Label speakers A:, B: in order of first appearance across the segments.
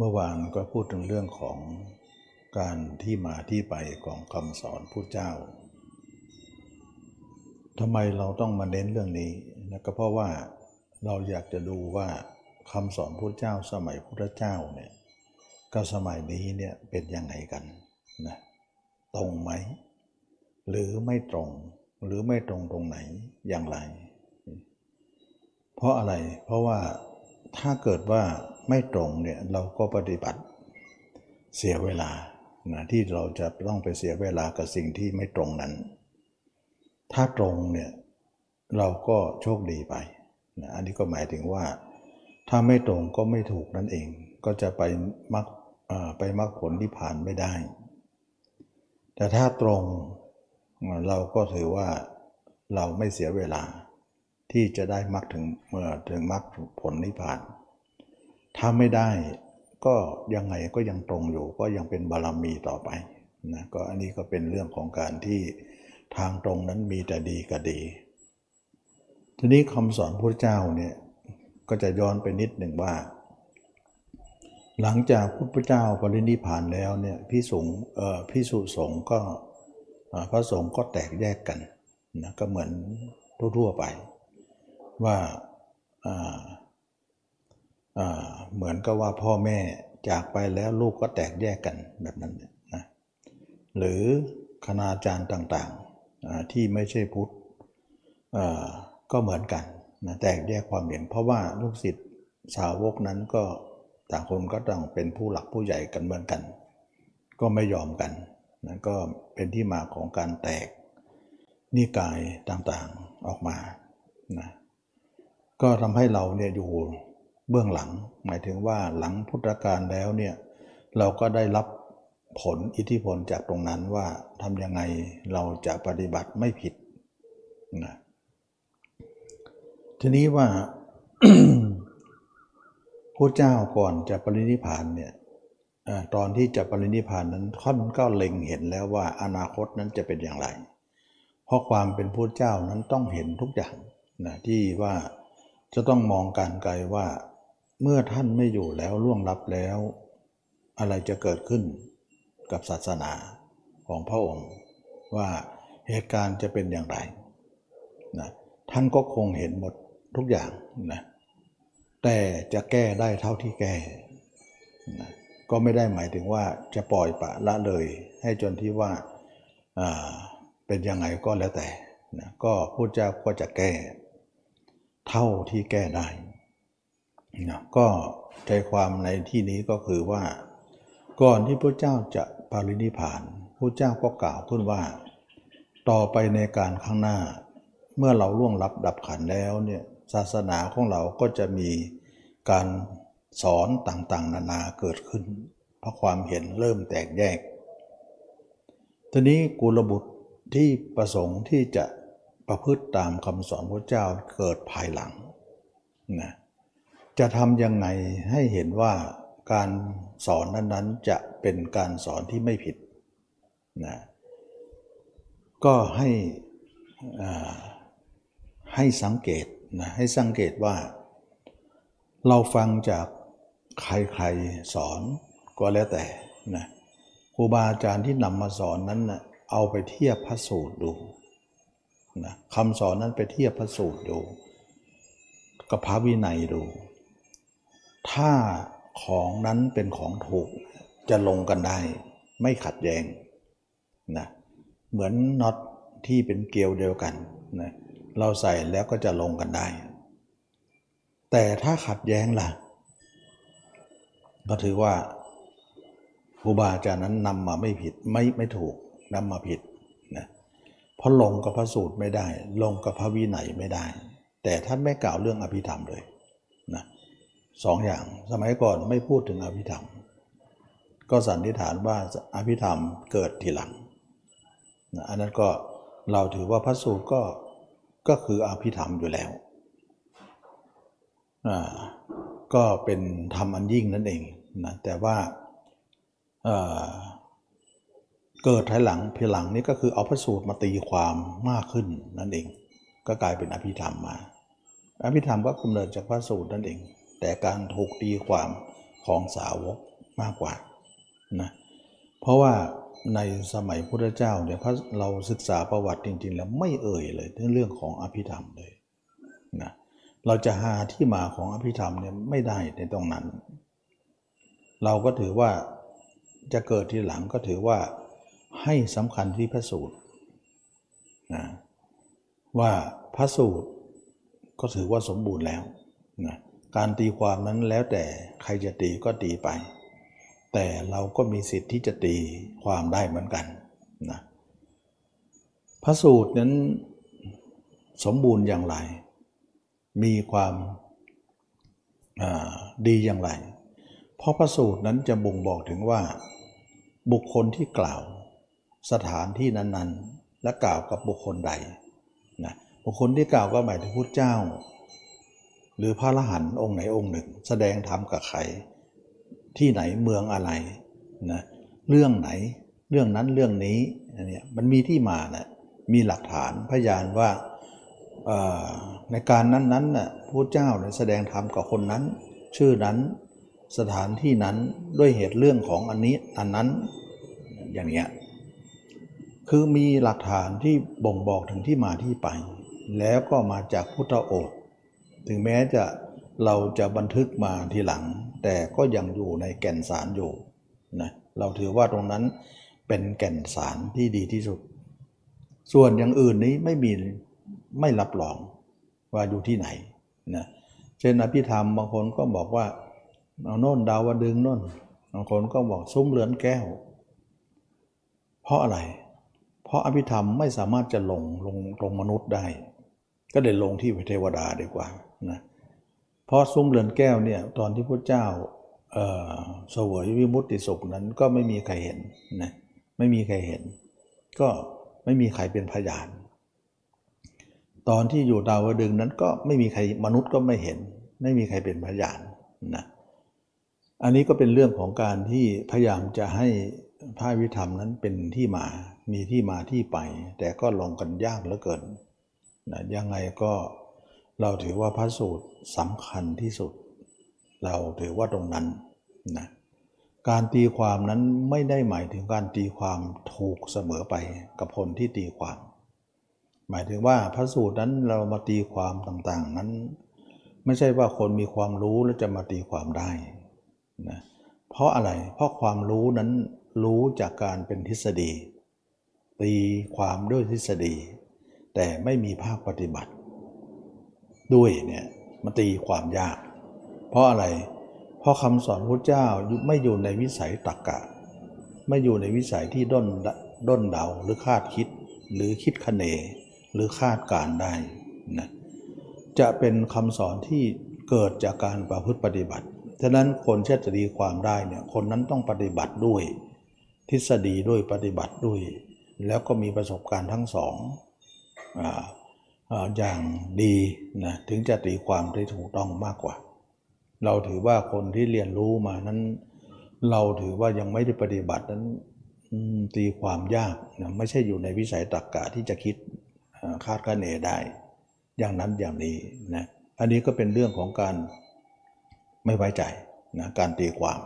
A: เมื่อวานก็พูดถึงเรื่องของการที่มาที่ไปของคำสอนพุทธเจ้าทำไมเราต้องมาเน้นเรื่องนี้นะก็เพราะว่าเราอยากจะดูว่าคำสอนพุทธเจ้าสมัยพุทธเจ้าเนี่ยกับสมัยนี้เนี่ยเป็นยังไงกันนะตรงไหม หรือไม่ตรงหรือไม่ตรงตรงไหนอย่างไร เพราะอะไรเพราะว่า ถ้าเกิดว่าไม่ตรงเนี่ยเราก็ปฏิบัติเสียเวลานะที่เราจะต้องไปเสียเวลากับสิ่งที่ไม่ตรงนั้น ถ้าตรงเนี่ยเราก็โชคดีไปนะอันนี้ก็หมายถึงว่า ถ้าไม่ตรงก็ไม่ถูกนั่นเอง ก็จะไปมักไปมักผลที่ผ่านไม่ได้ แต่ถ้าตรงเราก็ถือว่าเราไม่เสียเวลา ที่จะได้มักถึงเมื่อถึงมักผลนิพพาน ถ้าไม่ได้ก็ยังไงก็ยังตรงอยู่ ก็ยังเป็นบารมีต่อไปนะก็อันนี้ก็เป็นเรื่องของการที่ทางตรงนั้นมีแต่ดีกับดี ทีนี้คำสอนพระเจ้าเนี่ยก็จะย้อนไปนิดหนึ่งว่า หลังจากพระพุทธเจ้าปรินิพานแล้วเนี่ยพิสุงเอ่อพิสุสงก็พระสงฆ์ก็แตกแยกกันนะก็เหมือนทั่วๆไป ว่าเหมือนกับว่าพ่อแม่จากไปแล้วลูกก็แตกแยกกันแบบนั้นนะหรือคณาจารย์ต่างๆที่ไม่ใช่พุทธก็เหมือนกันนะแตกแยกความเห็น เพราะว่าลูกศิษย์สาวกนั้นก็ต่างคนก็ต้องเป็นผู้หลักผู้ใหญ่กันเหมือนกัน ก็ไม่ยอมกันนะก็เป็นที่มาของการแตกนิกายต่างๆออกมานะ ก็ทำให้เราเนี่ยอยู่เบื้องหลัง หมายถึงว่าหลังพุทธกาลแล้วเนี่ยเราก็ได้รับผลอิทธิพลจากตรงนั้นว่าทำยังไงเราจะปฏิบัติไม่ผิดนะทีนี้ว่าพระเจ้าก่อนจะปรินิพานเนี่ยตอนที่จะปรินิพานนั้นค่อนก็เล็งเห็นแล้วว่าอนาคตนั้นจะเป็นอย่างไร เพราะความเป็นพระเจ้านั้นต้องเห็นทุกอย่างนะที่ว่า จะต้องมองการไกลว่า เมื่อท่านไม่อยู่แล้วล่วงลับแล้ว อะไรจะเกิดขึ้นกับศาสนาของพระองค์ ว่าเหตุการณ์จะเป็นอย่างไรนะท่านก็คงเห็นหมดทุกอย่างนะแต่จะแก้ได้เท่าที่แก้นะก็ไม่ได้หมายถึงว่าจะปล่อยปะละเลย ให้จนที่ว่าเป็นยังไงก็แล้วแต่นะก็พูดเจ้าก็จะแก้ เท่าที่แก้ได้นะก็ใจความในที่นี้ก็คือว่า ก่อนที่พระเจ้าจะปารินิพานพระเจ้าก็กล่าวขึ้นว่า ต่อไปในการข้างหน้า เมื่อเราล่วงลับดับขันแล้วเนี่ยศาสนาของเราก็จะมีการสอนต่างๆ นานาเกิดขึ้น เพราะความเห็นเริ่มแตกแยกทีนี้กุลบุตรที่ประสงค์ที่จะ ประพฤติตามคำสอนพระเจ้าเกิดภายหลังนะจะทำยังไงให้เห็นว่าการสอนนั้นๆจะเป็นการสอนที่ไม่ผิดนะก็ให้ให้สังเกตนะให้สังเกตว่า เราฟังจากใครๆสอนก็แล้วแต่นะครูบาอาจารย์ที่นำมาสอนนั้นนะเอาไปเทียบพระสูตรดู นะคำสอนนั้นไปเทียบพระสูตรดูกับพระวินัยดู ถ้าของนั้นเป็นของถูกจะลงกันได้ ไม่ขัดแย้งนะเหมือนน็อตที่เป็นเกลียวเดียวกันนะเราใส่แล้วก็จะลงกันได้ แต่ถ้าขัดแย้งล่ะ ก็ถือว่าครูบาอาจารย์นั้นนำมาไม่ผิดไม่ไม่ถูกนำมาผิด เพราะลงกับพระสูตรไม่ได้ ลงกับพระวินัยไม่ได้ แต่ท่านไม่กล่าวเรื่องอภิธรรมเลยนะสองอย่างสมัยก่อนไม่พูดถึงอภิธรรม ก็สันนิษฐานว่าอภิธรรมเกิดทีหลังนะอันนั้นก็เราถือว่าพระสูตรก็ก็คืออภิธรรมอยู่แล้วอ่าก็เป็นธรรมอันยิ่งนั่นเองนะแต่ว่าเเกิดภายหลังภายหลังนี้ก็คือเอาพระสูตรมาตีความมากขึ้นนั่นเอง ก็กลายเป็นอภิธรรมมา อภิธรรมก็กำเนิดจากพระสูตรนั่นเอง แต่การถูกตีความของสาวกมากกว่านะเพราะว่าในสมัยพุทธเจ้าเนี่ยพระเราศึกษาประวัติจริง ๆ แล้วไม่เอ่ยเลยเรื่องของอภิธรรมเลยนะเราจะหาที่มาของอภิธรรมเนี่ยไม่ได้ในตรงนั้น เราก็ถือว่าจะเกิดทีหลังก็ถือว่า ให้สำคัญที่พระสูตรนะว่าพระสูตรก็ถือว่าสมบูรณ์แล้วนะการตีความนั้นแล้วแต่ใครจะตีก็ตีไป แต่เราก็มีสิทธิ์ที่จะตีความได้เหมือนกันนะพระสูตรนั้นสมบูรณ์อย่างไร มีความดีอย่างไร เพราะพระสูตรนั้นจะบ่งบอกถึงว่า บุคคลที่กล่าว สถานที่นั้นๆ และกล่าวกับบุคคลใดนะบุคคลที่กล่าวก็หมายถึงพุทธเจ้า หรือพระอรหันต์องค์ไหนองค์หนึ่ง แสดงธรรมกับใครที่ไหนเมืองอะไรนะเรื่องไหนเรื่องนั้นเรื่องนี้อันนี้มันมีที่มานะมีหลักฐานพยานว่าในการนั้นๆน่ะพระเจ้าแสดงธรรมกับคนนั้น ชื่อนั้นสถานที่นั้นด้วยเหตุเรื่องของอันนี้อันนั้นอย่างเนี้ย คือมีหลักฐานที่บ่งบอกถึงที่มาที่ไป แล้วก็มาจากพุทธโอษถึงแม้จะเราจะบันทึกมาทีหลัง แต่ก็ยังอยู่ในแก่นสารอยู่นะเราถือว่าตรงนั้นเป็นแก่นสารที่ดีที่สุด ส่วนอย่างอื่นนี้ไม่มีไม่รับรองว่าอยู่ที่ไหนนะเช่นอภิธรรมบางคนก็บอกว่าเอาโน่นดาวดึงโน่นบางคนก็บอกซุ้มเลือนแก้ว เพราะอะไร เพราะอภิธรรมไม่สามารถจะลงลงลงมนุษย์ได้ ก็เลยลงที่เทวดาดีกว่านะเพราะซุ้มเรือนแก้วเนี่ยตอนที่พระเจ้าเสวยวิมุตติสุขนั้นก็ไม่มีใครเห็นนะไม่มีใครเห็น ก็ไม่มีใครเป็นพยาน ตอนที่อยู่ดาวดึงนั้นก็ไม่มีใครมนุษย์ก็ไม่เห็น ไม่มีใครเป็นพยานนะอันนี้ก็เป็นเรื่องของการที่พยายามจะให้พระวิธรรมนั้นเป็นที่มา มีที่มาที่ไป แต่ก็ลงกันยากเหลือเกินนะยังไงก็เราถือว่าพระสูตรสำคัญที่สุด เราถือว่าตรงนั้นนะการตีความนั้นไม่ได้หมายถึงการตีความถูกเสมอไปกับคนที่ตีความ หมายถึงว่าพระสูตรนั้นเรามาตีความต่างๆนั้น ไม่ใช่ว่าคนมีความรู้แล้วจะมาตีความได้นะเพราะอะไรเพราะความรู้นั้นรู้จากการเป็นทฤษฎี ตีความด้วยทฤษฎี แต่ไม่มีภาคปฏิบัติ ด้วยเนี่ยมันตีความยาก เพราะอะไร เพราะคำสอนพระเจ้าไม่อยู่ในวิสัยตรกกะ ไม่อยู่ในวิสัยที่ด้นด้นเดาหรือคาดคิด หรือคิดคะเน หรือคาดการได้นะจะเป็นคำสอนที่เกิดจากการประพฤติปฏิบัติฉะนั้นคนเชื่อจะดีความได้เนี่ยคนนั้นต้องปฏิบัติด้วย ทฤษฎีด้วยปฏิบัติด้วย แล้วก็มีประสบการณ์ทั้งสองอย่างดีนะถึงจะตีความได้ถูกต้องมากกว่า เราถือว่าคนที่เรียนรู้มานั้น เราถือว่ายังไม่ได้ปฏิบัตินั้นตีความยากนะไม่ใช่อยู่ในวิสัยตรรกกะที่จะคิดคาดคะเนได้ อย่างนั้นอย่างนี้นะอันนี้ก็เป็นเรื่องของการไม่ไว้ใจนะการตีความ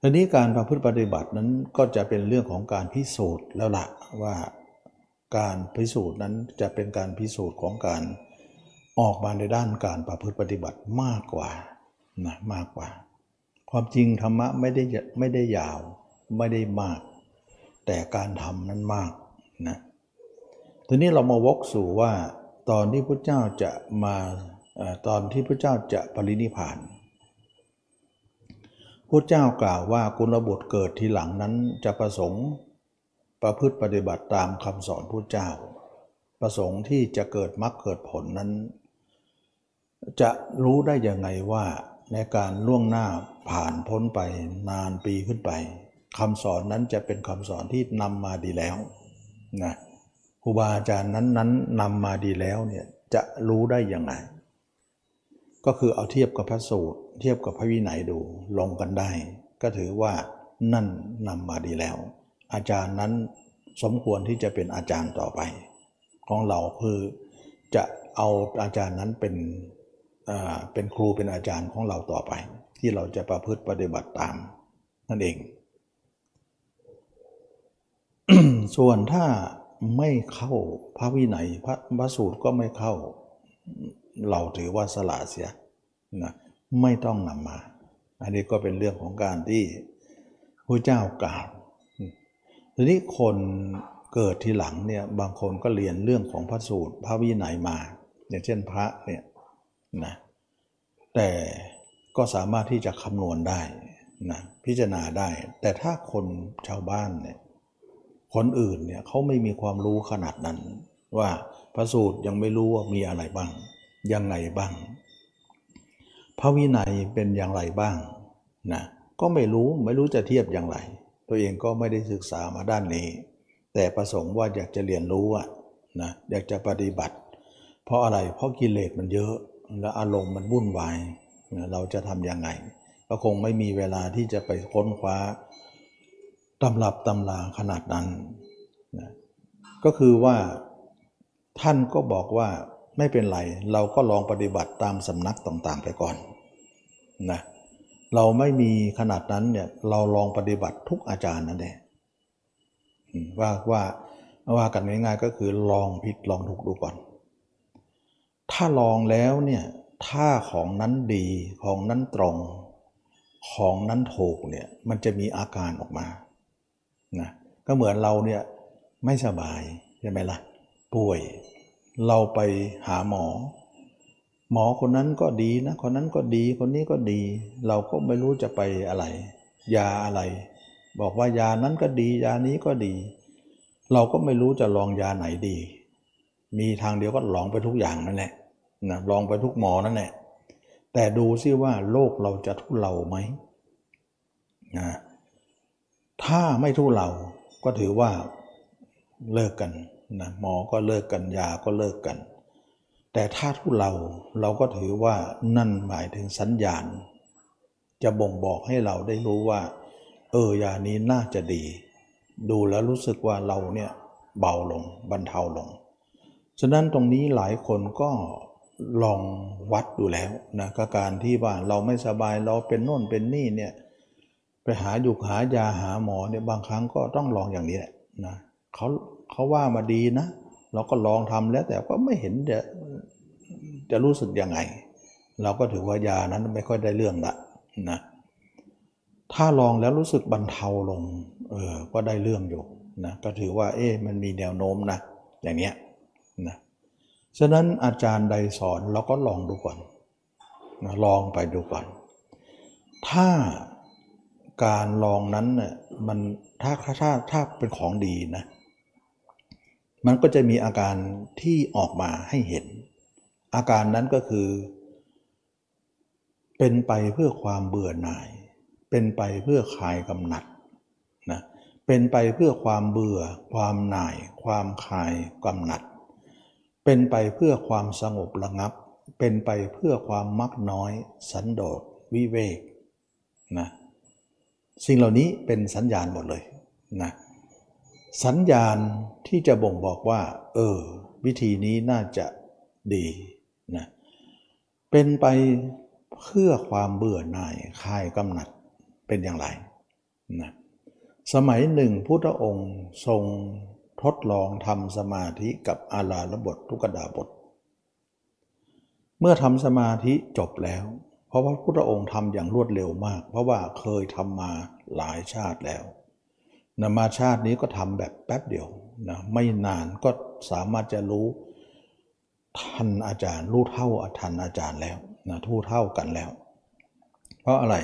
A: ทีนี้การประพฤติปฏิบัตินั้นก็จะเป็นเรื่องของการพิสูจน์แล้วละว่าการพิสูจน์นั้นจะเป็นการพิสูจน์ของการออกมาในด้านการประพฤติปฏิบัติมากกว่านะมากกว่า ความจริงธรรมะไม่ได้ไม่ได้ยาวไม่ได้มาก แต่การทำนั้นมากนะทีนี้เรามาวกสู่ว่าตอนที่พระเจ้าจะมาตอนที่พระเจ้าจะปรินิพาน พระเจ้ากล่าวว่ากุลบุตรเกิดทีหลังนั้นจะประสงค์ ประพฤติปฏิบัติตามคำสอนพระเจ้า ประสงค์ที่จะเกิดมรรคเกิดผลนั้น จะรู้ได้ยังไงว่าในการล่วงหน้าผ่านพ้นไปนานปีขึ้นไปคำสอนนั้นจะเป็นคำสอนที่นำมาดีแล้วนะครูบาอาจารย์นั้นนั้นนำมาดีแล้วเนี่ยจะรู้ได้ยังไง ก็คือเอาเทียบกับพระสูตร เทียบกับพระวินัยดูลงกันได้ ก็ถือว่านั่นนำมาดีแล้ว อาจารย์นั้นสมควรที่จะเป็นอาจารย์ต่อไป ของเราคือจะเอาอาจารย์นั้นเป็นเป็นครูเป็นอาจารย์ของเราต่อไป ที่เราจะประพฤติปฏิบัติตามนั่นเอง ส่วนถ้าไม่เข้าพระวินัยพระพระสูตรก็ไม่เข้า เราถือว่าสละเสียนะ ไม่ต้องนำมา อันนี้ก็เป็นเรื่องของการที่พระเจ้ากล่าว ทีนี้คนเกิดทีหลังเนี่ยบางคนก็เรียนเรื่องของพระสูตรพระวินัยมา อย่างเช่นพระเนี่ยนะแต่ก็สามารถที่จะคำนวณได้นะพิจารณาได้ แต่ถ้าคนชาวบ้านเนี่ยคนอื่นเนี่ยเขาไม่มีความรู้ขนาดนั้น ว่าพระสูตรยังไม่รู้ว่ามีอะไรบ้าง ยังไงบ้าง พระวินัยเป็นอย่างไรบ้างนะก็ไม่รู้ไม่รู้จะเทียบอย่างไร ตัวเองก็ไม่ได้ศึกษามาด้านนี้ แต่ประสงค์ว่าอยากจะเรียนรู้อะนะอยากจะปฏิบัติ เพราะอะไรเพราะกิเลสมันเยอะแล้วอารมณ์มันวุ่นวายเราจะทำยังไง ก็คงไม่มีเวลาที่จะไปค้นคว้าตำรับตำราขนาดนั้นนะก็คือว่าท่านก็บอกว่า ไม่เป็นไร เราก็ลองปฏิบัติตามสำนักต่างๆ ไปก่อนนะเราไม่มีขนาดนั้นเนี่ยเราลองปฏิบัติทุกอาจารย์นั่นเองว่าว่าว่ากันง่ายๆก็คือลองผิดลองถูกดูก่อน ถ้าลองแล้วเนี่ยถ้าของนั้นดีของนั้นตรง ของนั้นถูกเนี่ยมันจะมีอาการออกมานะก็เหมือนเราเนี่ยไม่สบายใช่ไหมละ่ะป่วย เราไปหาหมอ หมอคนนั้นก็ดีนะ คนนั้นก็ดีคนนี้ก็ดี เราก็ไม่รู้จะไปอะไร ยาอะไร บอกว่ายานั้นก็ดี ยานี้ก็ดี เราก็ไม่รู้จะลองยาไหนดี มีทางเดียวก็ลองไปทุกอย่างนั่นแหละนะลองไปทุกหมอนั่นแหละแต่ดูซิว่าโรคเราจะทุเลาไหมนะถ้าไม่ทุเลาก็ถือว่าเลิกกัน นะหมอก็เลิกกันยาก็เลิกกัน แต่ถ้าทุเลาเราก็ถือว่านั่นหมายถึงสัญญาณ จะบ่งบอกให้เราได้รู้ว่า เออยานี้น่าจะดี ดูแล้วรู้สึกว่าเราเนี่ยเบาลงบรรเทาลง ฉะนั้นตรงนี้หลายคนก็ลองวัดดูแล้วนะกการที่ว่าเราไม่สบายเราเป็นโน่นเป็นนี่เนี่ยไปหาอยู่หายาหาหมอเนี่ยบางครั้งก็ต้องลองอย่างนี้แหละนะเขา เขาว่ามาดีนะ เราก็ลองทำแล้วแต่ก็ไม่เห็นจะจะรู้สึกยังไง เราก็ถือว่ายานั้นไม่ค่อยได้เรื่องละนะถ้าลองแล้วรู้สึกบรรเทาลงเออก็ได้เรื่องอยู่นะก็ถือว่าเอ๊ะมันมีแนวโน้มนะอย่างเนี้ยนะฉะนั้นอาจารย์ใดสอนเราก็ลองดูก่อนนะลองไปดูก่อน ถ้าการลองนั้นเนี่ยมันถ้าถ้าถ้าเป็นของดีนะ มันก็จะมีอาการที่ออกมาให้เห็น อาการนั้นก็คือ เป็นไปเพื่อความเบื่อหน่าย เป็นไปเพื่อคลายกำหนัดนะเป็นไปเพื่อความเบื่อ ความหน่าย ความคลายกำหนัด เป็นไปเพื่อความสงบระงับ เป็นไปเพื่อความมักน้อย สันโดษวิเวกนะสิ่งเหล่านี้เป็นสัญญาณหมดเลยนะ สัญญาณที่จะบ่งบอกว่า เออ วิธีนี้น่าจะดีนะเป็นไปเพื่อความเบื่อหน่ายคลายกำหนัดเป็นอย่างไรนะสมัยหนึ่งพุทธองค์ทรงทดลองทำสมาธิกับอาลาลบททุกดาบท เมื่อทำสมาธิจบแล้ว เพราะว่าพุทธองค์ทำอย่างรวดเร็วมาก เพราะว่าเคยทำมาหลายชาติแล้ว นะมาชาตินี้ก็ทำแบบแป๊บเดียวนะไม่นานก็สามารถจะรู้ทันอาจารย์รู้เท่าทันอาจารย์แล้วนะทู่เท่ากันแล้ว เพราะอะไร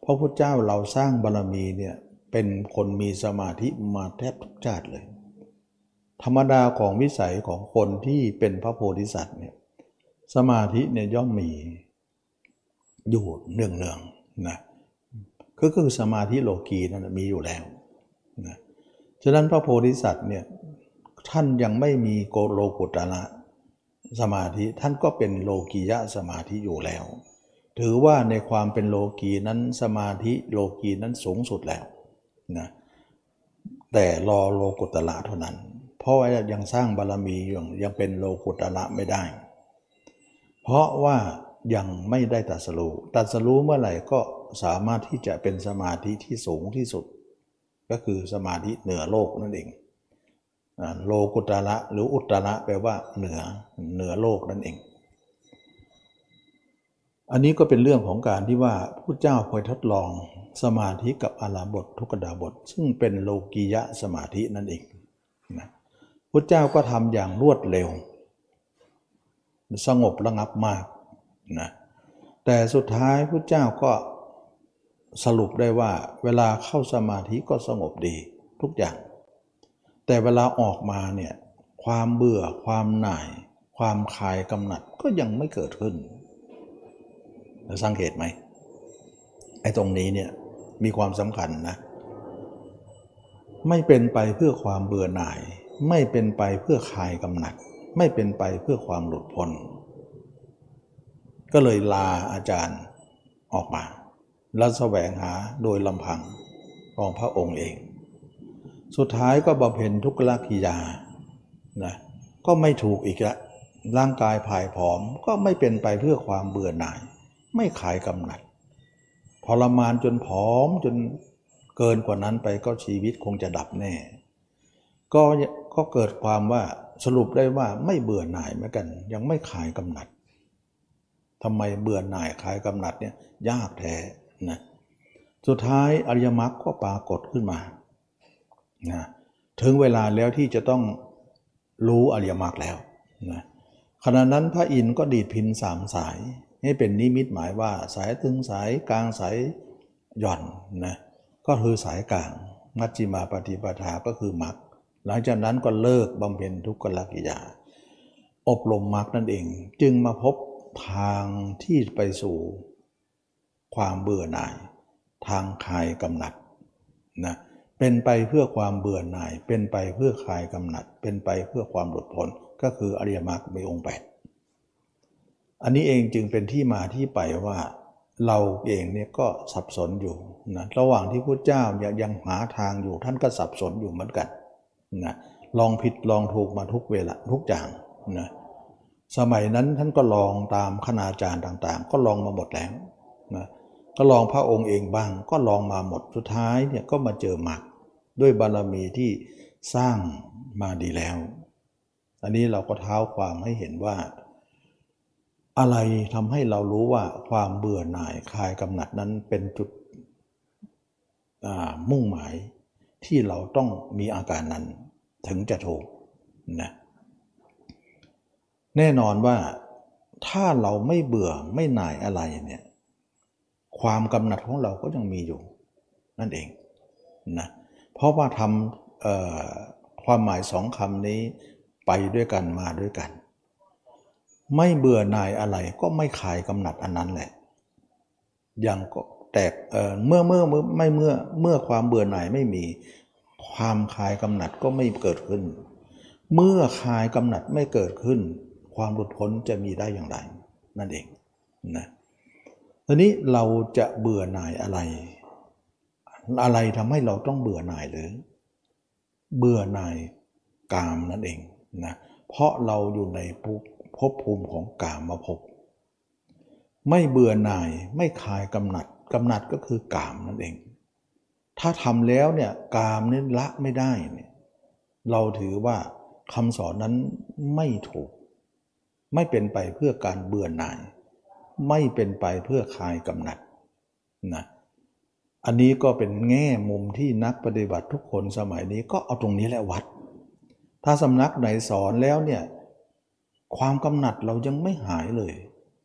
A: เพราะพระเจ้าเราสร้างบารรมีเนี่ยเป็นคนมีสมาธิมาแทบทุกชาติเลย ธรรมดาของวิสัยของคนที่เป็นพระโพธิสัตว์เนี่ยสมาธิเนี่ยย่อมมีอยู่เนืองเนืองนะก็คือสมาธิโลกีนั่นมีอยู่แล้ว ฉะนั้นพระโพธิสัตว์เนี่ยท่านยังไม่มีโกโลกุตระสมาธิท่านก็เป็นโลกียะสมาธิอยู่แล้ว ถือว่าในความเป็นโลกีนั้นสมาธิโลกีนั้นสูงสุดแล้วนะแต่รอโลกุตระเท่านั้น เพราะว่ายังสร้างบารรมีอยู่ยังเป็นโลกุตระไม่ได้ เพราะว่ายังไม่ได้ตรัสรู้ตรัสรู้เมื่อไหร่ก็สามารถที่จะเป็นสมาธิที่สูงที่สุด ก็คือสมาธิเหนือโลกนั่นเองโลกุตระหรืออุตระแปลว่าเหนือเหนือโลกนั่นเอง อันนี้ก็เป็นเรื่องของการที่ว่าผู้เจ้าเคยทดลองสมาธิกับอาราบททุกดาบท ซึ่งเป็นโลกียะสมาธินั่นเองนะพุทธเจ้าก็ทำอย่างรวดเร็ว สงบระงับมากนะแต่สุดท้ายพุทธเจ้าก็ สรุปได้ว่าเวลาเข้าสมาธิก็สงบดีทุกอย่าง แต่เวลาออกมาเนี่ยความเบื่อความหน่าย ความคลายกำหนัดก็ยังไม่เกิดขึ้นสังเกตไหมไอ้ตรงนี้เนี่ยมีความสำคัญนะ ไม่เป็นไปเพื่อความเบื่อหน่าย ไม่เป็นไปเพื่อคลายกำหนัด ไม่เป็นไปเพื่อความหลุดพ้นก็เลยลาอาจารย์ออกมา แล้วแสวงหาโดยลำพังของพระองค์เอง สุดท้ายก็บำเพ็ญทุกขลกิยานะก็ไม่ถูกอีกละร่างกายผายผอมก็ไม่เป็นไปเพื่อความเบื่อหน่าย ไม่ขายกำหนัดทรมานจนผอมจนเกินกว่านั้นไปก็ชีวิตคงจะดับแน่ ก็ก็เกิดความว่าสรุปได้ว่าไม่เบื่อหน่ายเหมือนกัน ยังไม่ขายกำหนัดทำไมเบื่อหน่ายขายกำหนัดเนี่ยยากแท้ นะสุดท้ายอริยมรรคก็ปรากฏขึ้นมานะถึงเวลาแล้วที่จะต้องรู้อริยมรรคแล้วนะขณะนั้นพระอินทร์ก็ดีดพินสามสายให้เป็นนิมิตหมายว่าสายตึงสายกลางสายหย่อนนะก็คือสายกลางมัชฌิมาปฏิปทาก็คือมรรคหลังจากนั้นก็เลิกบำเพ็ญทุกขลกิยา อบรมมรรคนั่นเอง จึงมาพบทางที่ไปสู่ ความเบื่อหน่าย ทางคลายกำหนัดนะเป็นไปเพื่อความเบื่อหน่าย เป็นไปเพื่อคลายกำหนัด เป็นไปเพื่อความหลุดพ้นก็คืออริยมรรคมีองค์แปดอันนี้เองจึงเป็นที่มาที่ไปว่าเราเองเนี่ยก็สับสนอยู่นะระหว่างที่พระเจ้ายังหาทางอยู่ท่านก็สับสนอยู่เหมือนกันนะลองผิดลองถูกมาทุกเวลาทุกอย่างนะสมัยนั้นท่านก็ลองตามคณาจารย์ต่างๆ ก็ลองมาหมดแล้ว ก็ลองพระองค์เองบ้าง ก็ลองมาหมดสุดท้ายเนี่ยก็มาเจอหมักด้วยบารมีที่สร้างมาดีแล้ว อันนี้เราก็เท้าความให้เห็นว่า อะไรทำให้เรารู้ว่าความเบื่อหน่ายคลายกำหนัดนั้นเป็นจุดมุ่งหมายที่เราต้องมีอาการนั้นถึงจะถูกนะแน่นอนว่าถ้าเราไม่เบื่อไม่หน่ายอะไรเนี่ย ความกำหนัดของเราก็ยังมีอยู่ นั่นเองนะเพราะว่าทำความหมายสองคำนี้ไปด้วยกันมาด้วยกัน ไม่เบื่อหน่ายอะไรก็ไม่ขายกำหนัดอันนั้นแหละอย่างก็แตกเอ่อเมื่อเมื่อไม่เมื่อเมื่อความเบื่อหน่ายไม่มี ความคลายกำหนัดก็ไม่เกิดขึ้น เมื่อคลายกำหนัดไม่เกิดขึ้น ความหลุดพ้นจะมีได้อย่างไร นั่นเองนะ ทีนี้เราจะเบื่อหน่ายอะไร อะไรทำให้เราต้องเบื่อหน่ายหรือ เบื่อหน่ายกามนั่นเองนะเพราะเราอยู่ในภพภูมิของกามมาพบไม่เบื่อหน่ายไม่คลายกำหนัดกำหนัดก็คือกามนั่นเอง ถ้าทำแล้วเนี่ยกามนี่ละไม่ได้เนี่ยเราถือว่าคำสอนนั้นไม่ถูก ไม่เป็นไปเพื่อการเบื่อหน่าย ไม่เป็นไปเพื่อคลายกำหนัดนะอันนี้ก็เป็นแง่มุมที่นักปฏิบัติทุกคนสมัยนี้ก็เอาตรงนี้แหละวัด ถ้าสำนักไหนสอนแล้วเนี่ยความกำหนัดเรายังไม่หายเลย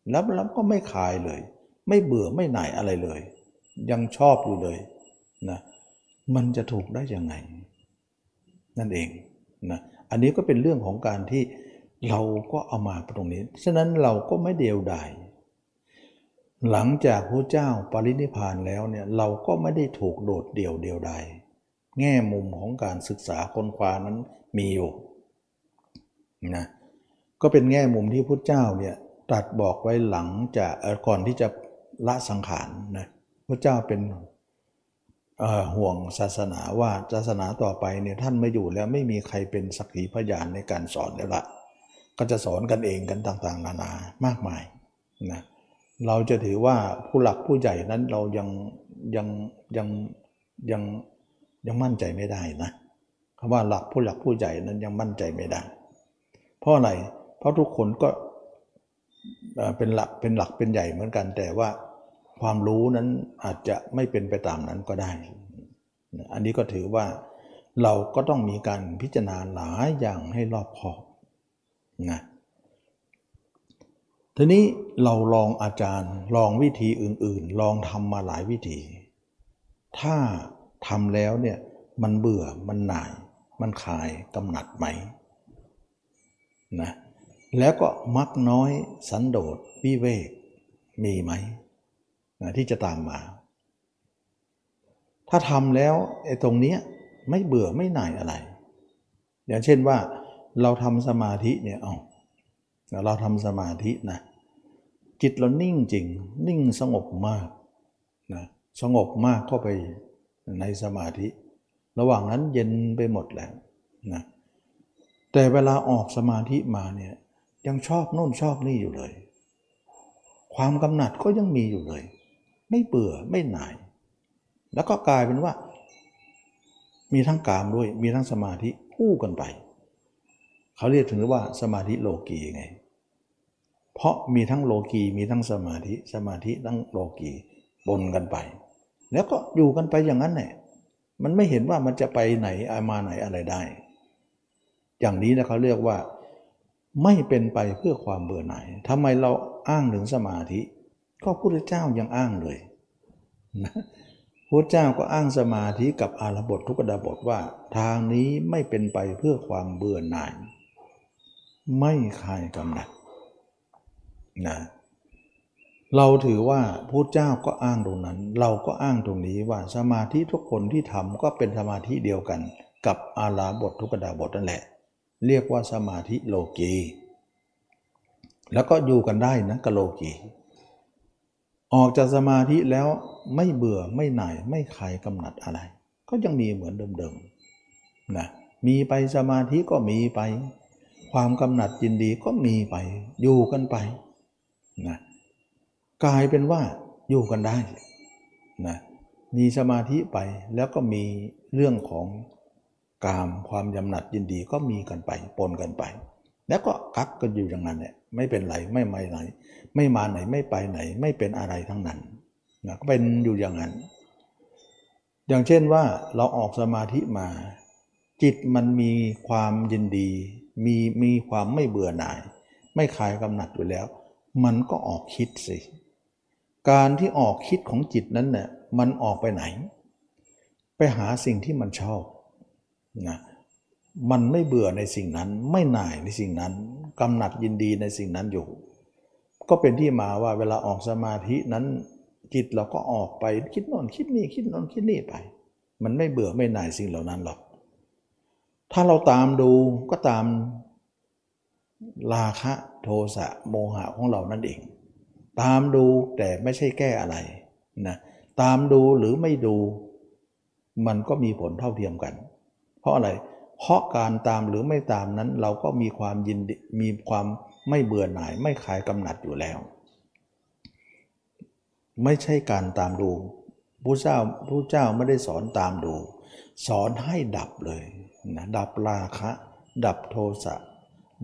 A: แล้วเราก็ไม่คลายเลย ไม่เบื่อไม่หน่ายอะไรเลย ยังชอบอยู่เลยนะมันจะถูกได้ยังไง นั่นเองนะอันนี้ก็เป็นเรื่องของการที่เราก็เอามาตรงนี้ ฉะนั้นเราก็ไม่เดียวดาย หลังจากพระเจ้าปรินิพานแล้วเนี่ยเราก็ไม่ได้ถูกโดดเดี่ยวเดียวดายแง่มุมของการศึกษาค้นคว้านั้นมีอยู่นะก็เป็นแง่มุมที่พุทธเจ้าเนี่ยตรัสบอกไว้หลังจากก่อนที่จะละสังขารนะพระเจ้าเป็นห่วงศาสนาว่าศาสนาต่อไปเนี่ยท่านไม่อยู่แล้วไม่มีใครเป็นสักขีพยานในการสอนแล้วละก็จะสอนกันเองกันต่างๆ นานามากมายนะเเราจะถือว่าผู้หลักผู้ใหญ่นั้นเรายังยังยังยังยังมั่นใจไม่ได้นะคำว่าหลักผู้หลักผู้ใหญ่นั้นยังมั่นใจไม่ได้ เพราะอะไรเพราะทุกคนก็เป็นหลักเป็นหลักเป็นใหญ่เหมือนกัน แต่ว่าความรู้นั้นอาจจะไม่เป็นไปตามนั้นก็ได้ อันนี้ก็ถือว่าเราก็ต้องมีการพิจารณาหลายอย่างให้รอบคอบนะ ทีนี้เราลองอาจารย์ ลองวิธีอื่นๆ ลองทำมาหลายวิธี ถ้าทำแล้วเนี่ยมันเบื่อมันหน่าย มันคลายกำหนัดไหมนะแล้วก็มักน้อยสันโดษวิเวกมีไหมนะที่จะตามมา ถ้าทำแล้วไอ้ตรงนี้ไม่เบื่อไม่หน่ายอะไร อย่างเช่นว่าเราทำสมาธิเนี่ยเอา เราทำสมาธินะจิตเรานิ่งจริง นิ่งสงบมากนะสงบมากเข้าไปในสมาธิ ระหว่างนั้นเย็นไปหมดแล้วนะแต่เวลาออกสมาธิมาเนี่ยยังชอบโน่นชอบนี่อยู่เลย ความกำหนัดก็ยังมีอยู่เลย ไม่เบื่อไม่หน่าย แล้วก็กลายเป็นว่า มีทั้งกามด้วยมีทั้งสมาธิคู่กันไป เขาเรียกถึงว่าสมาธิโลกีไง เพราะมีทั้งโลกีมีทั้งสมาธิสมาธิทั้งโลกีปนกันไป แล้วก็อยู่กันไปอย่างนั้นแหละมันไม่เห็นว่ามันจะไปไหนมาไหนอะไรได้ อย่างนี้นะเขาเรียกว่าไม่เป็นไปเพื่อความเบื่อหน่ายทำไมเราอ้างถึงสมาธิ ก็พระพุทธเจ้ายังอ้างเลยนะพระเจ้าก็อ้างสมาธิกับอารบททุกดาบทว่า ทางนี้ไม่เป็นไปเพื่อความเบื่อหน่าย ไม่คลายกำหนัด นะเราถือว่าพระเจ้าก็อ้างตรงนั้น เราก็อ้างตรงนี้ว่าสมาธิทุกคนที่ทำก็เป็นสมาธิเดียวกัน กับอาราบททุกดาบทนั่นแหละ เรียกว่าสมาธิโลกีแล้วก็อยู่กันได้นะกับโลกีออกจากสมาธิแล้วไม่เบื่อไม่หน่ายไม่คลายกำหนัดอะไร ก็ยังมีเหมือนเดิมๆนะมีไปสมาธิก็มีไป ความกำหนัดยินดีก็มีไป อยู่กันไป นะกลายเป็นว่าอยู่กันได้นะมีสมาธิไปแล้วก็มีเรื่องของกามความยำหนัดยินดีก็มีกันไปปนกันไป แล้วก็กักกันอยู่อย่างนั้นเนี่ยไม่เป็นไรไม่ไม่ไหน ไม่มาไหนไม่ไปไหน ไม่เป็นอะไรทั้งนั้นนะก็เป็นอยู่อย่างนั้น อย่างเช่นว่าเราออกสมาธิมา จิตมันมีความยินดี มีมีความไม่เบื่อหน่าย ไม่คลายกำหนัดอยู่แล้ว มันก็ออกคิดสิ การที่ออกคิดของจิตนั้นเนี่ยมันออกไปไหน ไปหาสิ่งที่มันชอบนะมันไม่เบื่อในสิ่งนั้น ไม่หน่ายในสิ่งนั้นกำหนัดยินดีในสิ่งนั้นอยู่ ก็เป็นที่มาว่าเวลาออกสมาธินั้นจิตเราก็ออกไปคิดโน่นคิดนี่คิดโน่นคิดนี่ไป มันไม่เบื่อไม่หน่ายสิ่งเหล่านั้นหรอก ถ้าเราตามดูก็ตามราคะ โทสะโมหะของเรานั่นเอง ตามดูแต่ไม่ใช่แก้อะไรนะตามดูหรือไม่ดู มันก็มีผลเท่าเทียมกัน เพราะอะไร เพราะการตามหรือไม่ตามนั้นเราก็มีความยินดีมีความไม่เบื่อหน่ายไม่คลายกำหนัดอยู่แล้ว ไม่ใช่การตามดูพระเจ้าพระเจ้าไม่ได้สอนตามดู สอนให้ดับเลยนะดับราคะ ดับโทสะ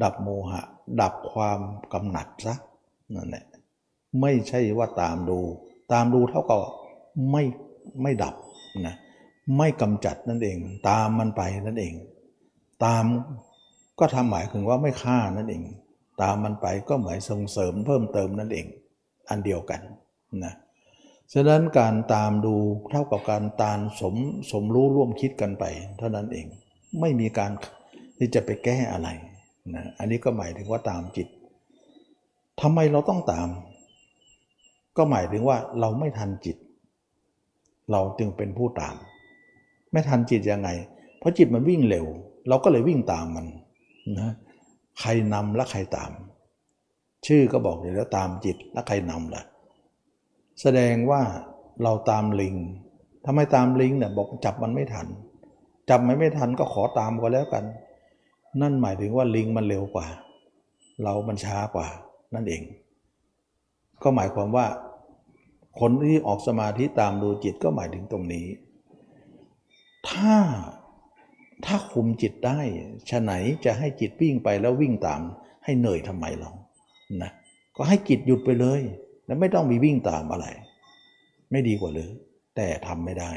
A: ดับโมหะ ดับความกำหนัดซะนั่นแหละไม่ใช่ว่าตามดู ตามดูเท่ากับไม่ไม่ดับนะไม่กำจัดนั่นเอง ตามมันไปนั่นเอง ตามก็ทำหมายถึงว่าไม่ฆ่านั่นเอง ตามมันไปก็หมายส่งเสริมเพิ่มเติมนั่นเอง อันเดียวกันนะฉะนั้นการตามดูเท่ากับการตามสมสมรู้ร่วมคิดกันไป เท่านั้นเองไม่มีการที่จะไปแก้อะไร นะอันนี้ก็หมายถึงว่าตามจิตทำไมเราต้องตาม ก็หมายถึงว่าเราไม่ทันจิต เราจึงเป็นผู้ตาม ไม่ทันจิตยังไง เพราะจิตมันวิ่งเร็ว เราก็เลยวิ่งตามมันนะใครนำและใครตาม ชื่อก็บอกอยู่แล้วตามจิตและใครนำล่ะแสดงว่าเราตามลิงทำไมตามลิงเนี่ยบอกจับมันไม่ทัน จับมันไม่ทันก็ขอตามก็แล้วกัน นั่นหมายถึงว่าลิงมันเร็วกว่า เรามันช้ากว่านั่นเอง ก็หมายความว่า คนที่ออกสมาธิตามดูจิตก็หมายถึงตรงนี้ ถ้าถ้าคุมจิตได้ฉะไหนจะให้จิตวิ่งไปแล้ววิ่งตาม ให้เหนื่อยทำไมเรานะก็ให้จิตหยุดไปเลย แล้วไม่ต้องมีวิ่งตามอะไร ไม่ดีกว่าหรือแต่ทำไม่ได้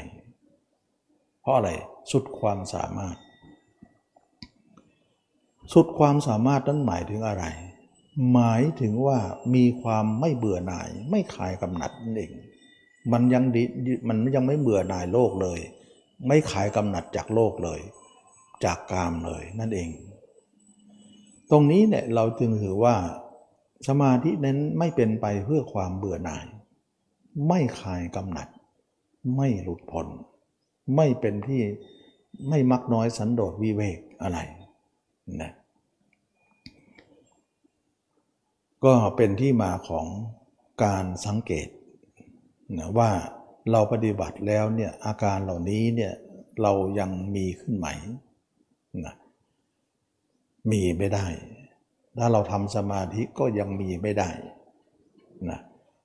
A: เพราะอะไรสุดความสามารถ สุดความสามารถนั้นหมายถึงอะไร หมายถึงว่ามีความไม่เบื่อหน่าย ไม่คลายกำหนัดนั่นเองมันยังดิมันยังไม่เบื่อหน่ายโลกเลย ไม่ขายกำหนัดจากโลกเลย จากกามเลยนั่นเอง ตรงนี้เนี่ยเราจึงถือว่าสมาธินั้นไม่เป็นไปเพื่อความเบื่อหน่าย ไม่คลายกำหนัด ไม่หลุดพ้นไม่เป็นที่ไม่มักน้อยสันโดษวิเวกอะไร นะก็เป็นที่มาของการสังเกตนะว่าเราปฏิบัติแล้วเนี่ยอาการเหล่านี้เนี่ยเรายังมีขึ้นไหมนะมีไม่ได้ ถ้าเราทำสมาธิก็ยังมีไม่ได้นะ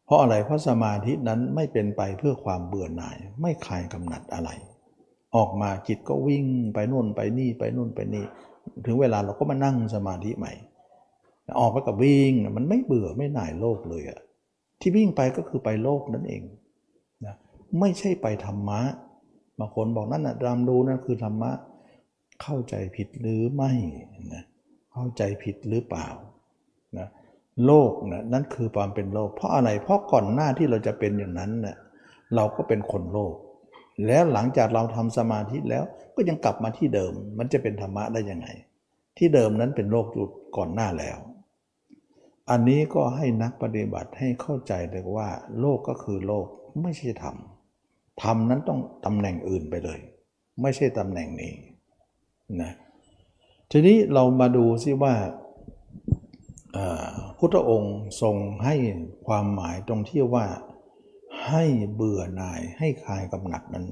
A: เพราะอะไรเพราะสมาธินั้นไม่เป็นไปเพื่อความเบื่อหน่าย ไม่คลายกำหนัดอะไร ออกมาจิตก็วิ่งไปนู่นไปนี่ไปนู่นไปนี่ ถึงเวลาเราก็มานั่งสมาธิใหม่ ออกไปกับวิ่งมันไม่เบื่อไม่หน่ายโลกเลยอะที่วิ่งไปก็คือไปโลกนั่นเองนะไม่ใช่ไปธรรมะบางคนบอกนั่นนะรำดูนั่นคือธรรมะเข้าใจผิดหรือไม่นะเข้าใจผิดหรือเปล่านะโลกนะนั่นคือความเป็นโลก เพราะอะไรเพราะก่อนหน้าที่เราจะเป็นอย่างนั้นเนะ่ยเราก็เป็นคนโลก แล้วหลังจากเราทำสมาธิแล้วก็ยังกลับมาที่เดิม มันจะเป็นธรรมะได้ยังไง ที่เดิมนั้นเป็นโลกอยู่ก่อนหน้าแล้ว อันนี้ก็ให้นักปฏิบัติให้เข้าใจเลยว่า โลกก็คือโลกไม่ใช่ธรรมธรรมนั้นต้องตำแหน่งอื่นไปเลย ไม่ใช่ตำแหน่งนี้นะทีนี้เรามาดูซิว่าพุทธองค์ทรงให้ความหมายตรงที่ว่า ให้เบื่อหน่ายให้คลายกำหนัดนั้น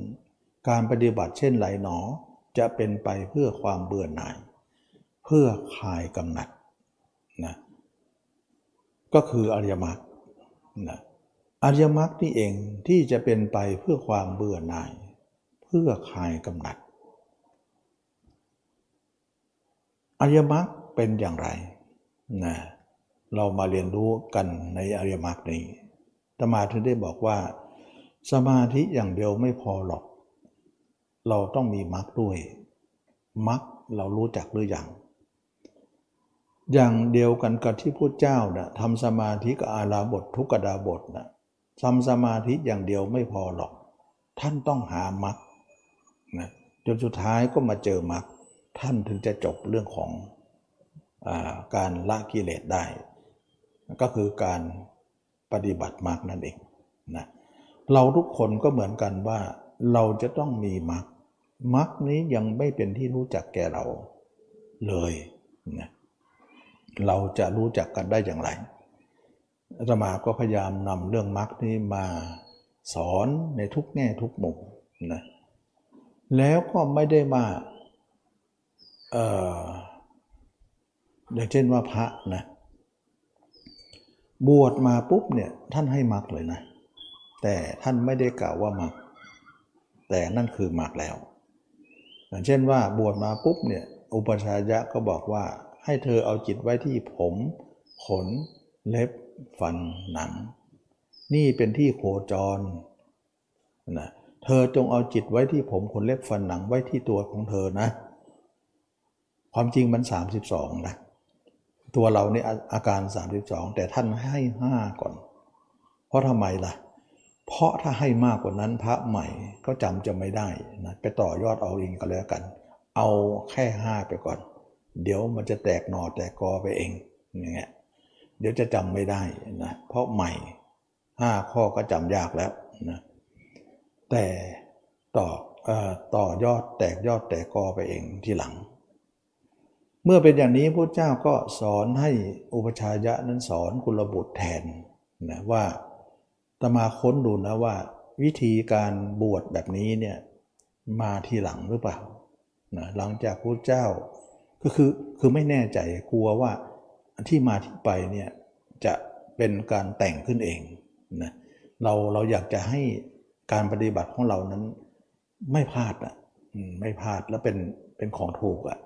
A: การปฏิบัติเช่นไรหนอ จะเป็นไปเพื่อความเบื่อหน่าย เพื่อคลายกำหนัดนะก็คืออริยมรรคนะอริยมรรคนี่เองที่จะเป็นไปเพื่อความเบื่อหน่าย เพื่อคลายกำหนัดอริยมรรคเป็นอย่างไรนะเรามาเรียนรู้กันในอริยมรรคนี้ ตมาถึงได้บอกว่า สมาธิอย่างเดียวไม่พอหรอก เราต้องมีมรรคด้วยมรรคเรารู้จักหรืออยังอย่างเดียวกันกับที่พุทธเจ้านะทำสมาธิกับอาลาบททุกกดาบทนะทำสมาธิอย่างเดียวไม่พอหรอก ท่านต้องหามรรคนะจนสุดท้ายก็มาเจอมรรคท่านถึงจะจบเรื่องของการละกิเลสได้ ก็คือการ ปฏิบัติมรรคนั่นเองนะเราทุกคนก็เหมือนกันว่าเราจะต้องมีมรรคมรรคนี้ยังไม่เป็นที่รู้จักแก่เราเลยนะเราจะรู้จักกันได้อย่างไรอาตมาก็พยายามนำเรื่องมรรคนี้มาสอนในทุกแง่ทุกมุมนะแล้วก็ไม่ได้มาเอ่ออย่างเช่นว่าพระนะ บวชมาปุ๊บเนี่ยท่านให้มรรคเลยนะ แต่ท่านไม่ได้กล่าวว่ามรรคแต่นั่นคือมรรคแล้ว อย่างเช่นว่าบวชมาปุ๊บเนี่ยอุปชายะก็บอกว่าให้เธอเอาจิตไว้ที่ผม ขน เล็บ ฟันหนัง นี่เป็นที่โคจรนะเธอจงเอาจิตไว้ที่ผมขนเล็บฟันหนังไว้ที่ตัวของเธอนะ ความจริงมัน 32นะ ตัวเรานี่อาการ 32 แต่ท่านให้ 5 ก่อน เพราะทำไมล่ะ เพราะถ้าให้มากกว่านั้นพระใหม่ก็จำจะไม่ได้นะไปต่อยอดเอาเองก็แล้วกัน เอาแค่ 5 ไปก่อน เดี๋ยวมันจะแตกหน่อแตกกอไปเองอย่างเงี้ยเดี๋ยวจะจำไม่ได้นะเพราะใหม่ 5 ข้อก็จำยากแล้วนะแต่ต่อต่อยอดแตกยอดแตกกอไปเองทีหลัง เมื่อเป็นอย่างนี้พระเจ้าก็สอนให้อุปชายะนั้นสอนกุลบุตรแทนนะว่าตมาค้นดูนะว่า วิธีการบวชแบบนี้เนี่ยมาทีหลังหรือเปล่านะหลังจากพระเจ้าก็คือคือไม่แน่ใจกลัวว่าที่มาที่ไปเนี่ยจะเป็นการแต่งขึ้นเองนะเราเราอยากจะให้การปฏิบัติของเรานั้นไม่พลาดอะไม่พลาดแล้วเป็นเป็นของถูกอะ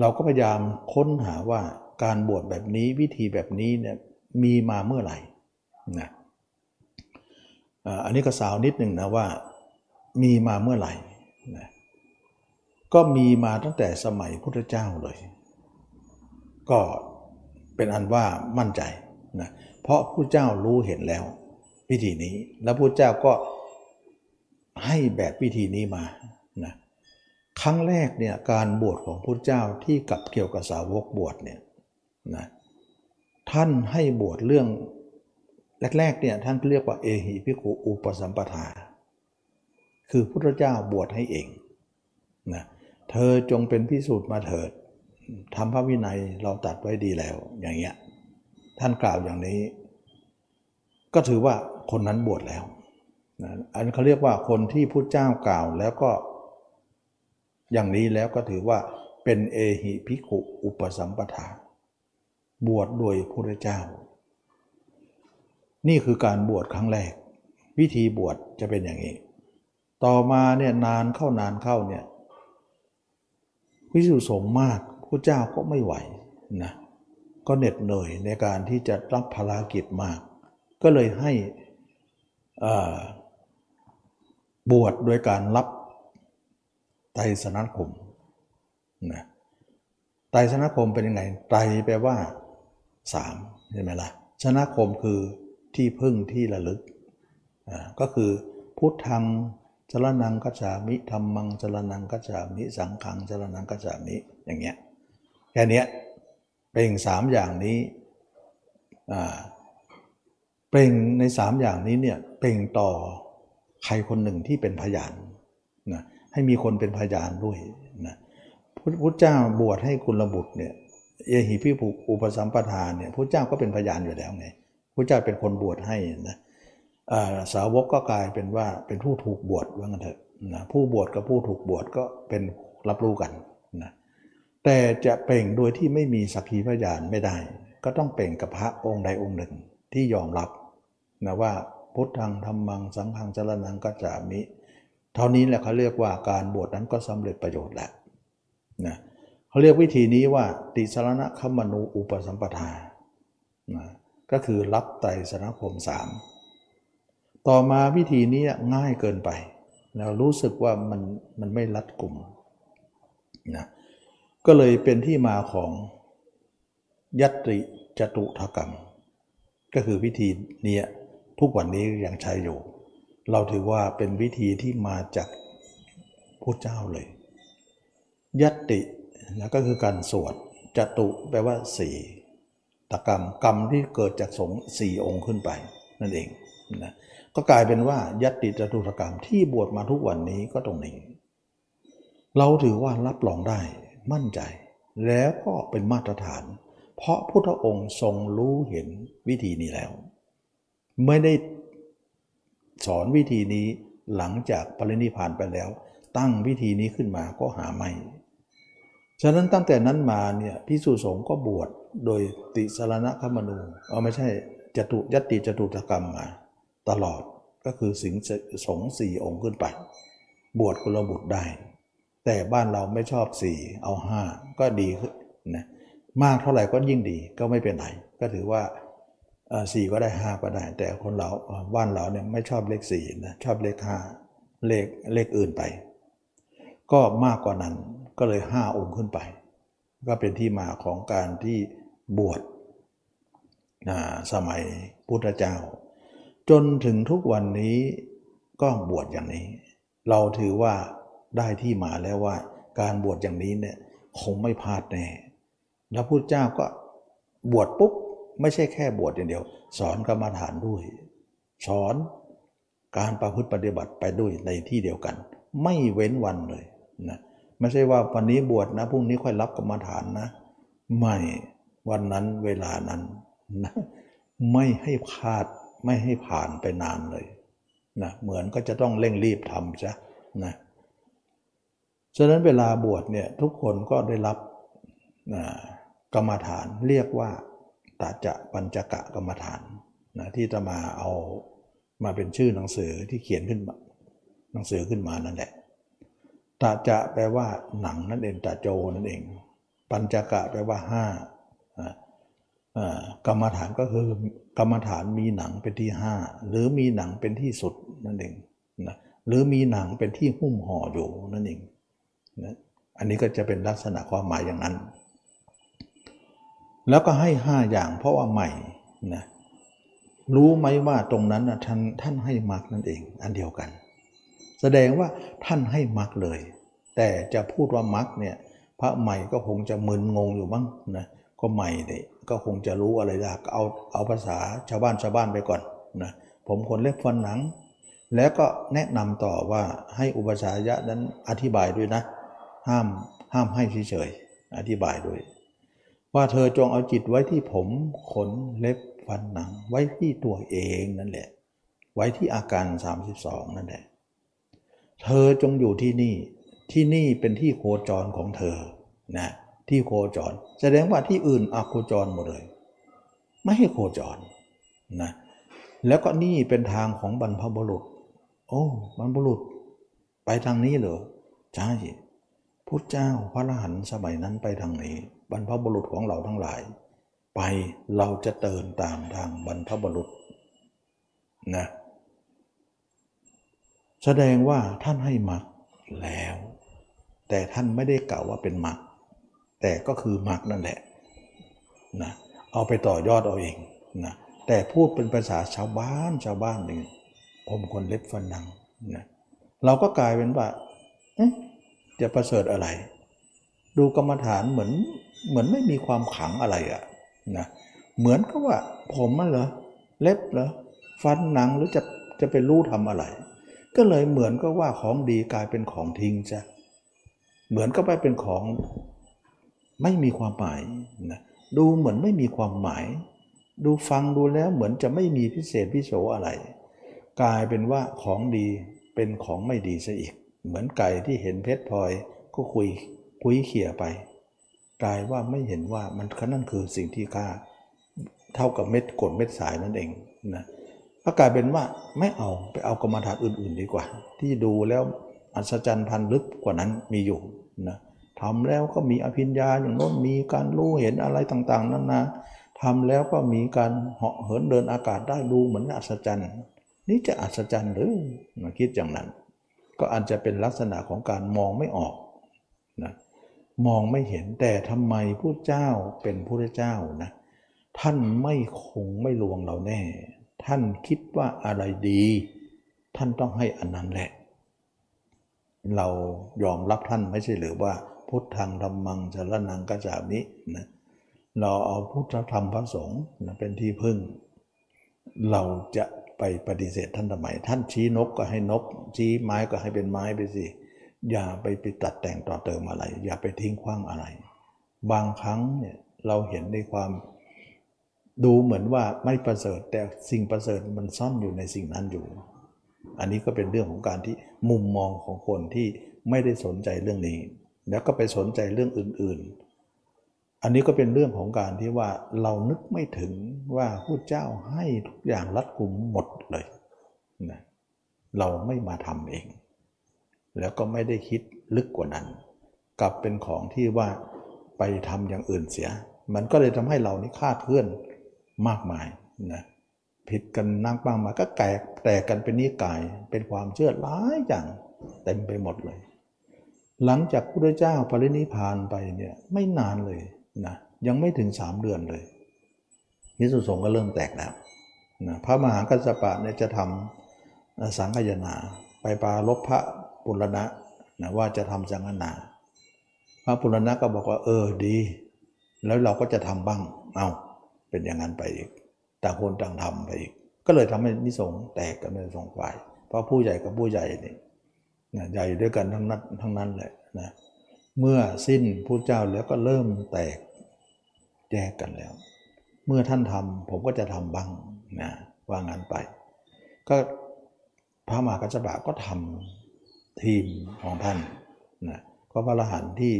A: เราก็พยายามค้นหาว่าการบวชแบบนี้วิธีแบบนี้เนี่ยมีมาเมื่อไหร่นะอันนี้ก็สาวนิดหนึ่งนะว่ามีมาเมื่อไหร่นะก็มีมาตั้งแต่สมัยพุทธเจ้าเลย ก็เป็นอันว่ามั่นใจนะเพราะผู้เจ้ารู้เห็นแล้ววิธีนี้ แล้วผู้เจ้าก็ให้แบบวิธีนี้มานะ ครั้งแรกเนี่ยการบวชของพุทธเจ้าที่กับเกี่ยวกับสาวกบวชเนี่ยนะท่านให้บวชเรื่องแรกๆเนี่ยท่านเรียกว่าเอหิพิคุอุปสัมปทา คือพุทธเจ้าบวชให้เองนะเธอจงเป็นพิสูจน์มาเถิดทำพระวินัยเราตัดไว้ดีแล้วอย่างเงี้ยท่านกล่าวอย่างนี้ ก็ถือว่าคนนั้นบวชแล้วนะอันเขาเรียกว่าคนที่พุทธเจ้ากล่าวแล้วก็ อย่างนี้แล้วก็ถือว่าเป็นเอหิพิกขุอุปสัมปทา บวชโดยพระเจ้า นี่คือการบวชครั้งแรก วิธีบวชจะเป็นอย่างนี้ ต่อมาเนี่ยนานเข้านานเข้าเนี่ยวิสุสงมากพระเจ้าก็ไม่ไหวนะก็เหน็ดเหนื่อยในการที่จะรับภารกิจมาก ก็เลยให้บวชโดยการรับ ไตรสนคมนะไตรสนคมเป็นยังไงไตรแปลว่าสามใช่ไหมละ่ะชนะคมคือที่พึ่งที่ระลึกก็คือพุทธังจรนังกัจฉามิธรรมังจรนังกัจฉามิสังขังจรนังกัจฉามิอย่างเงี้ยแค่นี้เปล่งสามอย่างนี้เปล่งในสามอย่างนี้เนี่ยเปล่งต่อใครคนหนึ่งที่เป็นพยานนะ ให้มีคนเป็นพยานด้วยนะพุทธเจ้าบวชให้คุณระบุตรเนี่ยเอหิพิภุอุปสัมปทานเนี่ยพระเจ้าก็เป็นพยานอยู่แล้วไงพระเจ้าเป็นคนบวชให้นะสาวกก็กลายเป็นว่าเป็นผู้ถูกบวชว่างั้นเถอะนะผู้บวชกับผู้ถูกบวชก็เป็นรับรู้กันนะแต่จะเป่งโดยที่ไม่มีสักขีพยานไม่ได้ ก็ต้องเป่งกับพระองค์ใดองค์หนึ่งที่ยอมรับนะว่าพุทธังธรรมังสังฆังจรนังกัจจามิ เท่านี้แหละเขาเรียกว่าการบวชนั้นก็สำเร็จประโยชน์แล้วนะเขาเรียกวิธีนี้ว่า ติสรณะขมนูอุปสัมปทานะก็คือรับไตรสนคมสามต่อมาวิธีนี้ง่ายเกินไปเรารู้สึกว่ามันมันไม่รัดกลุ่มนะก็เลยเป็นที่มาของยัตติจตุถกรรม ก็คือวิธีนี้ทุกวันนี้ยังใช้อยู่ เราถือว่าเป็นวิธีที่มาจากพระเจ้าเลย ยัตตินะก็คือการสวดจตุแปลว่าสี่ตกรรมกรรมที่เกิดจากสงสี่องค์ขึ้นไป นั่นเองนะก็กลายเป็นว่ายัตติจตุถกรรมที่บวชมาทุกวันนี้ก็ตรงนี้ เราถือว่ารับรองได้มั่นใจ แล้วก็เป็นมาตรฐาน เพราะพุทธองค์ทรงรู้เห็นวิธีนี้แล้ว ไม่ได้ สอนวิธีนี้หลังจากปรินิพานไปแล้ว ตั้งวิธีนี้ขึ้นมาก็หาไม่ ฉะนั้นตั้งแต่นั้นมาเนี่ยพิสุสงฆ์ก็บวชโดยติสารณคมนูเอาไม่ใช่จตุยัตติจตุตกรรมมา ตลอดก็คือสิงสงสี่องค์ขึ้นไป บวชกุลบุตรได้ แต่บ้านเราไม่ชอบสี่เอาห้าก็ดีขึ้นนะมากเท่าไหร่ก็ยิ่งดีก็ไม่เป็นไรก็ถือว่า สี่ก็ได้ห้าก็ได้ แต่คนเราบ้านเราเนี่ยไม่ชอบเลขสี่นะชอบเลขห้าเลขเลขอื่นไป ก็มากกว่านั้นก็เลยห้าองค์ขึ้นไป ก็เป็นที่มาของการที่บวชสมัยพุทธเจ้า จนถึงทุกวันนี้ก็บวชอย่างนี้ เราถือว่าได้ที่มาแล้วว่า การบวชอย่างนี้เนี่ยคงไม่พลาดแน่แล้วพุทธเจ้าก็บวชปุ๊บ ไม่ใช่แค่บวชอย่างเดียว สอนกรรมฐานด้วย สอนการประพฤติปฏิบัติไปด้วยในที่เดียวกัน ไม่เว้นวันเลยนะไม่ใช่ว่าวันนี้บวชนะพรุ่งนี้ค่อยรับกรรมฐานนะ ไม่วันนั้นเวลานั้นนะไม่ให้พลาดไม่ให้ผ่านไปนานเลยนะเหมือนก็จะต้องเร่งรีบทำจ้ะนะฉะนั้นเวลาบวชเนี่ยทุกคนก็ได้รับนะกรรมฐานเรียกว่า ตาจะปัญจกะกรรมฐานนะที่จะมาเอามาเป็นชื่อหนังสือที่เขียนขึ้นหนังสือขึ้นมานั่นแหละตาจะแปลว่าหนังนั่นเองตาโจนั่นเอง ปัญจกะแปลว่าห้าอ่าอ่ากรรมฐานก็คือกรรมฐานมีหนังเป็นที่ห้าหรือมีหนังเป็นที่สุดนั่นเองนะหรือมีหนังเป็นที่หุ้มห่ออยู่นั่นเองนะอันนี้ก็จะเป็นลักษณะความหมายอย่างนั้น แล้วก็ให้ห้าอย่างเพราะว่าใหม่นะรู้ไหมว่าตรงนั้นนะท่านท่านให้มรรคนั่นเอง อันเดียวกัน แสดงว่าท่านให้มรรคเลย แต่จะพูดว่ามรรคเนี่ยพระใหม่ก็คงจะมึนงงอยู่บ้างนะก็ใหม่เนี่ยก็คงจะรู้อะไรยากเอาเอาภาษาชาวบ้านชาวบ้านไปก่อนนะผมคนเล็บฟันหนัง แล้วก็แนะนำต่อว่าให้อุปชายะนั้นอธิบายด้วยนะ ห้ามห้ามให้เฉยๆอธิบายด้วย ว่าเธอจงเอาจิตไว้ที่ผมขนเล็บฟันหนัง ไว้ที่ตัวเองนั่นแหละ ไว้ที่อาการ 32 นั่นแหละ เธอจงอยู่ที่นี่ ที่นี่เป็นที่โคจรของเธอ นะ ที่โคจร แสดงว่าที่อื่นอโคจรหมดเลย ไม่ให้โคจร นะ แล้วก็นี่เป็นทางของบรรพบุรุษ โอ้ บรรพบุรุษ ไปทางนี้เหรอ ใช่ พุทธเจ้าพระอรหันต์สมัยนั้นไปทางนี้ บรรพบุรุษของเราทั้งหลาย ไปเราจะเดินตามทางบรรพบุรุษนะแสดงว่าท่านให้มรรคแล้ว แต่ท่านไม่ได้กล่าวว่าเป็นมรรคแต่ก็คือมรรคนั่นแหละนะเอาไปต่อยอดเอาเองนะแต่พูดเป็นภาษาชาวบ้านชาวบ้านหนึ่งผมคนเล็บฟันหนังนะเราก็กลายเป็นว่าจะประเสริฐอะไร ดูกรรมฐานเหมือนเหมือนไม่มีความขังอะไรอะนะเหมือนกับว่าผมมันเหรอเล็บเหรอฟันหนังหรือจะจะเป็นรู้ทำอะไร ก็เลยเหมือนก็ว่าของดีกลายเป็นของทิ้งจ้ะเหมือนก็ไปเป็นของไม่มีความหมายนะดูเหมือนไม่มีความหมาย ดูฟังดูแล้วเหมือนจะไม่มีพิเศษพิโสอะไร กลายเป็นว่าของดีเป็นของไม่ดีซะอีก เหมือนไก่ที่เห็นเพชรพลอยก็คุย คุยเขี่ยไป กลายว่าไม่เห็นว่ามันนั่นคือสิ่งที่ค่าเท่ากับเม็ดกดเม็ดสายนั่นเองนะก็กลายเป็นว่าไม่เอาไปเอากรรมฐานอื่น ๆ ดีกว่า ที่ดูแล้วอัศจรรย์พันลึกกว่านั้นมีอยู่นะทำแล้วก็มีอภิญญาอย่างโน้นมีการรู้เห็นอะไรต่างๆนั่นนะทำแล้วก็มีการเหาะเหินเดินอากาศได้ดูเหมือนอัศจรรย์ นี่จะอัศจรรย์หรือมาคิดอย่างนั้น ก็อาจจะเป็นลักษณะของการมองไม่ออก มองไม่เห็นแต่ทำไมผู้เจ้าเป็นผู้เจ้านะท่านไม่คงไม่ลวงเราแน่ ท่านคิดว่าอะไรดี ท่านต้องให้อันนั้นแหละ เรายอมรับท่านไม่ใช่หรือว่า พุทธังธรรมังสารนังกัจจามินะเราเอาพุทธธรรมพระสงฆ์นะเป็นที่พึ่ง เราจะไปปฏิเสธท่านทำไมท่านชี้นกก็ให้นก ชี้ไม้ก็ให้เป็นไม้ไปสิ อย่าไปไปตัดแต่งต่อเติมอะไร อย่าไปทิ้งขว้างอะไร บางครั้งเนี่ยเราเห็นในความดูเหมือนว่าไม่ประเสริฐ แต่สิ่งประเสริฐมันซ่อนอยู่ในสิ่งนั้นอยู่ อันนี้ก็เป็นเรื่องของการที่มุมมองของคนที่ไม่ได้สนใจเรื่องนี้ แล้วก็ไปสนใจเรื่องอื่น ๆ อันนี้ก็เป็นเรื่องของการที่ว่าเรานึกไม่ถึงว่าผู้เจ้าให้ทุกอย่างรัดกุมหมดเลยนะเราไม่มาทำเอง แล้วก็ไม่ได้คิดลึกกว่านั้น กลับเป็นของที่ว่าไปทำอย่างอื่นเสีย มันก็เลยทำให้เรานี่คาดเคลื่อนมากมายนะผิดกันนั่งบ้างมาก็แตกแตกกันเป็นนิกายเป็นความเชื่อหลายอย่างเต็มไปหมดเลย หลังจากพระเจ้าปรินิพานไปเนี่ยไม่นานเลยนะยังไม่ถึงสามเดือนเลยนิสุสงก็เริ่มแตกแล้วนะพระมหากัสสปะเนี่ยจะทำสังฆยนา ไปปาลบพระ ปุรณะนะว่าจะทำสังฆนา พระปุรณะก็บอกว่า เออดี แล้วเราก็จะทำบ้าง เอาเป็นอย่างนั้นไปอีกต่างคนต่างทำไปอีก ก็เลยทำให้นิสงแตกกันเป็นสองฝ่าย เพราะผู้ใหญ่กับผู้ใหญ่นี่นะใหญ่ด้วยกันทั้งนั้นทั้งนั้นแหละนะเมื่อสิ้นผู้เจ้าแล้วก็เริ่มแตกแยกกันแล้ว เมื่อท่านทำผมก็จะทำบ้างนะว่างั้นไป ก็พระมหากัจจบะก็ทำ ทีมของท่านนะก็พระอรหันต์ที่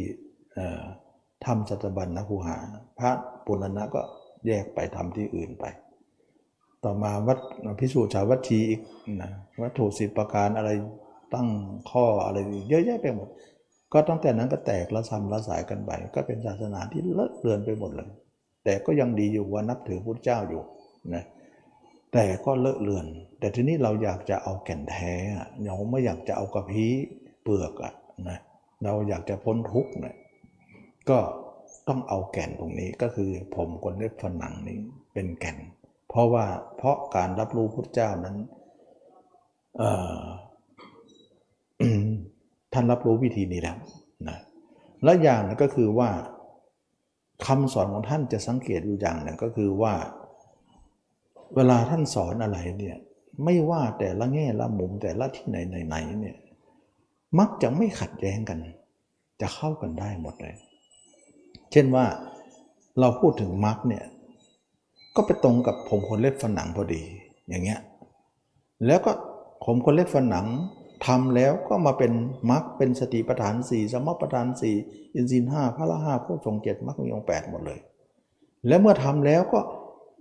A: ทำสัตบัญนะคูหา พระปุณณะก็แยกไปทำที่อื่นไป ต่อมาวัดพิสูจน์ชาววัดชีอีกนะวัตถุสิบประการอะไรตั้งข้ออะไรเยอะแยะไปหมด ก็ตั้งแต่นั้นก็แตกละซ้ำละสายกันไป ก็เป็นศาสนาที่เลอะเลือนไปหมดเลย แต่ก็ยังดีอยู่ว่านับถือพุทธเจ้าอยู่นะ แต่ก็เลอะเลือน แต่ทีนี้เราอยากจะเอาแก่นแท้อะเราไม่อยากจะเอากระพี้เปลือกอะนะเราอยากจะพ้นทุกข์เนี่ยก็ต้องเอาแก่นตรงนี้ก็คือผมคนเล็บฝันหนังนี้เป็นแก่น เพราะว่าเพราะการรับรู้พุทธเจ้านั้นเอ่อท่านรับรู้วิธีนี้แล้วนะและอย่างหนึงก็คือว่าคำสอนของท่านจะสังเกตอยู่อย่างหนึ่งก็คือว่า เวลาท่านสอนอะไรเนี่ยไม่ว่าแต่ละแง่ละมุมแต่ละที่ไหนไหนเนี่ยมักจะไม่ขัดแย้งกัน จะเข้ากันได้หมดเลย เช่นว่าเราพูดถึงมรรคเนี่ยก็ไปตรงกับผมคนเล็บฝันหนังพอดีอย่างเงี้ยแล้วก็ผมคนเล็บฝันหนังทำแล้วก็มาเป็นมรรคเป็นสติปัฏฐานสี่สมปัฏฐานสี่อินทรีย์ห้าพระละห้าผู้ทรงเจ็ดมรรคมีองแปดหมดเลย แล้วเมื่อทำแล้วก็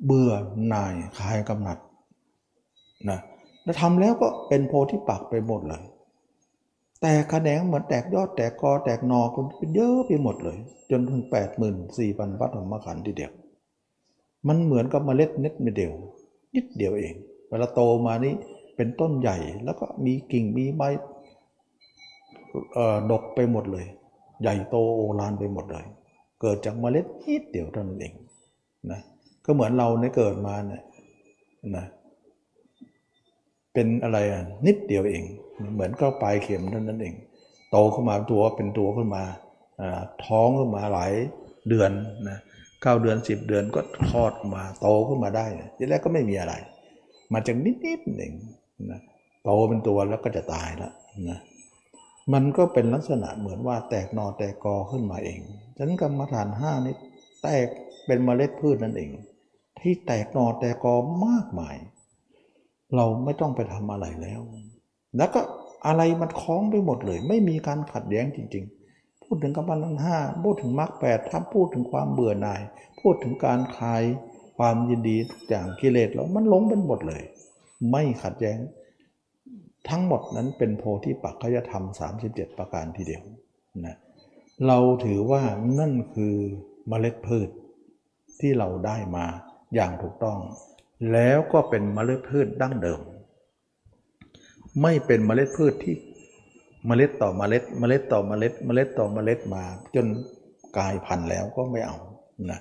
A: เบื่อหน่ายคลายกำหนัดนะแล้วทำแล้วก็เป็นโพธิปักไปหมดเลย แต่ขแขนงเหมือนแตกยอดแตกกอแตกหนอคนเป็นเยอะไปหมดเลย จนถึงแปดหมื่นสี่พันวัตถุมขันธ์ทีเดียวมันเหมือนกับเมล็ดเน็ดเมเดียว นิดเดียวเอง เวลาโตมานี้เป็นต้นใหญ่แล้วก็มีกิ่งมีใบเอ่อดกไปหมดเลย ใหญ่โตโอฬารไปหมดเลย เกิดจากเมล็ดนิดเดียวเท่านั้นเองนะ ก็เหมือนเราเนี่ยเกิดมาเนี่ยนะเป็นอะไรอะนิดเดียวเอง เหมือนก็ปลายเข็มเท่านั้นเอง โตขึ้นมาตัวเป็นตัวขึ้นมาอ่าท้องขึ้นมาหลายเดือนนะเก้าเดือนสิบเดือนก็คลอดมาโตขึ้นมาได้ทีแรกก็ไม่มีอะไร มาจากนิดๆเองนะโตเป็นตัวแล้วก็จะตายแล้วนะมันก็เป็นลักษณะเหมือนว่าแตกหนอแตกกอขึ้นมาเอง ฉะนั้นกรรมฐานห้านี้แตกเป็นเมล็ดพืชนั่นเอง ที่แตกหนอแตกกอมากมาย เราไม่ต้องไปทำอะไรแล้ว แล้วก็อะไรมันคล้องไปหมดเลย ไม่มีการขัดแย้งจริง ๆ พูดถึงกรรมฐานห้าพูดถึงมรรคแปดถ้าพูดถึงความเบื่อหน่าย พูดถึงการคลายความยินดีทุกอย่างกิเลสเรามันลงเป็นหมดเลย ไม่ขัดแย้ง ทั้งหมดนั้นเป็นโพธิปักขยธรรม 37 ประการทีเดียวนะเราถือว่านั่นคือเมล็ดพืชที่เราได้มา อย่างถูกต้อง แล้วก็เป็นเมล็ดพืชดั้งเดิม ไม่เป็นเมล็ดพืชที่เมล็ดต่อเมล็ด เมล็ดต่อเมล็ด เมล็ดต่อเมล็ดมา จนกลายพันธุ์แล้วก็ไม่เอานะ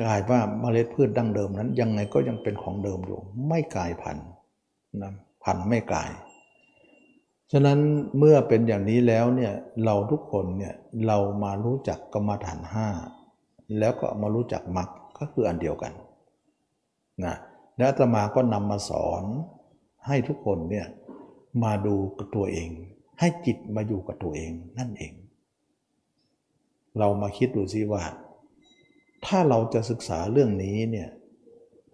A: กลายว่าเมล็ดพืชดั้งเดิมนั้น ยังไงก็ยังเป็นของเดิมอยู่ ไม่กลายพันธุ์นะพันธุ์ไม่กลายฉะนั้นเมื่อเป็นอย่างนี้แล้วเนี่ยเราทุกคนเนี่ยเรามารู้จักกรรมฐานห้าแล้วก็มารู้จักมรรคก็คืออันเดียวกัน นะแล้วตมาก็นำมาสอนให้ทุกคนเนี่ยมาดูกับตัวเอง ให้จิตมาอยู่กับตัวเองนั่นเอง เรามาคิดดูซิว่า ถ้าเราจะศึกษาเรื่องนี้เนี่ย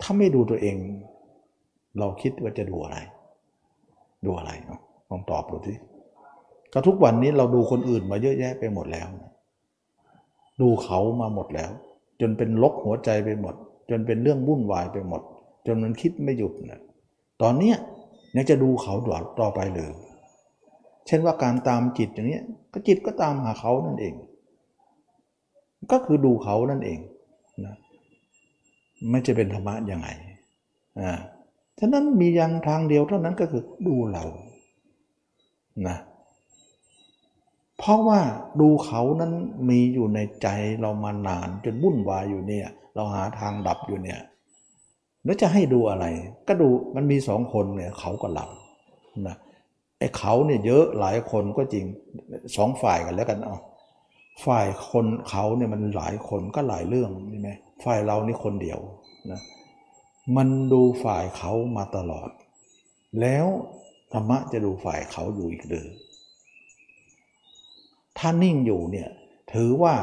A: ถ้าไม่ดูตัวเอง เราคิดว่าจะดูอะไร ดูอะไรเนาะลองตอบดูสิก็ทุกวันนี้เราดูคนอื่นมาเยอะแยะไปหมดแล้ว ดูเขามาหมดแล้ว จนเป็นลกหัวใจไปหมด จนเป็นเรื่องวุ่นวายไปหมด จนมันคิดไม่หยุดนะตอนเนี้ยยังจะดูเขาต่อไปเลยเช่นว่าการตามจิตอย่างนี้ก็จิตก็ตามหาเขานั่นเอง ก็คือดูเขานั่นเองนะไม่จะเป็นธรรมะยังไงอ่าฉะนั้นมีอย่างทางเดียวเท่านั้นก็คือดูเรานะเพราะว่าดูเขานั้นมีอยู่ในใจเรามานานจนวุ่นวายอยู่เนี่ย เราหาทางดับอยู่เนี่ยแล้วจะให้ดูอะไร ก็ดูมันมีสองคนเนี่ยเขากับเรานะไอ้เขาเนี่ยเยอะหลายคนก็จริงสองฝ่ายกันแล้วกันเอาฝ่ายคนเขาเนี่ยมันหลายคนก็หลายเรื่องใช่ไหมฝ่ายเรานี่คนเดียวนะมันดูฝ่ายเขามาตลอด แล้วธรรมะจะดูฝ่ายเขาอยู่อีกหรือถ้านิ่งอยู่เนี่ยถือว่า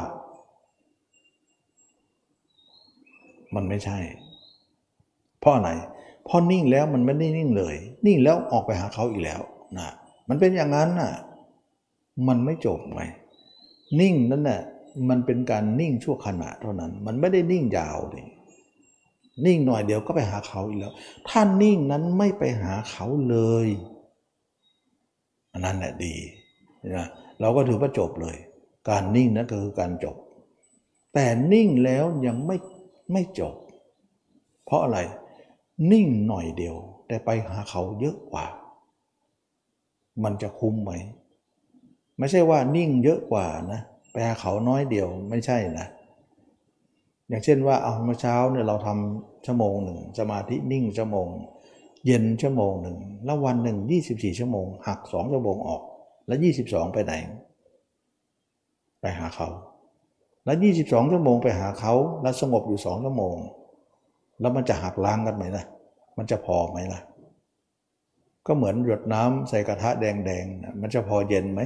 A: มันไม่ใช่ เพราะอะไร เพราะนิ่งแล้วมันไม่ได้นิ่งเลย นิ่งแล้วออกไปหาเขาอีกแล้วนะมันเป็นอย่างนั้นน่ะ มันไม่จบไงนิ่งนั่นน่ะมันเป็นการนิ่งชั่วขณะเท่านั้น มันไม่ได้นิ่งยาวเลยนิ่งหน่อยเดียวก็ไปหาเขาอีกแล้ว ถ้านิ่งนั้นไม่ไปหาเขาเลย อันนั้นแหละดีนะเราก็ถือว่าจบเลย การนิ่งนั้นก็คือการจบ แต่นิ่งแล้วยังไม่ ไม่จบ เพราะอะไร นิ่งหน่อยเดียว แต่ไปหาเขาเยอะกว่า มันจะคุ้มไหม ไม่ใช่ว่านิ่งเยอะกว่านะไปหาเขาน้อยเดียวไม่ใช่นะ อย่างเช่นว่าเอาเมื่อเช้าเนี่ยเราทำชั่วโมงหนึ่งสมาธินิ่งชั่วโมง เย็นชั่วโมงหนึ่งแล้ววันหนึ่ง24 ชั่วโมงหักสองชั่วโมงออก แล้ว 22 ไปไหน ไปหาเขา แล้ว 22 ชั่วโมงไปหาเขาแล้วสงบอยู่สองชั่วโมง แล้วมันจะหักล้างกันไหมล่ะ มันจะพอไหมล่ะ ก็เหมือนหยดน้ำใส่กระทะแดงๆ มันจะพอเย็นไหม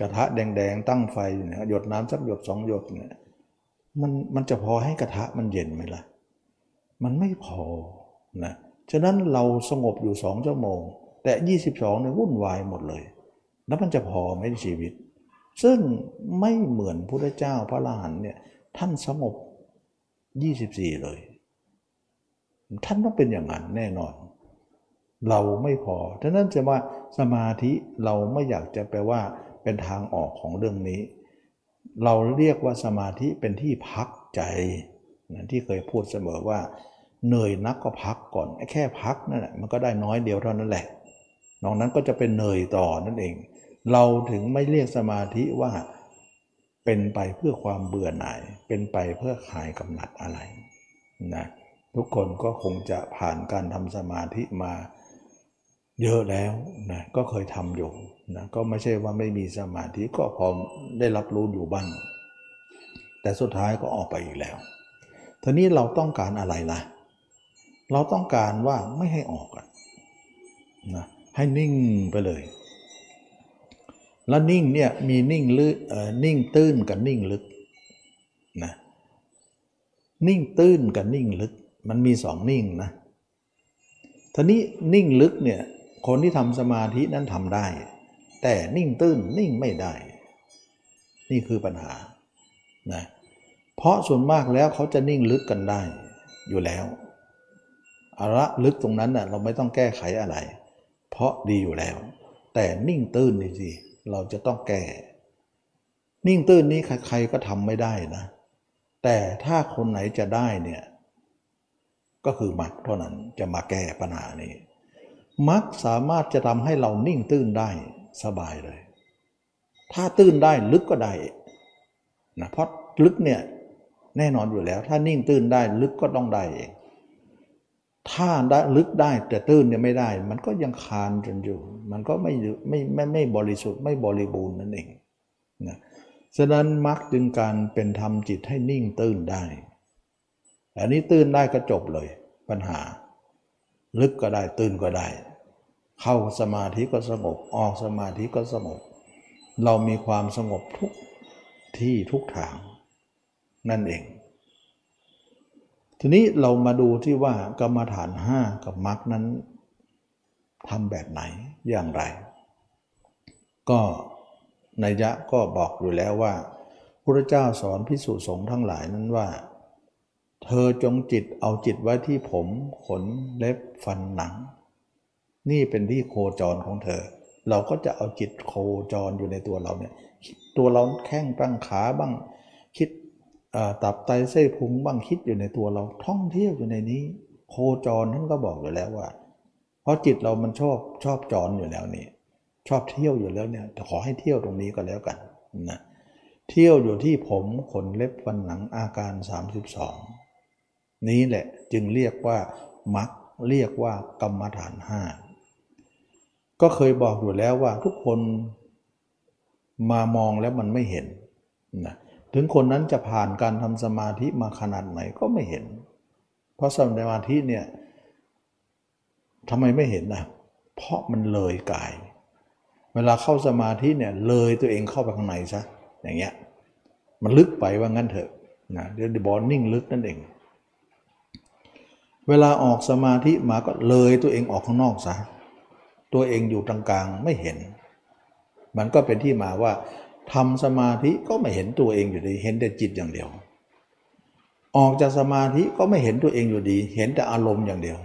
A: กระทะแดงๆ ตั้งไฟหยดน้ำสักหยดสองหยดเนี่ยมันมันจะพอให้กระทะมันเย็นไหมล่ะ มันไม่พอนะ ฉะนั้นเราสงบอยู่สองชั่วโมง แต่ 22เนี่ยวุ่นวายหมดเลย แล้วมันจะพอไหมในชีวิต ซึ่งไม่เหมือนพระเจ้าพระลาหันเนี่ยท่านสงบ 24 เลย ท่านต้องเป็นอย่างนั้นแน่นอน เราไม่พอฉะนั้นจะว่าสมาธิเราไม่อยากจะแปลว่าเป็นทางออกของเรื่องนี้ เราเรียกว่าสมาธิเป็นที่พักใจนะที่เคยพูดเสมอว่า เหนื่อยนักก็พักก่อนแค่พักนั่นแหละมันก็ได้น้อยเดียวเท่านั้นแหละนอกนั้นก็จะเป็นเหนื่อยต่อนั่นเอง เราถึงไม่เรียกสมาธิว่าเป็นไปเพื่อความเบื่อหน่าย เป็นไปเพื่อหายกำหนัดอะไรนะทุกคนก็คงจะผ่านการทำสมาธิมาเยอะแล้วนะก็เคยทำอยู่นะก็ไม่ใช่ว่าไม่มีสมาธิก็พอได้รับรู้อยู่บ้าง แต่สุดท้ายก็ออกไปอีกแล้วทีนี้เราต้องการอะไรล่ะ เราต้องการว่าไม่ให้ออกนะให้นิ่งไปเลย แล้วนิ่งเนี่ยมีนิ่งลึกนิ่งตื้นกับนิ่งลึกนะนิ่งตื้นกับนิ่งลึก มันมีสองนิ่งนะทีนี้นิ่งลึกเนี่ยคนที่ทำสมาธินั้นทำได้ แต่นิ่งตื้นนิ่งไม่ได้ นี่คือปัญหานะเพราะส่วนมากแล้วเขาจะนิ่งลึกกันได้อยู่แล้วอาระลึกตรงนั้นน่ะเราไม่ต้องแก้ไขอะไร เพราะดีอยู่แล้ว แต่นิ่งตื้นนี่สิ เราจะต้องแก้นิ่งตื้นนี้ใครๆก็ทำไม่ได้นะ แต่ถ้าคนไหนจะได้เนี่ย ก็คือมักเท่านั้นจะมาแก้ปัญหานี้ มักสามารถจะทำให้เรานิ่งตื้นได้สบายเลย ถ้าตื้นได้ลึกก็ได้นะเพราะลึกเนี่ยแน่นอนอยู่แล้ว ถ้านิ่งตื้นได้ลึกก็ต้องได้เอง ถ้าได้ลึกได้แต่ตื้นเนี่ยไม่ได้ มันก็ยังคานจนอยู่ มันก็ไม่ไม่ไม่ไม่บริสุทธิ์ไม่บริบูรณ์นั่นเองนะฉะนั้นมักจึงการเป็นทำจิตให้นิ่งตื้นได้ อันนี้ตื้นได้ก็จบเลย ปัญหา ลึกก็ได้ตื้นก็ได้ เข้าสมาธิก็สงบ ออกสมาธิก็สงบ เรามีความสงบทุกที่ทุกทางนั่นเอง ทีนี้เรามาดูที่ว่ากรรมฐานห้ากับมรรคนั้นทำแบบไหนอย่างไร ก็นัยยะก็บอกอยู่แล้วว่าพระเจ้าสอนพิสุสงฆ์ทั้งหลายนั้นว่า เธอจงจิตเอาจิตไว้ที่ผมขนเล็บฟันหนัง นี่เป็นที่โคจรของเธอ เราก็จะเอาจิตโคจรอยู่ในตัวเราเนี่ยตัวเราแข้งบ้างขาบ้าง ตับไตเส้พุงบ้างคิดอยู่ในตัวเราท่องเที่ยวอยู่ในนี้ โคจรท่านก็บอกอยู่แล้วว่า เพราะจิตเรามันชอบชอบจรอยู่แล้วนี่ ชอบเที่ยวอยู่แล้วเนี่ยขอให้เที่ยวตรงนี้ก็แล้วกันนะเที่ยวอยู่ที่ผมขนเล็บฟันหนังอาการ 32 นี้แหละจึงเรียกว่ามักเรียกว่ากรรมฐานห้าก็เคยบอกอยู่แล้วว่าทุกคนมามองแล้วมันไม่เห็นนะ ถึงคนนั้นจะผ่านการทำสมาธิมาขนาดไหนก็ไม่เห็น เพราะสมาธิเนี่ยทำไมไม่เห็นนะเพราะมันเลยกาย เวลาเข้าสมาธิเนี่ยเลยตัวเองเข้าไปข้างในซะอย่างเงี้ยมันลึกไปว่างั้นเถอะนะเดี๋ยวบอลนิ่งลึกนั่นเอง เวลาออกสมาธิมาก็เลยตัวเองออกข้างนอกซะตัวเองอยู่ตรงกลางไม่เห็น มันก็เป็นที่มาว่า ทำสมาธิก็ไม่เห็นตัวเองอยู่ดี เห็นแต่จิตอย่างเดียว ออกจากสมาธิก็ไม่เห็นตัวเองอยู่ดี เห็นแต่อารมณ์อย่างเดียว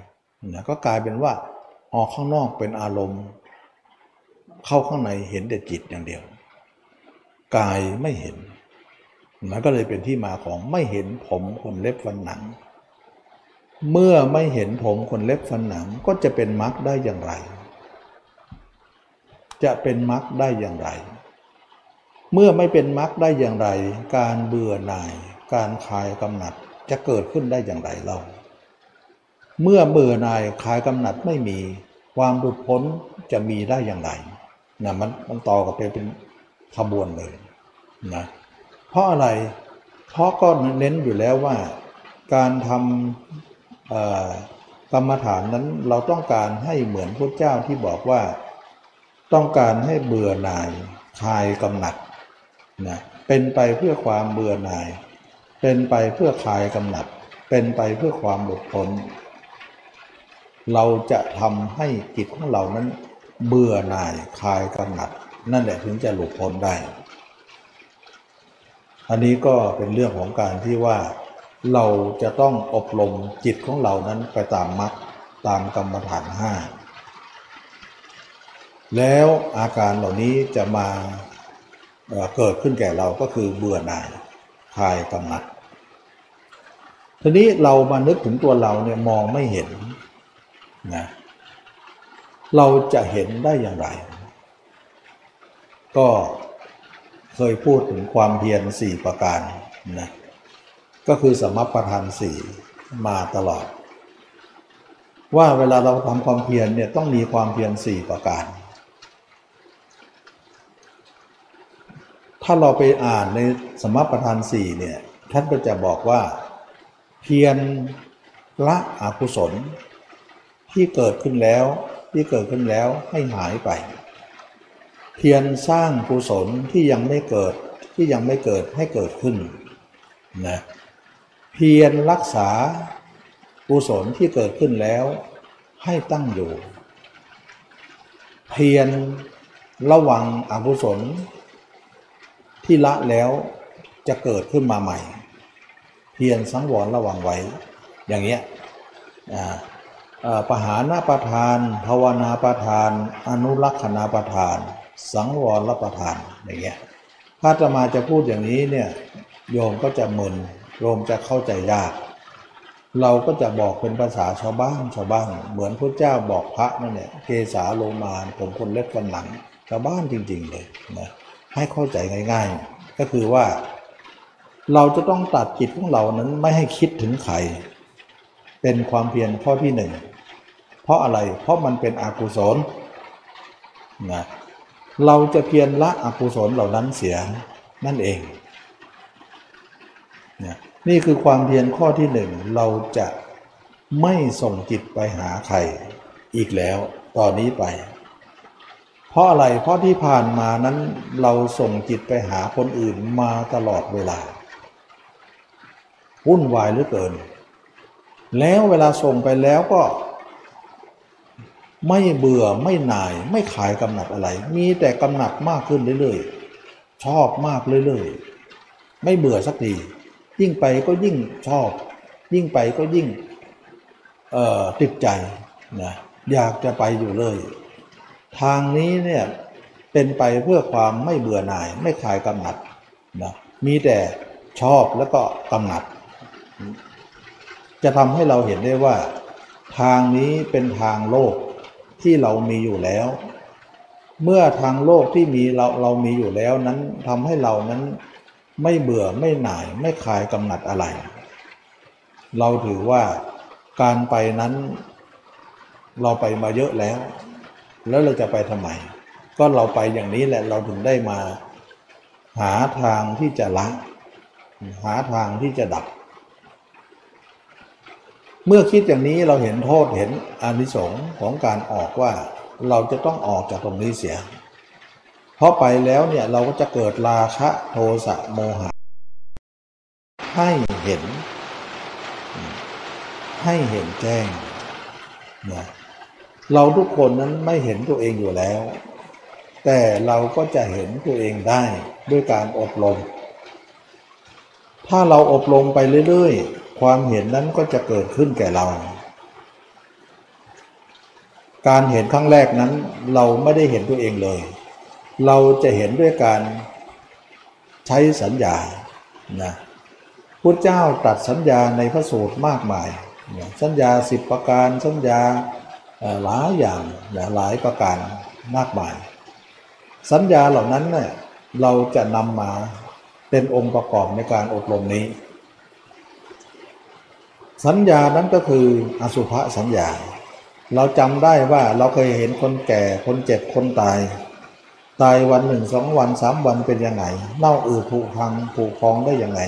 A: นะก็กลายเป็นว่าออกข้างนอกเป็นอารมณ์ เข้าข้างในเห็นแต่จิตอย่างเดียว กายไม่เห็นนะก็เลยเป็นที่มาของไม่เห็นผมขนเล็บฟันหนัง เมื่อไม่เห็นผมขนเล็บฟันหนังก็จะเป็นมรรคได้อย่างไร จะเป็นมรรคได้อย่างไร เมื่อไม่เป็นมรรคได้อย่างไร การเบื่อหน่าย การคลายกำหนัดจะเกิดขึ้นได้อย่างไรเล่าเมื่อเบื่อหน่ายคลายกำหนัดไม่มี ความหลุดพ้นจะมีได้อย่างไรนะมันมันต่อกับไปเป็นขบวนเลยนะเพราะอะไร เพราะก็เน้นอยู่แล้วว่า การทำกรรมฐานนั้นเราต้องการให้เหมือนพระเจ้าที่บอกว่า ต้องการให้เบื่อหน่ายคลายกำหนัด นะเป็นไปเพื่อความเบื่อหน่าย เป็นไปเพื่อคลายกำหนัด เป็นไปเพื่อความหลุดพ้น เราจะทำให้จิตของเรานั้น เบื่อหน่ายคลายกำหนัด นั่นแหละถึงจะหลุดพ้นได้ อันนี้ก็เป็นเรื่องของการที่ว่า เราจะต้องอบรมจิตของเรานั้นไปตามมรรคตามกรรมฐานห้าแล้วอาการเหล่านี้จะมา เกิดขึ้นแก่เราก็คือเบื่อหน่ายคลายกำหนัดทีนี้เรามานึกถึงตัวเราเนี่ยมองไม่เห็นนะเราจะเห็นได้อย่างไร ก็เคยพูดถึงความเพียรสี่ประการนะก็คือสมัประทานสี่มาตลอด ว่าเวลาเราทำความเพียรเนี่ยต้องมีความเพียรสี่ประการ ถ้าเราไปอ่านในสมัประทานสี่เนี่ยท่านก็จะบอกว่า เพียรละอกุศล ที่เกิดขึ้นแล้วที่เกิดขึ้นแล้วให้หายไป เพียรสร้างกุศลที่ยังไม่เกิดที่ยังไม่เกิดให้เกิดขึ้นนะเพียรรักษากุศลที่เกิดขึ้นแล้วให้ตั้งอยู่ เพียรระวังอกุศล ที่ละแล้วจะเกิดขึ้นมาใหม่ เพียรสังวรระวังไว้ อย่างเงี้ยปหานาประทาน ภาวนาประทาน อนุรักษณาประทาน สังวรประทานอย่างเงี้ยถ้าจะมาจะพูดอย่างนี้เนี่ยโยมก็จะมึนโยมจะเข้าใจยาก เราก็จะบอกเป็นภาษาชาวบ้านชาวบ้าน เหมือนพระเจ้าบอกพระนั่นเนี่ยเกสาโลมานผมคนเล็กกันหลังชาวบ้านจริง ๆ เลยนะ ให้เข้าใจง่าย ๆ ก็คือว่า เราจะต้องตัดจิตของเรานั้นไม่ให้คิดถึงใครเป็นความเพียรข้อที่หนึ่งเพราะอะไรเพราะมันเป็นอกุศลนะเราจะเพียรละอกุศลเหล่านั้นเสียนั่นเองนะนี่คือความเพียรข้อที่หนึ่งเราจะไม่ส่งจิตไปหาใครอีกแล้วตอนนี้ไป ราะอะไร เพราะที่ผ่านมานั้นเราส่งจิตไปหาคนอื่นมาตลอดเวลาวุ่นวายเหลือเกิน แล้วเวลาส่งไปแล้วก็ ไม่เบื่อไม่หน่าย ไม่ขายกำหนัดอะไร มีแต่กำหนัดมากขึ้นเรื่อยๆ ชอบมากเรื่อยๆ ไม่เบื่อสักทียิ่งไปก็ยิ่งชอบ ยิ่งไปก็ยิ่งติดใจนะอยากจะไปอยู่เลย ทางนี้เนี่ยเป็นไปเพื่อความไม่เบื่อหน่ายไม่ขายกำหนัดนะมีแต่ชอบแล้วก็กำหนัด จะทำให้เราเห็นได้ว่า ทางนี้เป็นทางโลกที่เรามีอยู่แล้ว เมื่อทางโลกที่มีเราเรามีอยู่แล้วนั้นทำให้เรานั้นไม่เบื่อไม่หน่ายไม่คลายกำหนัดอะไร เราถือว่าการไปนั้น เราไปมาเยอะแล้ว แล้วเราจะไปทำไม ก็เราไปอย่างนี้แหละเราถึงได้มา หาทางที่จะละหาทางที่จะดับ เมื่อคิดอย่างนี้เราเห็นโทษเห็นอานิสงส์ของการออกว่าเราจะต้องออกจากตรงนี้เสีย เพราะไปแล้วเนี่ยเราก็จะเกิดราคะโทสะโมหะ ให้เห็น ให้เห็นแจ้งนะ เราทุกคนนั้นไม่เห็นตัวเองอยู่แล้ว แต่เราก็จะเห็นตัวเองได้ด้วยการอบรม ถ้าเราอบรมไปเรื่อยๆ ความเห็นนั้นก็จะเกิดขึ้นแก่เรา การเห็นครั้งแรกนั้นเราไม่ได้เห็นตัวเองเลย เราจะเห็นด้วยการใช้สัญญานะพุทธเจ้าตัดสัญญาในพระสูตรมากมาย สัญญาสิบประการสัญญา หลายอย่างหลายประการมากมาย สัญญาเหล่านั้นเนี่ยเราจะนำมาเป็นองค์ประกอบในการอบรมนี้ สัญญานั้นก็คืออสุภะสัญญา เราจำได้ว่าเราเคยเห็นคนแก่คนเจ็บคนตาย ตายวันหนึ่งสองวันสามวันเป็นยังไง เน่าอืดผุพังผุพองได้ยังไง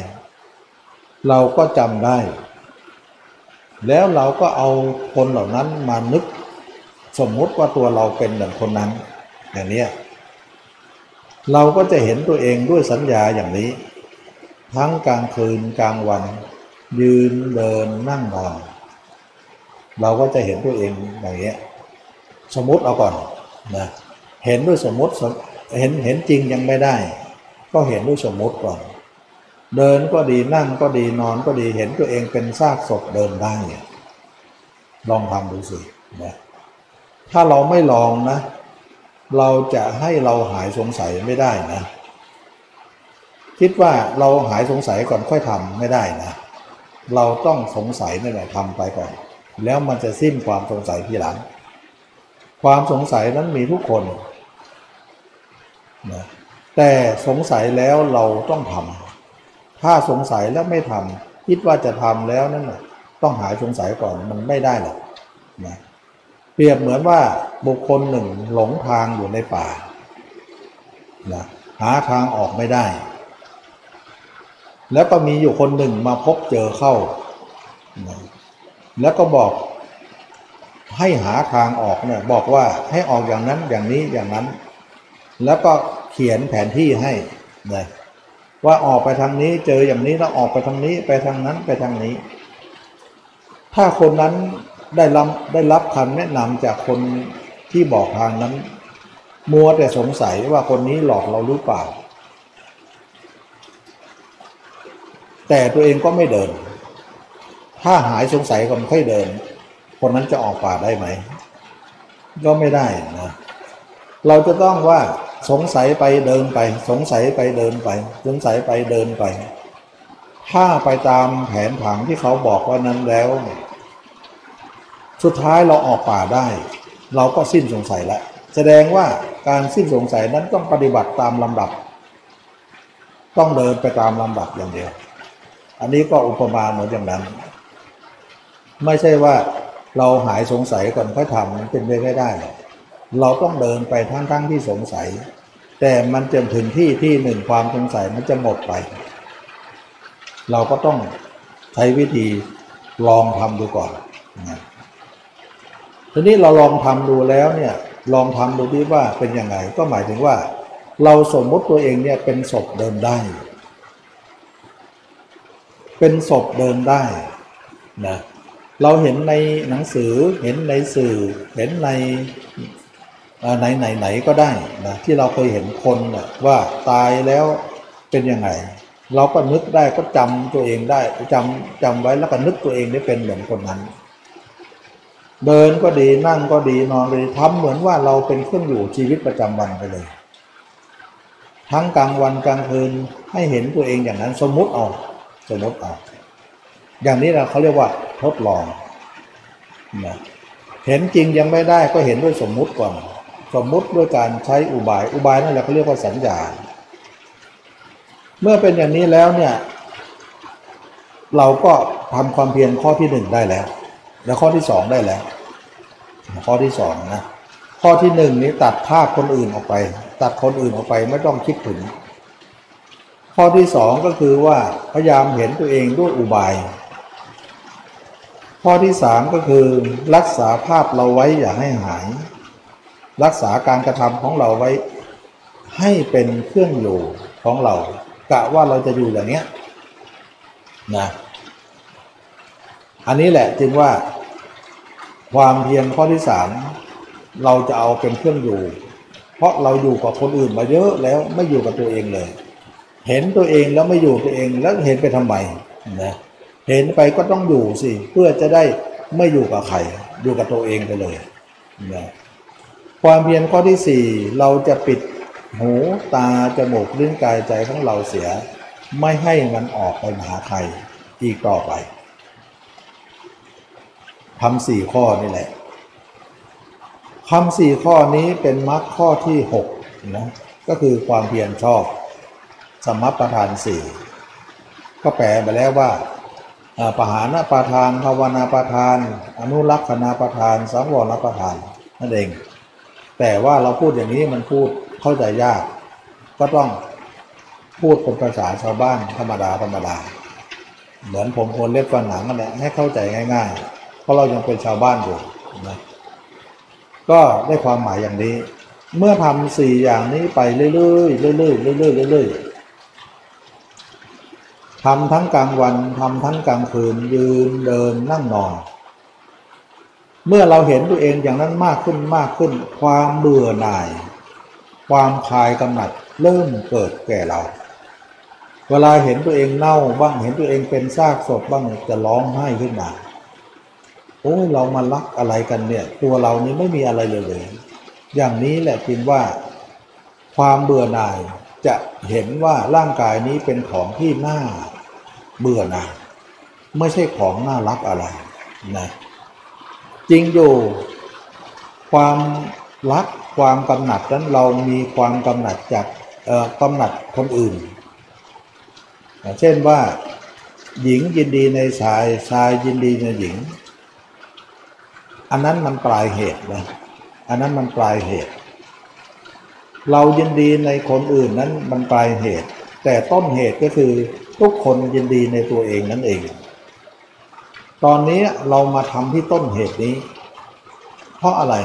A: เราก็จำได้ แล้วเราก็เอาคนเหล่านั้นมานึก สมมุติว่าตัวเราเป็นอย่างคนนั้น อย่างนี้เราก็จะเห็นตัวเองด้วยสัญญาอย่างนี้ ทั้งกลางคืนกลางวัน ยืนเดินนั่งนอนเราก็จะเห็นตัวเองอย่างนี้สมมติเอาก่อนนะเห็นด้วยสมมติเห็นเห็นจริงยังไม่ได้ ก็เห็นด้วยสมมติก่อน เดินก็ดีนั่งก็ดีนอนก็ดีเห็นตัวเองเป็นซากศพเดินได้ลองทำดูสินะ ถ้าเราไม่ลองนะ เราจะให้เราหายสงสัยไม่ได้นะ คิดว่าเราหายสงสัยก่อนค่อยทำไม่ได้นะ เราต้องสงสัยนี่แหละทำไปก่อน แล้วมันจะสิ้นความสงสัยทีหลัง ความสงสัยนั้นมีทุกคนนะแต่สงสัยแล้วเราต้องทำถ้าสงสัยแล้วไม่ทำคิดว่าจะทำแล้วนั่นนะต้องหายสงสัยก่อนมันไม่ได้หรอกนะเรียบเหมือนว่าบุคคลหนึ่งหลงทางอยู่ในป่านะหาทางออกไม่ได้ แล้วก็มีอยู่คนหนึ่งมาพบเจอเข้านะแล้วก็บอกให้หาทางออกเนี่ยบอกว่าให้ออกอย่างนั้นอย่างนี้อย่างนั้น แล้วก็เขียนแผนที่ให้นะว่าออกไปทางนี้เจออย่างนี้แล้วออกไปทางนี้ไปทางนั้นไปทางนี้ ถ้าคนนั้น ได้รับได้รับคำแนะนำจากคนที่บอกทางนั้น มัวแต่สงสัยว่าคนนี้หลอกเราหรือเปล่า แต่ตัวเองก็ไม่เดิน ถ้าหายสงสัยก็ไม่ค่อยเดิน คนนั้นจะออกป่าได้ไหม ก็ไม่ได้นะ เราจะต้องว่าสงสัยไปเดินไป สงสัยไปเดินไป สงสัยไปเดินไป ถ้าไปตามแผนผังที่เขาบอกว่านั้นแล้ว สุดท้ายเราออกป่าได้ เราก็สิ้นสงสัยแล้วแสดงว่าการสิ้นสงสัยนั้นต้องปฏิบัติตามลำดับ ต้องเดินไปตามลำดับอย่างเดียว อันนี้ก็อุปมาเหมือนอย่างนั้น ไม่ใช่ว่าเราหายสงสัยก่อนค่อยทำมันเป็นไปไม่ได้หรอกเราต้องเดินไปทั้งๆทที่สงสัย แต่มันจนถึงที่ที่หนึ่งความสงสัยมันจะหมดไป เราก็ต้องใช้วิธีลองทำดูก่อนนะ ทีนี้เราลองทำดูแล้วเนี่ยลองทำดูที่ว่าเป็นยังไงก็หมายถึงว่า เราสมมติตัวเองเนี่ยเป็นศพเดินได้ เป็นศพเดินได้นะเราเห็นในหนังสือเห็นในสื่อเห็นในไหนไหนไหนก็ได้นะที่เราเคยเห็นคนนะว่าตายแล้วเป็นยังไง เราก็นึกได้ก็จำตัวเองได้จำจำไว้แล้วก็นึกตัวเองได้เป็นเหมือนคนนั้น เดินก็ดีนั่งก็ดีนอนเลยทำเหมือนว่าเราเป็นเครื่องอยู่ชีวิตประจำวันไปเลย ทั้งกลางวันกลางคืนให้เห็นตัวเองอย่างนั้นสมมุติเอาสมมติเอาอย่างนี้เราเขาเรียกว่าทดลองนะเห็นจริงยังไม่ได้ก็เห็นด้วยสมมุติก่อนสมมุติด้วยการใช้อุบายอุบายนั่นแหละเขาเรียกว่าสัญญา เมื่อเป็นอย่างนี้แล้วเนี่ย เราก็ทำความเพียรข้อที่หนึ่งได้แล้ว แล้วข้อที่สองได้แล้ว ข้อที่สองนะข้อที่หนึ่งนี้ตัดภาพคนอื่นออกไป ตัดคนอื่นออกไปไม่ต้องคิดถึง ข้อที่สองก็คือว่าพยายามเห็นตัวเองด้วยอุบาย ข้อที่สามก็คือรักษาภาพเราไว้อย่าให้หาย รักษาการกระทำของเราไว้ ให้เป็นเครื่องอยู่ของเรากะว่าเราจะอยู่อย่างเนี้ยนะ อันนี้แหละจึงว่าความเพียรข้อที่สามเราจะเอาเป็นเครื่องอยู่ เพราะเราอยู่กับคนอื่นมาเยอะแล้วไม่อยู่กับตัวเองเลย เห็นตัวเองแล้วไม่อยู่ตัวเองแล้วเห็นไปทำไมนะเห็นไปก็ต้องอยู่สิเพื่อจะได้ไม่อยู่กับใครอยู่กับตัวเองไปเลยนะความเพียรข้อที่สี่เราจะปิดหูตาจมูกลิ้นกายใจของเราเสีย ไม่ให้มันออกไปหาใครอีกต่อไป ทำสี่ข้อนี่แหละคำสี่ข้อนี้เป็นมรรคข้อที่หกนะก็คือความเพียรชอบ สมัประธานสี่ก็แปลไปแล้วว่าปหานาประธานภาวนาประธาน อนุรักษณาประธาน สังวรประธานนั่นเอง แต่ว่าเราพูดอย่างนี้มันพูดเข้าใจยาก ก็ต้องพูดเป็นภาษาชาวบ้านธรรมดาธรรมดา เหมือนผมคนเล็บฟันหนังนั่นแหละให้เข้าใจง่าย ๆ เพราะเรายังเป็นชาวบ้านอยู่นะก็ได้ความหมายอย่างนี้ เมื่อทำสี่อย่างนี้ไปเรื่อยๆเรื่อยๆเรื่อยๆเรื่อยๆทำทั้งกลางวันทำทั้งกลางคืนยืนเดินนั่งนอนเมื่อเราเห็นตัวเองอย่างนั้นมากขึ้นมากขึ้น ความเบื่อหน่าย ความคลายกำหนัดเริ่มเกิดแก่เรา เวลาเห็นตัวเองเน่าบ้างเห็นตัวเองเป็นซากศพบ้างจะร้องไห้ขึ้นมา โอ้เรามารักอะไรกันเนี่ย ตัวเรานี้ไม่มีอะไรเลยเลย อย่างนี้แหละจึงว่า ความเบื่อหน่ายจะเห็นว่าร่างกายนี้เป็นของที่น่าเบื่อหน่ายไม่ใช่ของน่ารักอะไรนะจริงอยู่ความรักความกำหนัดนั้นเรามีความกำหนัดจากกำหนัดคนอื่น เช่นว่าหญิงยินดีในชายชายยินดีในหญิง อันนั้นมันปลายเหตุนะอันนั้นมันปลายเหตุ เรายินดีในคนอื่นนั้นมันปลายเหตุ แต่ต้นเหตุก็คือทุกคนยินดีในตัวเองนั่นเอง ตอนนี้เรามาทำที่ต้นเหตุนี้ เพราะอะไร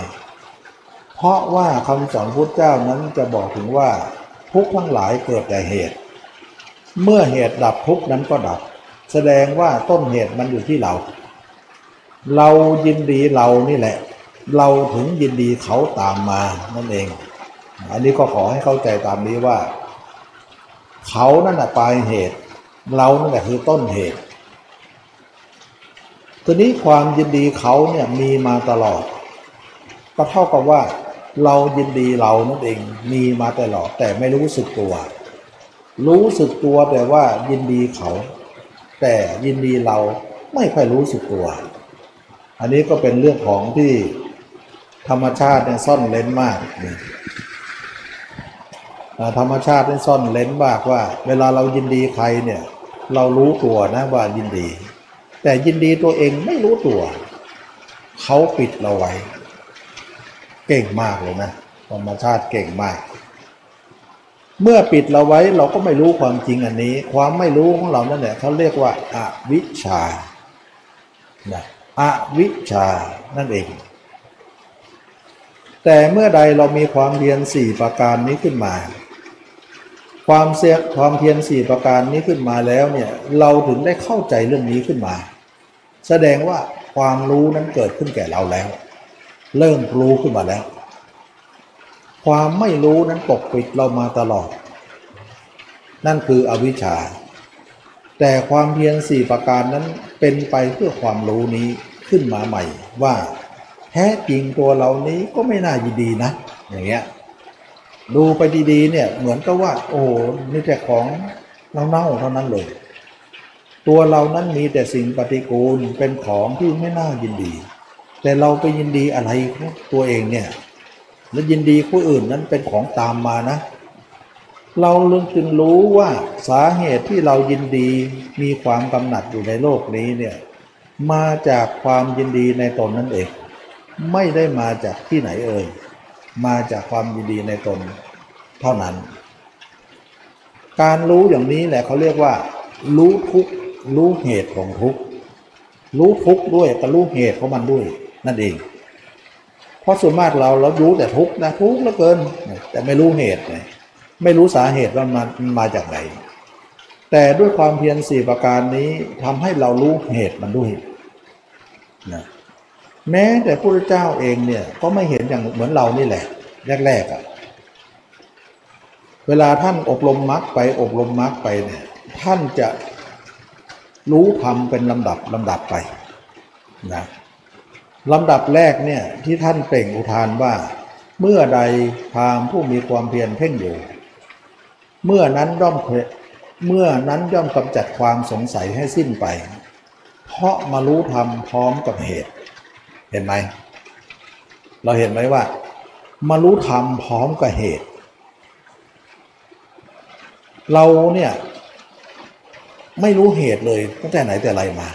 A: เพราะว่าคำสอนพุทธเจ้านั้นจะบอกถึงว่าทุกทั้งหลายเกิดแต่เหตุ เมื่อเหตุดับทุกนั้นก็ดับ แสดงว่าต้นเหตุมันอยู่ที่เรา เรายินดีเรานี่แหละ เราถึงยินดีเขาตามมานั่นเอง อันนี้ก็ขอให้เข้าใจตามนี้ว่า เขานั่นแหะปลายเหตุ เรานั่นแหละคือต้นเหตุทีนี้ความยินดีเขาเนี่ยมีมาตลอด ก็เท่ากับว่า เรายินดีเรานั่นเองมีมาตลอดแต่ไม่รู้สึกตัว รู้สึกตัวแต่ว่ายินดีเขา แต่ยินดีเราไม่ค่อยรู้สึกตัว อันนี้ก็เป็นเรื่องของที่ธรรมชาติเนี่ยซ่อนเล้นมากธรรมชาติเนี่ยซ่อนเล้นมากว่า เวลาเรายินดีใครเนี่ย เรารู้ตัวนะว่ายินดี แต่ยินดีตัวเองไม่รู้ตัว เขาปิดเราไว้ เก่งมากเลยนะธรรมชาติเก่งมาก เมื่อปิดเราไว้เราก็ไม่รู้ความจริงอันนี้ ความไม่รู้ของเรานั่นแหละเขาเรียกว่าอาวิชชานะ อวิชชานั่นเอง แต่เมื่อใดเรามีความเพียรสี่ประการนี้ขึ้นมา ความเสียความเพียรสี่ประการนี้ขึ้นมาแล้วเนี่ยเราถึงได้เข้าใจเรื่องนี้ขึ้นมา แสดงว่าความรู้นั้นเกิดขึ้นแก่เราแล้ว เริ่มรู้ขึ้นมาแล้ว ความไม่รู้นั้นปกปิดเรามาตลอด นั่นคืออวิชชา แต่ความเพียรสี่ประการนั้นเป็นไปเพื่อความรู้นี้ขึ้นมาใหม่ว่า แท้จริงตัวเรานี้ก็ไม่น่ายินดีนะ อย่างเงี้ยดูไปดีๆเนี่ยเหมือนกับว่า โอ้นี่แต่ของเน่าๆเท่านั้นเลย ตัวเรานั้นมีแต่สิ่งปฏิกูลเป็นของที่ไม่น่ายินดี แต่เราไปยินดีอะไรตัวเองเนี่ย แล้วยินดีผู้อื่นนั้นเป็นของตามมานะ เราลึงจึงรู้ว่าสาเหตุที่เรายินดีมีความกำหนัดอยู่ในโลกนี้เนี่ยมาจากความยินดีในตนนั่นเอง ไม่ได้มาจากที่ไหนเอ่ยมาจากความยินดีในตนเท่านั้น การรู้อย่างนี้แหละเขาเรียกว่า รู้ทุกรู้เหตุของทุกรู้ทุกด้วยก็รู้เหตุของมันด้วยนั่นเอง เพราะส่วนมากเราเรารู้แต่ทุกนะทุกเหลือเกิน แต่ไม่รู้เหตุไง ไม่รู้สาเหตุว่ามันมาจากไหน แต่ด้วยความเพียรสี่ประการนี้ทำให้เรารู้เหตุมันด้วยนะแม้แต่พระเจ้าเองเนี่ยก็ไม่เห็นอย่างเหมือนเรานี่แหละ แรกๆอะ่ะเวลาท่านอบรมมรรคไปอบรมมรรคไปเนี่ยท่านจะรู้ธรรมเป็นลำดับลำดับไปนะลำดับแรกเนี่ยที่ท่านเปล่งอุทานว่า เมื่อใดพามผู้มีความเพียรเพ่งอยู่ เมื่อนั้นย่อมเมื่อนั้นย่อมกำจัดความสงสัยให้สิ้นไป เพราะมารู้ธรรมพร้อมกับเหตุ เห็นไหม เราเห็นไหมว่า มารู้ธรรมพร้อมกับเหตุ เราเนี่ยไม่รู้เหตุเลยตั้งแต่ไหนแต่ไรมา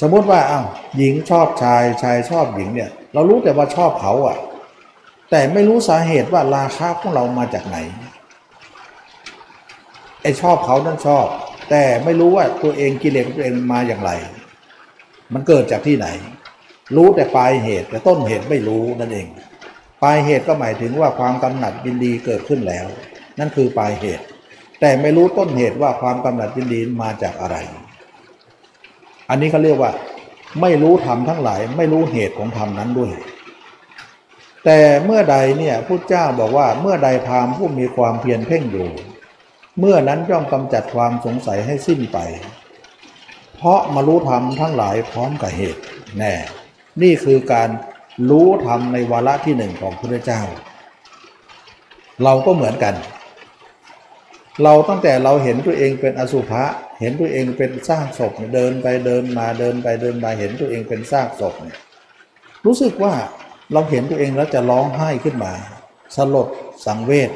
A: สมมติว่าอ้าวหญิงชอบชายชายชอบหญิงเนี่ย เรารู้แต่ว่าชอบเขาอะแต่ไม่รู้สาเหตุว่าราคาของเรามาจากไหน ไอชอบเขานั่นชอบ แต่ไม่รู้ว่าตัวเองกิเลสของตัวเองมาอย่างไร มันเกิดจากที่ไหน รู้แต่ปลายเหตุ แต่ต้นเหตุไม่รู้นั่นเอง ปลายเหตุก็หมายถึงว่าความกำหนัดยินดีเกิดขึ้นแล้ว นั่นคือปลายเหตุ แต่ไม่รู้ต้นเหตุว่าความกำหนัดยินดีมาจากอะไร อันนี้เขาเรียกว่า ไม่รู้ธรรมทั้งหลาย ไม่รู้เหตุของธรรมนั้นด้วยแต่เมื่อใดเนี่ยพุทธเจ้าบอกว่าเมื่อใดพราหมณ์ผู้มีความเพียรเพ่งอยู่ เมื่อนั้นย่อมกำจัดความสงสัยให้สิ้นไป เพราะมารู้ธรรมทั้งหลายพร้อมกับเหตุแน่นี่คือการรู้ธรรมในวาระที่หนึ่งของพระเจ้า เราก็เหมือนกัน เราตั้งแต่เราเห็นตัวเองเป็นอสุภะเห็นตัวเองเป็นซากศพเดินไปเดินมาเดินไปเดินมาเห็นตัวเองเป็นซากศพเนี่ยรู้สึกว่าเราเห็นตัวเองแล้วจะร้องไห้ขึ้นมา สลดสังเวช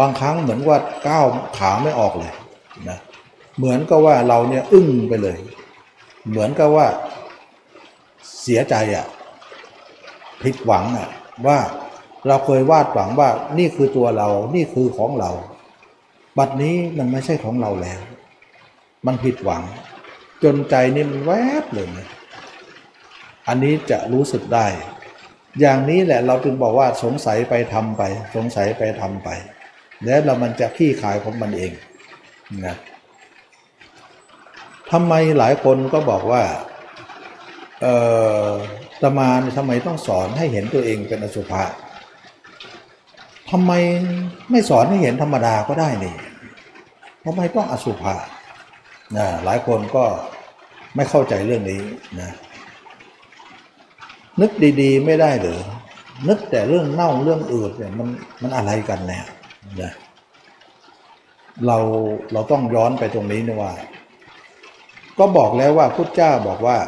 A: บางครั้งเหมือนว่าก้าวขาไม่ออกเลยนะเหมือนกับว่าเราเนี่ยอึ้งไปเลย เหมือนกับว่าเสียใจอะ่ะผิดหวังอะ่ะว่าเราเคยวาดหวังว่านี่คือตัวเรา นี่คือของเรา บัดนี้มันไม่ใช่ของเราแล้ว มันผิดหวัง จนใจนี่มันแวบเลยนะอันนี้จะรู้สึกได้ อย่างนี้แหละเราจึงบอกว่าสงสัยไปทำไป สงสัยไปทำไป แล้วเรามันจะขี้ขายของมันเองนะทำไมหลายคนก็บอกว่าเอ่อตมานทำไมต้องสอนให้เห็นตัวเองเป็นอสุภะทำไมไม่สอนให้เห็นธรรมดาก็ได้นี่ทำไมต้องอสุภะนะหลายคนก็ไม่เข้าใจเรื่องนี้นะนึกดีๆ ไม่ได้หรือนึกแต่เรื่องเน่าเรื่องอืดเนี่ยมันมันอะไรกันแน่ นะเราเราต้องย้อนไปตรงนี้นะว่า ก็บอกแล้วว่าพุทธเจ้าบอกว่า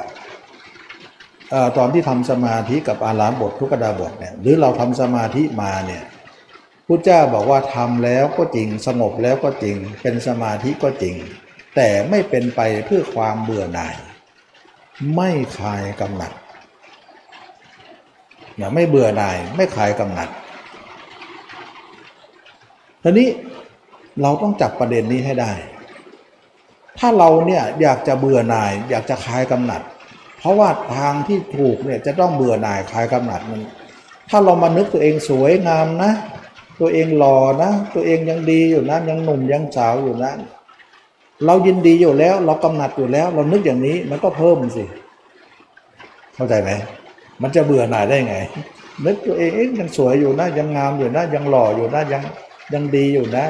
A: อตอนที่ทำสมาธิกับอารามบททุกดาบทเนี่ยหรือเราทำสมาธิมาเนี่ยพุทธเจ้าบอกว่าทำแล้วก็จริงสงบแล้วก็จริง เป็นสมาธิก็จริง แต่ไม่เป็นไปเพื่อความเบื่อหน่าย ไม่คลายกำหนัดอย่าไม่เบื่อหน่าย ไม่คลายกำหนัด ทีนี้เราต้องจับประเด็นนี้ให้ได้ ถ้าเราเนี่ยอยากจะเบื่อหน่าย อยากจะคลายกำหนัด เพราะว่าทางที่ถูกเนี่ยจะต้องเบื่อหน่ายคลายกำหนัดมัน ถ้าเรามานึกตัวเองสวยงามนะ ตัวเองหล่อนะ ตัวเองยังดีอยู่นะยังหนุ่มยังสาวอยู่นะเรายินดีอยู่แล้ว เรากำหนัดอยู่แล้ว เรานึกอย่างนี้มันก็เพิ่มสิ เข้าใจไหมมันจะเบื่อหน่ายได้ไงนึกตัวเองเอ๊ะยังสวยอยู่นะยังงามอยู่นะยังหล่ออยู่นะยัง ยังดีอยู่นะ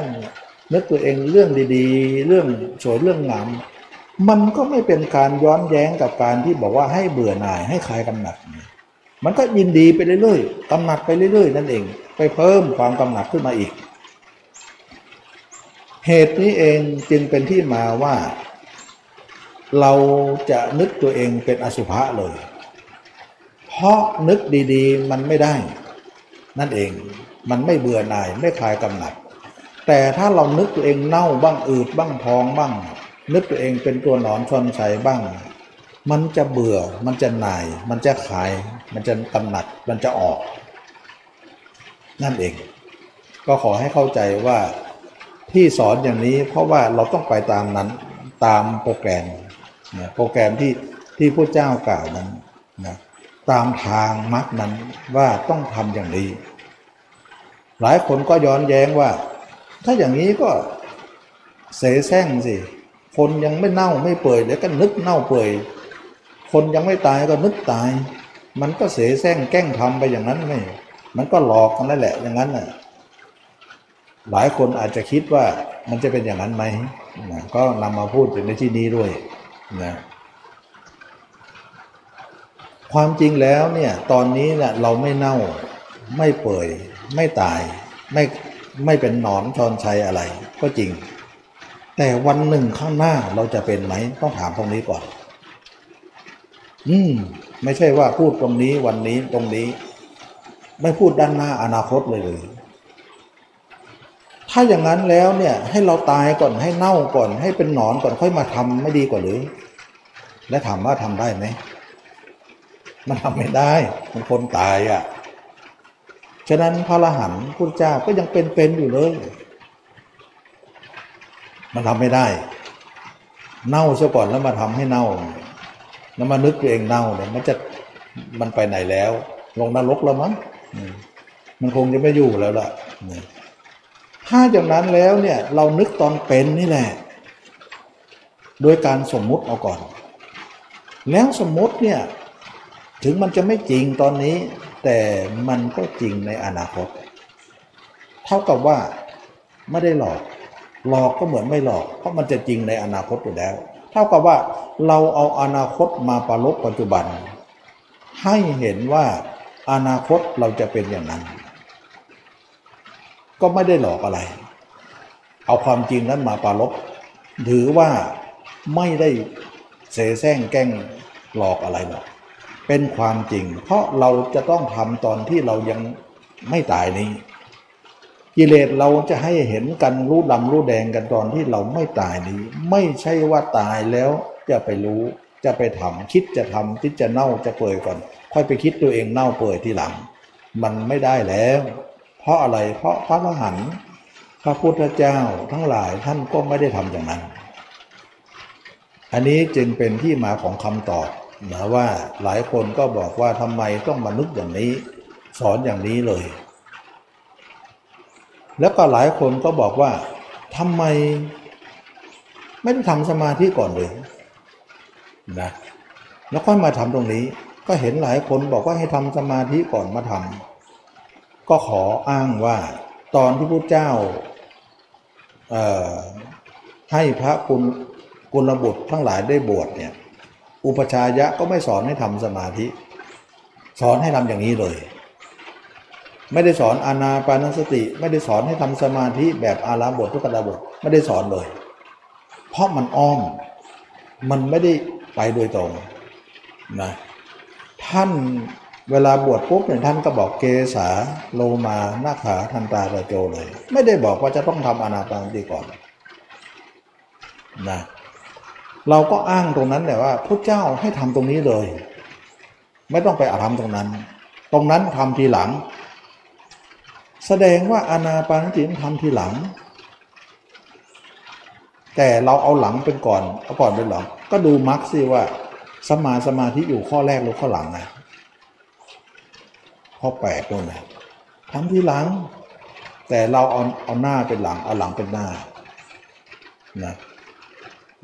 A: นึกตัวเองเรื่องดีๆ เรื่องสวยเรื่องงามมันก็ไม่เป็นการย้อนแย้งกับการที่บอกว่าให้เบื่อหน่ายให้คลายกำหนัด มันก็ยินดีไปเรื่อยๆกำหนัดไปเรื่อยๆ นั่นเอง ไปเพิ่มความกำหนัดขึ้นมาอีก เหตุนี้เองจึงเป็นที่มาว่า เราจะนึกตัวเองเป็นอสุภะเลย เพราะนึกดีๆ มันไม่ได้ นั่นเอง มันไม่เบื่อหน่ายไม่คลายกำหนัด แต่ถ้าเรานึกตัวเองเน่าบ้างอืดบ้างพองบ้าง นึกตัวเองเป็นตัวหนอนชนชัยบ้าง มันจะเบื่อมันจะหน่าย มันจะขาย มันจะกำหนัดมันจะออก นั่นเอง ก็ขอให้เข้าใจว่าที่สอนอย่างนี้เพราะว่าเราต้องไปตามนั้นตามโปรแกรมโปรแกรมที่ที่พระเจ้ากล่าวนั้นนะตามทางมรรคนั้นว่าต้องทำอย่างนี้ หลายคนก็ย้อนแย้งว่า ถ้าอย่างนี้ก็เสแสร้งสิ คนยังไม่เน่าไม่เปื่อยเดี๋ยวก็นึกเน่าเปื่อย คนยังไม่ตายก็นึกตาย มันก็เสแสร้งแกล้งทำไปอย่างนั้นไม่มันก็หลอกกันนั่นแหละอย่างนั้นน่ะหลายคนอาจจะคิดว่ามันจะเป็นอย่างนั้นไหมนะก็นำมาพูดถึงในที่นี้ด้วยนะความจริงแล้วเนี่ยตอนนี้เนี่ยเราไม่เน่าไม่เปื่อย ไม่ตายไม่ไม่เป็นหนอนชอนชัยอะไรก็จริง แต่วันหนึ่งข้างหน้าเราจะเป็นไหมต้องถามตรงนี้ก่อน อืม ไม่ใช่ว่าพูดตรงนี้วันนี้ตรงนี้ ไม่พูดด้านหน้าอนาคตเลยเลยถ้าอย่างนั้นแล้วเนี่ยให้เราตายก่อนให้เน่าก่อน ให้เป็นหนอนก่อนค่อยมาทำไม่ดีกว่าหรือ และถามว่าทำได้ไหมมันทำไม่ได้มันคนตายอะ่ะ ฉะนั้นพระอรหันต์พุทธเจ้าก็ยังเป็นๆอยู่เลย มันทำไม่ได้ เน่าซะก่อนแล้วมาทำให้เน่า แล้วมานึกตัวเองเน่าเนี่ยมันจะมันไปไหนแล้ว ลงนรกแล้วมั้งมันคงจะไม่อยู่แล้วล่ะถ้าอย่างนั้นแล้วเนี่ย เรานึกตอนเป็นนี่แหละ โดยการสมมุติเอาก่อน แล้วสมมุติเนี่ย ถึงมันจะไม่จริงตอนนี้ แต่มันก็จริงในอนาคต เท่ากับว่าไม่ได้หลอก หลอกก็เหมือนไม่หลอก เพราะมันจะจริงในอนาคตอยู่แล้ว เท่ากับว่าเราเอาอนาคตมาประลบปัจจุบัน ให้เห็นว่าอนาคตเราจะเป็นอย่างนั้น ก็ไม่ได้หลอกอะไร เอาความจริงนั้นมาประลบถือว่าไม่ได้เสแสร้งแกล้งหลอกอะไรหรอก เป็นความจริง เพราะเราจะต้องทำตอนที่เรายังไม่ตายนี้กิเลสเราจะให้เห็นกันรู้ดำรู้แดงกันตอนที่เราไม่ตายนี้ ไม่ใช่ว่าตายแล้วจะไปรู้จะไปทำคิดจะทำคิดจะเน่าจะเปื่อยก่อน ค่อยไปคิดตัวเองเน่าเปื่อยทีหลัง มันไม่ได้แล้ว เพราะอะไรเพราะพระอรหันต์พระพุทธเจ้าทั้งหลายท่านก็ไม่ได้ทำอย่างนั้น อันนี้จึงเป็นที่มาของคำตอบ นะว่าหลายคนก็บอกว่าทำไมต้องมานึกอย่างนี้ สอนอย่างนี้เลย แล้วก็หลายคนก็บอกว่าทำไม ไม่ได้ทำสมาธิก่อนเลยนะแล้วค่อยมาทำตรงนี้ ก็เห็นหลายคนบอกว่าให้ทำสมาธิก่อนมาทำก็ขออ้างว่า ตอนที่พระเจ้าให้พระกุลกุลบุตรทั้งหลายได้บวชเนี่ย อุปชายะก็ไม่สอนให้ทำสมาธิ สอนให้ทำอย่างนี้เลย ไม่ได้สอนอานาปานสติ ไม่ได้สอนให้ทำสมาธิแบบอาราบททุกขดาบทไม่ได้สอนเลย เพราะมันอ้อมมันไม่ได้ไปโดยตรงนะท่านเวลาบวชปุ๊บเนี่ยท่านก็บอกเกษาโลมานาขาทันตาระโจเลย ไม่ได้บอกว่าจะต้องทำอนาปานสติก่อนนะ เราก็อ้างตรงนั้นแหละว่าพระเจ้าให้ทำตรงนี้เลย ไม่ต้องไปอาทำตรงนั้น ตรงนั้นทำทีหลัง แสดงว่าอานาปานสติมันทำทีหลัง แต่เราเอาหลังเป็นก่อนเอาก่อนเป็นหลัง ก็ดูมรรคสิว่าสมาสมาธิอยู่ข้อแรกหรือข้อหลังนะข้อแปดนู่นนะทำทีหลัง แต่เราเอาเอาหน้าเป็นหลังเอาหลังเป็นหน้านะ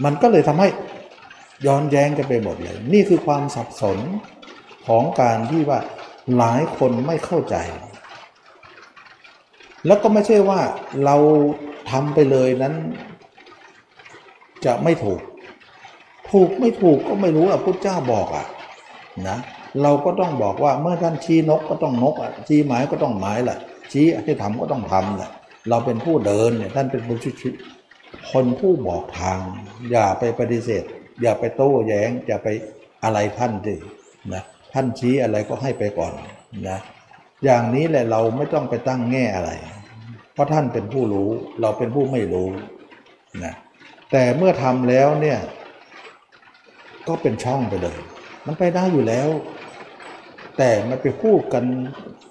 A: มันก็เลยทำให้ย้อนแย้งกันไปหมดเลย นี่คือความสับสนของการที่ว่าหลายคนไม่เข้าใจ แล้วก็ไม่ใช่ว่าเราทำไปเลยนั้น จะไม่ถูก ถูกไม่ถูกก็ไม่รู้อะพุทธเจ้าบอกอะนะเราก็ต้องบอกว่าเมื่อท่านชี้นกก็ต้องนกอะชี้หมายก็ต้องหมายแหละชี้ให้ทำก็ต้องทำแหละเราเป็นผู้เดินเนี่ยท่านเป็นผู้ชี้ คนผู้บอกทาง อย่าไปปฏิเสธ อย่าไปโต้แย้งอย่าไปอะไรท่านดินะท่านชี้อะไรก็ให้ไปก่อนนะอย่างนี้แหละเราไม่ต้องไปตั้งแง่อะไร เพราะท่านเป็นผู้รู้เราเป็นผู้ไม่รู้นะแต่เมื่อทำแล้วเนี่ยก็เป็นช่องไปเลย มันไปได้อยู่แล้ว แต่มันไปพูดกัน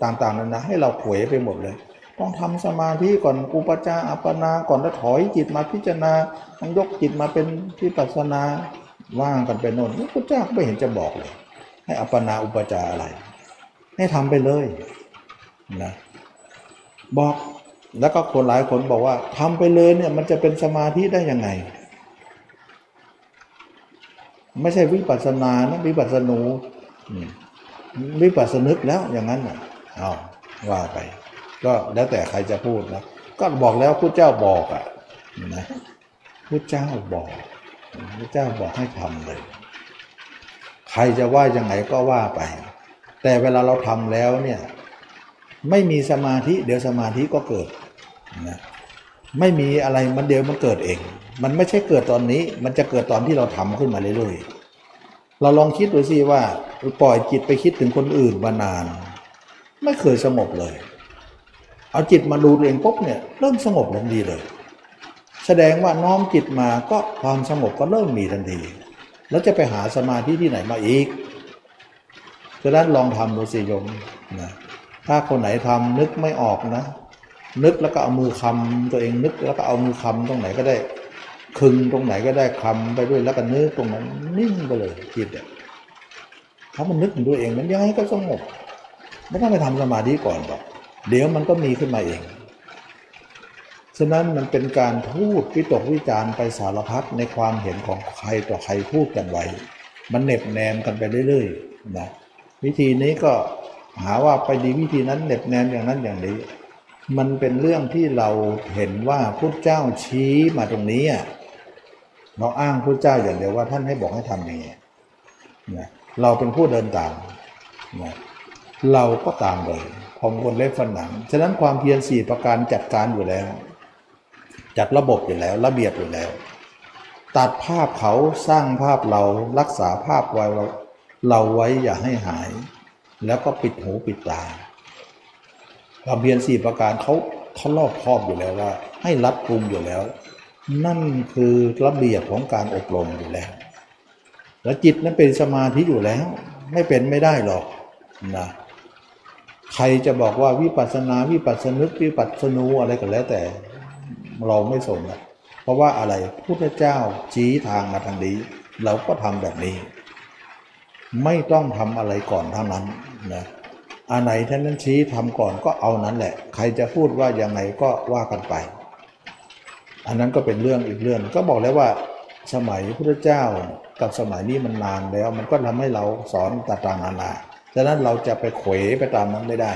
A: ต่างๆนานาให้เราเขวไปหมดเลย ต้องทำสมาธิก่อนอุปจาอัปปนาก่อนแล้วถอยจิตมาพิจารณาต้องยกจิตมาเป็นที่ปัสนาว่างกันไปโน่นพระเจ้าไม่เห็นจะบอกเลย ให้อัปปนาอุปจาอะไร ให้ทำไปเลยนะบอกแล้วก็คนหลายคนบอกว่าทำไปเลยเนี่ยมันจะเป็นสมาธิได้ยังไง ไม่ใช่วิปัสสนานะวิปัสสนูวิปัสสนึกแล้วอย่างนั้นน่ะเอาว่าไป ก็แล้วแต่ใครจะพูดนะก็บอกแล้วพระเจ้าบอกอะนะพระเจ้าบอกพระเจ้าบอกให้ทำเลย ใครจะว่ายังไงก็ว่าไป แต่เวลาเราทำแล้วเนี่ย ไม่มีสมาธิ เดี๋ยวสมาธิก็เกิดนะไม่มีอะไรมันเดี๋ยวมันเกิดเอง มันไม่ใช่เกิดตอนนี้ มันจะเกิดตอนที่เราทำขึ้นมาเรื่อยๆเราลองคิดดูสิว่า ปล่อยจิตไปคิดถึงคนอื่นมานาน ไม่เคยสงบเลย เอาจิตมาดูตัวเองปุ๊บเนี่ยเริ่มสงบทันทีเลย แสดงว่าน้อมจิตมาก็ความสงบก็เริ่มมีทันที แล้วจะไปหาสมาธิที่ไหนมาอีกฉะนั้นลองทำดูสิโยมนะถ้าคนไหนทำนึกไม่ออกนะ นึกแล้วก็เอามือคำตัวเองนึกแล้วก็เอามือคำตรงไหนก็ได้คึงตรงไหนก็ได้คำไปด้วยแล้วก็นึกตรงนั้นนิ่งไปเลยจิตเนี่ยถ้ามันนึกถึงตัวเองมันยังไงก็สงบไม่ต้องไปทำสมาธิก่อนหรอก เดี๋ยวมันก็มีขึ้นมาเอง ฉะนั้นมันเป็นการพูดวิตกวิจารณ์ไปสารพัดในความเห็นของใครต่อใครพูดกันไว้ มันเหน็บแนมกันไปเรื่อยๆนะวิธีนี้ก็หาว่าไปดีวิธีนั้นเหน็บแนมอย่างนั้นอย่างนี้ มันเป็นเรื่องที่เราเห็นว่าพุทธเจ้าชี้มาตรงนี้เราอ้างพุทธเจ้าอย่างเดียวว่าท่านให้บอกให้ทำอย่างนี้นะเราเป็นผู้เดินตามนะเราก็ตามเลย ผมคนเล็บฟันหนัง ฉะนั้นความเพียรสี่ประการจัดการอยู่แล้ว จัดระบบอยู่แล้ว ระเบียบอยู่แล้ว ตัดภาพเขาสร้างภาพเรารักษาภาพไว้เราไว้อย่าให้หาย แล้วก็ปิดหูปิดตาความเพียรสี่ประการเขาเขารอบครอบอยู่แล้วว่า ให้รัดกุมอยู่แล้ว นั่นคือระเบียบของการอบรมอยู่แล้ว แล้วจิตนั้นเป็นสมาธิอยู่แล้ว ไม่เป็นไม่ได้หรอกนะ ใครจะบอกว่าวิปัสนาวิปัสสนึกวิปัสสนูอะไรก็แล้วแต่ เราไม่สนนะเพราะว่าอะไรพุทธเจ้าชี้ทางมาทางนี้เราก็ทำแบบนี้ ไม่ต้องทำอะไรก่อนเท่านั้นนะอันไหนท่านนั้นชี้ทำก่อนก็เอานั้นแหละ ใครจะพูดว่ายังไงก็ว่ากันไป อันนั้นก็เป็นเรื่องอีกเรื่องก็บอกแล้วว่าสมัยพุทธเจ้ากับสมัยนี้มันนานแล้ว มันก็ทำให้เราสอนต่างๆนานา ฉะนั้นเราจะไปเขวไปตามนั้นไม่ได้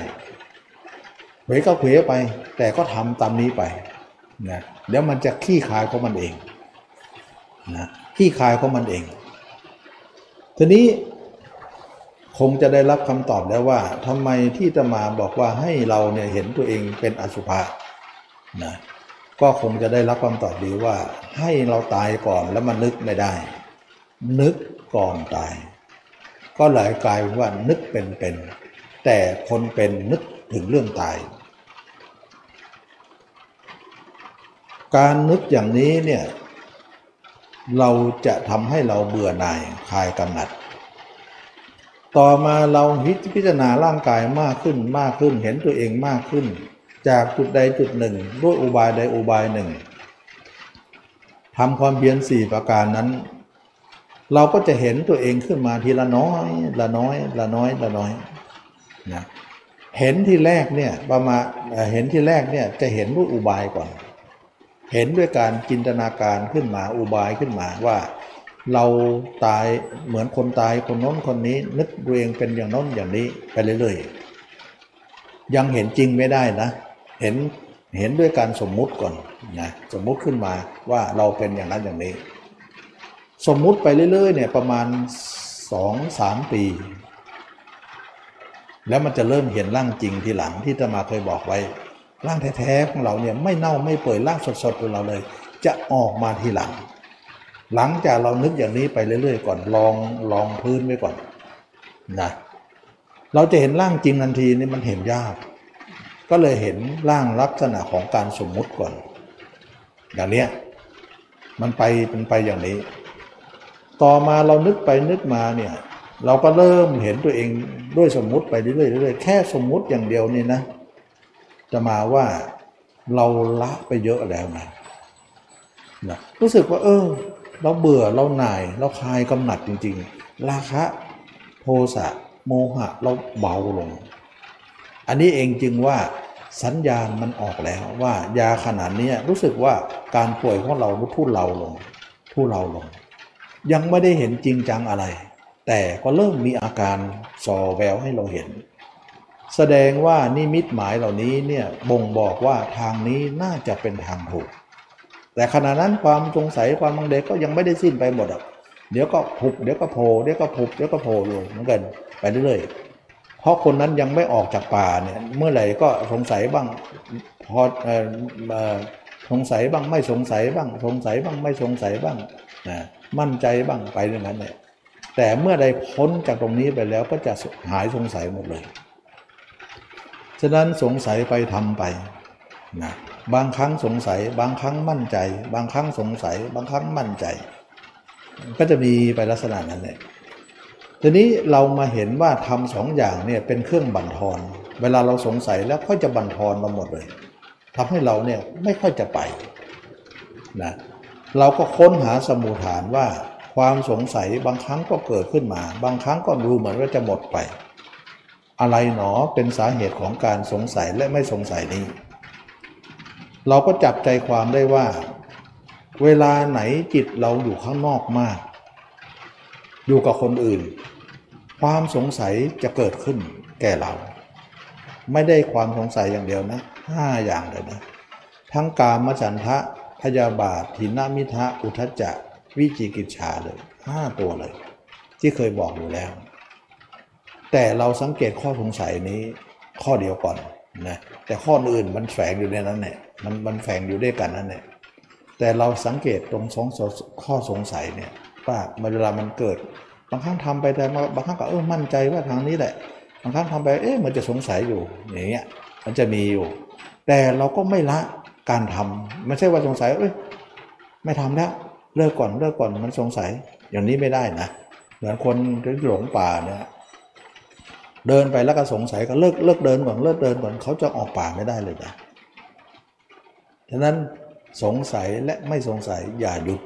A: เขวก็เขวไป แต่ก็ทำตามนี้ไปนะเดี๋ยวมันจะขี้คายของมันเองนะขี้คายของมันเอง ทีนี้คงจะได้รับคำตอบแล้วว่าทำไมที่จะมาบอกว่าให้เราเนี่ยเห็นตัวเองเป็นอสุภะนะก็คงจะได้รับคำตอบดีว่า ให้เราตายก่อนแล้วมันนึกไม่ได้ นึกก่อนตาย ก็หลายกลายว่านึกเป็นเป็น แต่คนเป็นนึกถึงเรื่องตาย การนึกอย่างนี้เนี่ยเราจะทำให้เราเบื่อหน่ายคลายกำหนัด ต่อมาเราพิจารณาร่างกายมากขึ้นมากขึ้นเห็นตัวเองมากขึ้น จากจุดใดจุดหนึ่ง ด้วยอุบายใดอุบายหนึ่งทำความเพียรสี่ประการนั้น เราก็จะเห็นตัวเองขึ้นมาทีละน้อย ละน้อย ละน้อย ละน้อยนะเห็นที่แรกเนี่ยประมาณเห็นที่แรกเนี่ยจะเห็นด้วยอุบายก่อน เห็นด้วยการจินตนาการขึ้นมาอุบายขึ้นมาว่า เราตายเหมือนคนตายคนน้นคนนี้ นึกตัวเองเป็นอย่างน้นอย่างนี้ไปเรื่อยๆยังเห็นจริงไม่ได้นะ เห็นเห็นด้วยการสมมุติก่อนนะสมมุติขึ้นมาว่าเราเป็นอย่างนั้นอย่างนี้ สมมุติไปเรื่อยๆเนี่ยประมาณสองสามปี แล้วมันจะเริ่มเห็นร่างจริงทีหลังที่จะมาเคยบอกไว้ ร่างแท้ๆของเราเนี่ยไม่เน่าไม่เปื่อยร่างสดๆของเราเลย จะออกมาทีหลัง หลังจากเรานึกอย่างนี้ไปเรื่อย ๆ ก่อนลองลองพื้นไว้ก่อนนะเราจะเห็นร่างจริงทันทีนี่มันเห็นยาก ก็เลยเห็นร่างลักษณะของการสมมุติก่อน อย่างเนี้ยมันไปเป็นไปอย่างนี้ ต่อมาเรานึกไปนึกมาเนี่ย เราก็เริ่มเห็นตัวเองด้วยสมมุติไปเรื่อยๆเรื่อยๆแค่สมมุติอย่างเดียวนี่นะ จะมาว่าเราละไปเยอะแล้วนะนะรู้สึกว่า เออ เราเบื่อเราหน่าย เราคลายกำหนัดจริง ๆ ราคะโทสะโมหะเราเบาลง อันนี้เองจึงว่าสัญญาณมันออกแล้วว่ายาขนาดนี้รู้สึกว่าการป่วยของเราทุเลาลงทุเลาลง ยังไม่ได้เห็นจริงจังอะไร แต่ก็เริ่มมีอาการสอแววให้เราเห็น แสดงว่านิมิตหมายเหล่านี้เนี่ยบ่งบอกว่าทางนี้น่าจะเป็นทางถูก แต่ขณะนั้นความสงสัยความบังเดก็ยังไม่ได้สิ้นไปหมดอะเดี๋ยวก็ผุบเดี๋ยวก็โผล่เดี๋ยวก็ผุบเดี๋ยวก็โผล่อยู่เหมือนกันไปเรื่อยๆเพราะคนนั้นยังไม่ออกจากป่าเนี่ยเมื่อไหร่ก็สงสัยบ้างพอเออสงสัยบ้างไม่สงสัยบ้าง สงสัยบ้างไม่สงสัยบ้างนะ มั่นใจบ้างไปอย่างนั้นเนี่ยแต่เมื่อใดพ้นจากตรงนี้ไปแล้วก็จะหายสงสัยหมดเลย ฉะนั้นสงสัยไปทำไปนะบางครั้งสงสัย บางครั้งมั่นใจ บางครั้งสงสัย บางครั้งมั่นใจ ก็จะมีไปลักษณะนั้นเลยทีนี้เรามาเห็นว่าทำสองอย่างเนี่ยเป็นเครื่องบั่นทอน เวลาเราสงสัยแล้วค่อยจะบั่นทอนมาหมดเลยทำให้เราเนี่ยไม่ค่อยจะไปนะเเราก็ค้นหาสมุฐานว่าความสงสัยบางครั้งก็เกิดขึ้นมา บางครั้งก็ดูเหมือนว่าจะหมดไป อะไรหนอเป็นสาเหตุของการสงสัยและไม่สงสัยนี้ เราก็จับใจความได้ว่า เวลาไหนจิตเราอยู่ข้างนอกมาก อยู่กับคนอื่น ความสงสัยจะเกิดขึ้นแก่เรา ไม่ได้ความสงสัยอย่างเดียวนะห้าอย่างเลยนะ ทั้งกามฉันทะ พยาบาทถินามิทะอุทจจะ วิจิกิจฉาเลยห้าตัวเลย ที่เคยบอกอยู่แล้ว แต่เราสังเกตข้อสงสัยนี้ข้อเดียวก่อนนะแต่ข้ออื่นมันแฝงอยู่ในนั้นเนี่ยมันมันแฝงอยู่ด้วยกันนั่นแหละแต่เราสังเกตตรงสองข้อสงสัยเนี่ยว่าเวลามันเกิด บางครั้งทำไปแต่บางครั้งก็เออมั่นใจว่าทางนี้แหละ บางครั้งทำไปเอ๊ะมันจะสงสัยอยู่อย่างเงี้ยมันจะมีอยู่ แต่เราก็ไม่ละ การทำไม่ใช่ว่าสงสัยเอ้ยไม่ทำแล้วเลิกก่อนเลิกก่อนมันสงสัย อย่างนี้ไม่ได้นะเหมือนคนที่หลงป่าเนี่ยเดินไปแล้วก็สงสัยก็เลิกเลิกเดินก่อนเลิกเดินก่อนเขาจะออกป่าไม่ได้เลยนะฉะนั้นสงสัยและไม่สงสัยอย่าหยุด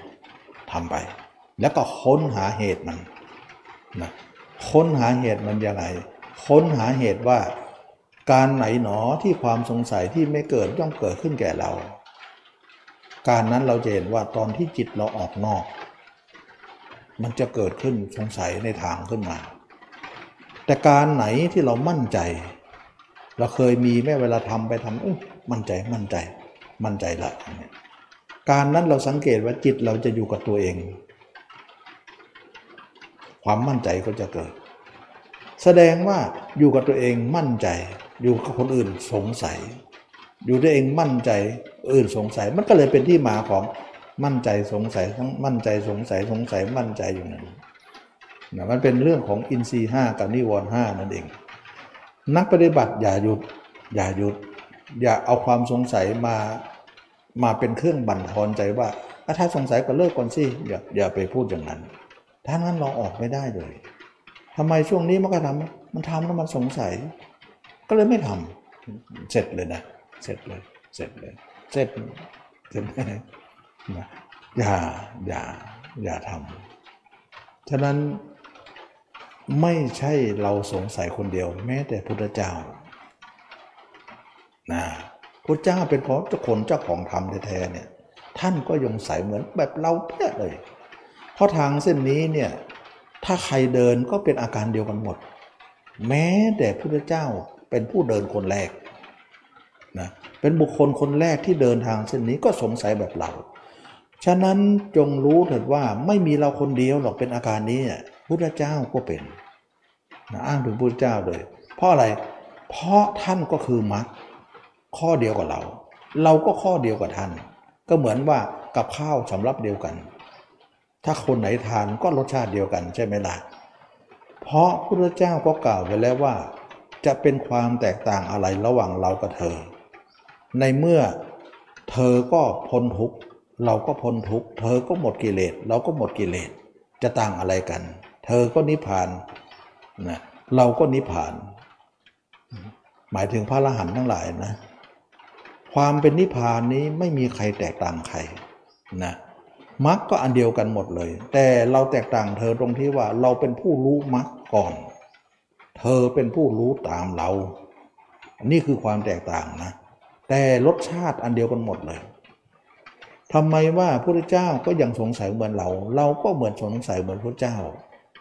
A: ทำไป แล้วก็ค้นหาเหตุมันนะค้นหาเหตุมันยังไงค้นหาเหตุว่า การไหนหนอที่ความสงสัยที่ไม่เกิดย่อมเกิดขึ้นแก่เรา การนั้นเราจะเห็นว่าตอนที่จิตเราออกนอก มันจะเกิดขึ้นสงสัยในทางขึ้นมา แต่การไหนที่เรามั่นใจ เราเคยมีแม่เวลาทำไปทำเออมั่นใจมั่นใจ มั่นใจละการนั้นเราสังเกตว่าจิตเราจะอยู่กับตัวเอง ความมั่นใจก็จะเกิด แสดงว่าอยู่กับตัวเองมั่นใจ อยู่กับคนอื่นสงสัย อยู่ตัวยเองมั่นใจอื่นสงสัย มันก็เลยเป็นที่มาของมั่นใจสงสัยทั้งมั่นใจสงสัยสงสัยมั่นใจอยู่นั่นนะมันเป็นเรื่องของอินทรีย์ห้ากับนิวรณ์ห้านั่นเอง นักปฏิบัติอย่าหยุดอย่าหยุด อย่าเอาความสงสัยมามาเป็นเครื่องบั่นทอนใจว่าถ้าสงสัยก็เลิกก่อนสิอย่าอย่าไปพูดอย่างนั้น ถ้างั้นเราออกไม่ได้เลยทำไมช่วงนี้มันก็ทำมันทำแล้วมันสงสัย ก็เลยไม่ทำเสร็จเลยนะ เสร็จเลย เสร็จเลย เสร็จเสร็จนะอย่าอย่าอย่าทำฉะนั้นไม่ใช่เราสงสัยคนเดียว แม้แต่พุทธเจ้านะพระเจ้าเป็นของเจ้าคนเจ้าของธรรมแท้ๆเนี่ย ท่านก็ยงใสเหมือนแบบเราเพี้ยเลย เพราะทางเส้นนี้เนี่ย ถ้าใครเดินก็เป็นอาการเดียวกันหมด แม้แต่พระเจ้า เป็นผู้เดินคนแรกนะเป็นบุคคลคนแรกที่เดินทางเส้นนี้ก็สงสัยแบบเรา ฉะนั้นจงรู้เถิดว่าไม่มีเราคนเดียวหรอกเป็นอาการนี้พุทธเจ้าก็เป็นนะอ้างถึงพุทธเจ้าเลย เพราะอะไร เพราะท่านก็คือมรรคข้อเดียวกับเรา เราก็ข้อเดียวกับท่าน ก็เหมือนว่ากับข้าวสำรับเดียวกัน ถ้าคนไหนทานก็รสชาติเดียวกันใช่ไหมล่ะเพราะพระเจ้าก็กล่าวไว้แล้วว่า จะเป็นความแตกต่างอะไรระหว่างเรากับเธอ ในเมื่อเธอก็พ้นทุกข์เราก็พ้นทุกข์เธอก็หมดกิเลสเราก็หมดกิเลสจะต่างอะไรกัน เธอก็นิพพานนะเราก็นิพพาน หมายถึงพระอรหันต์ทั้งหลายนะ ความเป็นนิพพานนี้ไม่มีใครแตกต่างใครนะมรรคก็อันเดียวกันหมดเลย แต่เราแตกต่างเธอตรงที่ว่าเราเป็นผู้รู้มรรคก่อน เธอเป็นผู้รู้ตามเรา นี่คือความแตกต่างนะ แต่รสชาติอันเดียวกันหมดเลยทำไมว่าพระเจ้าก็ยังสงสัยเหมือนเรา เราก็เหมือนสงสัยเหมือนพระเจ้า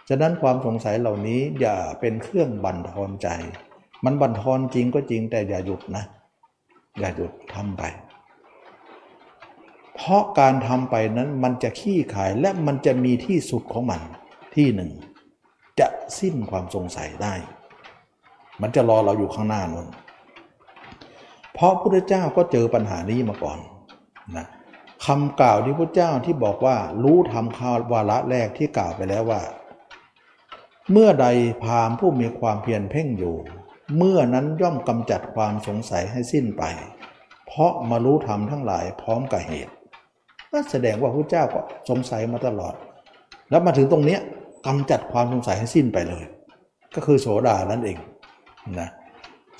A: ฉะนั้นความสงสัยเหล่านี้อย่าเป็นเครื่องบั่นทอนใจ มันบั่นทอนจริงก็จริงแต่อย่าหยุดนะ อย่าหยุดทำไป เพราะการทำไปนั้นมันจะขี้ขายและมันจะมีที่สุดของมันที่หนึ่ง จะสิ้นความสงสัยได้ มันจะรอเราอยู่ข้างหน้านนเพราะพระพุทธเจ้าก็เจอปัญหานี้มาก่อนนะคำกล่าวที่พระเจ้าที่บอกว่ารู้ทำข่าววาระแรกที่กล่าวไปแล้วว่า เมื่อใดพามผู้มีความเพียรเพ่งอยู่ เมื่อนั้นย่อมกำจัดความสงสัยให้สิ้นไป เพราะมารู้ธรรมทั้งหลายพร้อมกับเหตุนั่นแสดงว่าพระเจ้าก็สงสัยมาตลอด แล้วมาถึงตรงเนี้ย กำจัดความสงสัยให้สิ้นไปเลย ก็คือโสดานั่นเองนะ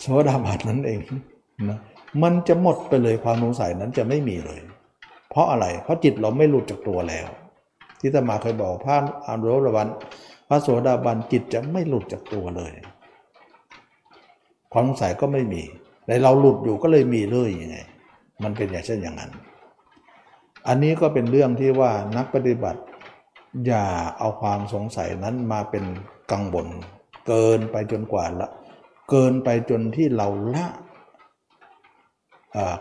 A: โสดาบันนั่นเองนะมันจะหมดไปเลยความสงสัยนั้นจะไม่มีเลย เพราะอะไรเพราะจิตเราไม่หลุดจากตัวแล้ว ที่ตมาเคยบอกพระอนุรวันพระโสดาบันจิตจะไม่หลุดจากตัวเลย ความสงสัยก็ไม่มีในเราหลุดอยู่ก็เลยมีเลยยังไง มันเป็นอย่างเช่นอย่างนั้น อันนี้ก็เป็นเรื่องที่ว่านักปฏิบัติ อย่าเอาความสงสัยนั้นมาเป็นกังวลเกินไปจนกว่าละ เกินไปจนที่เราละ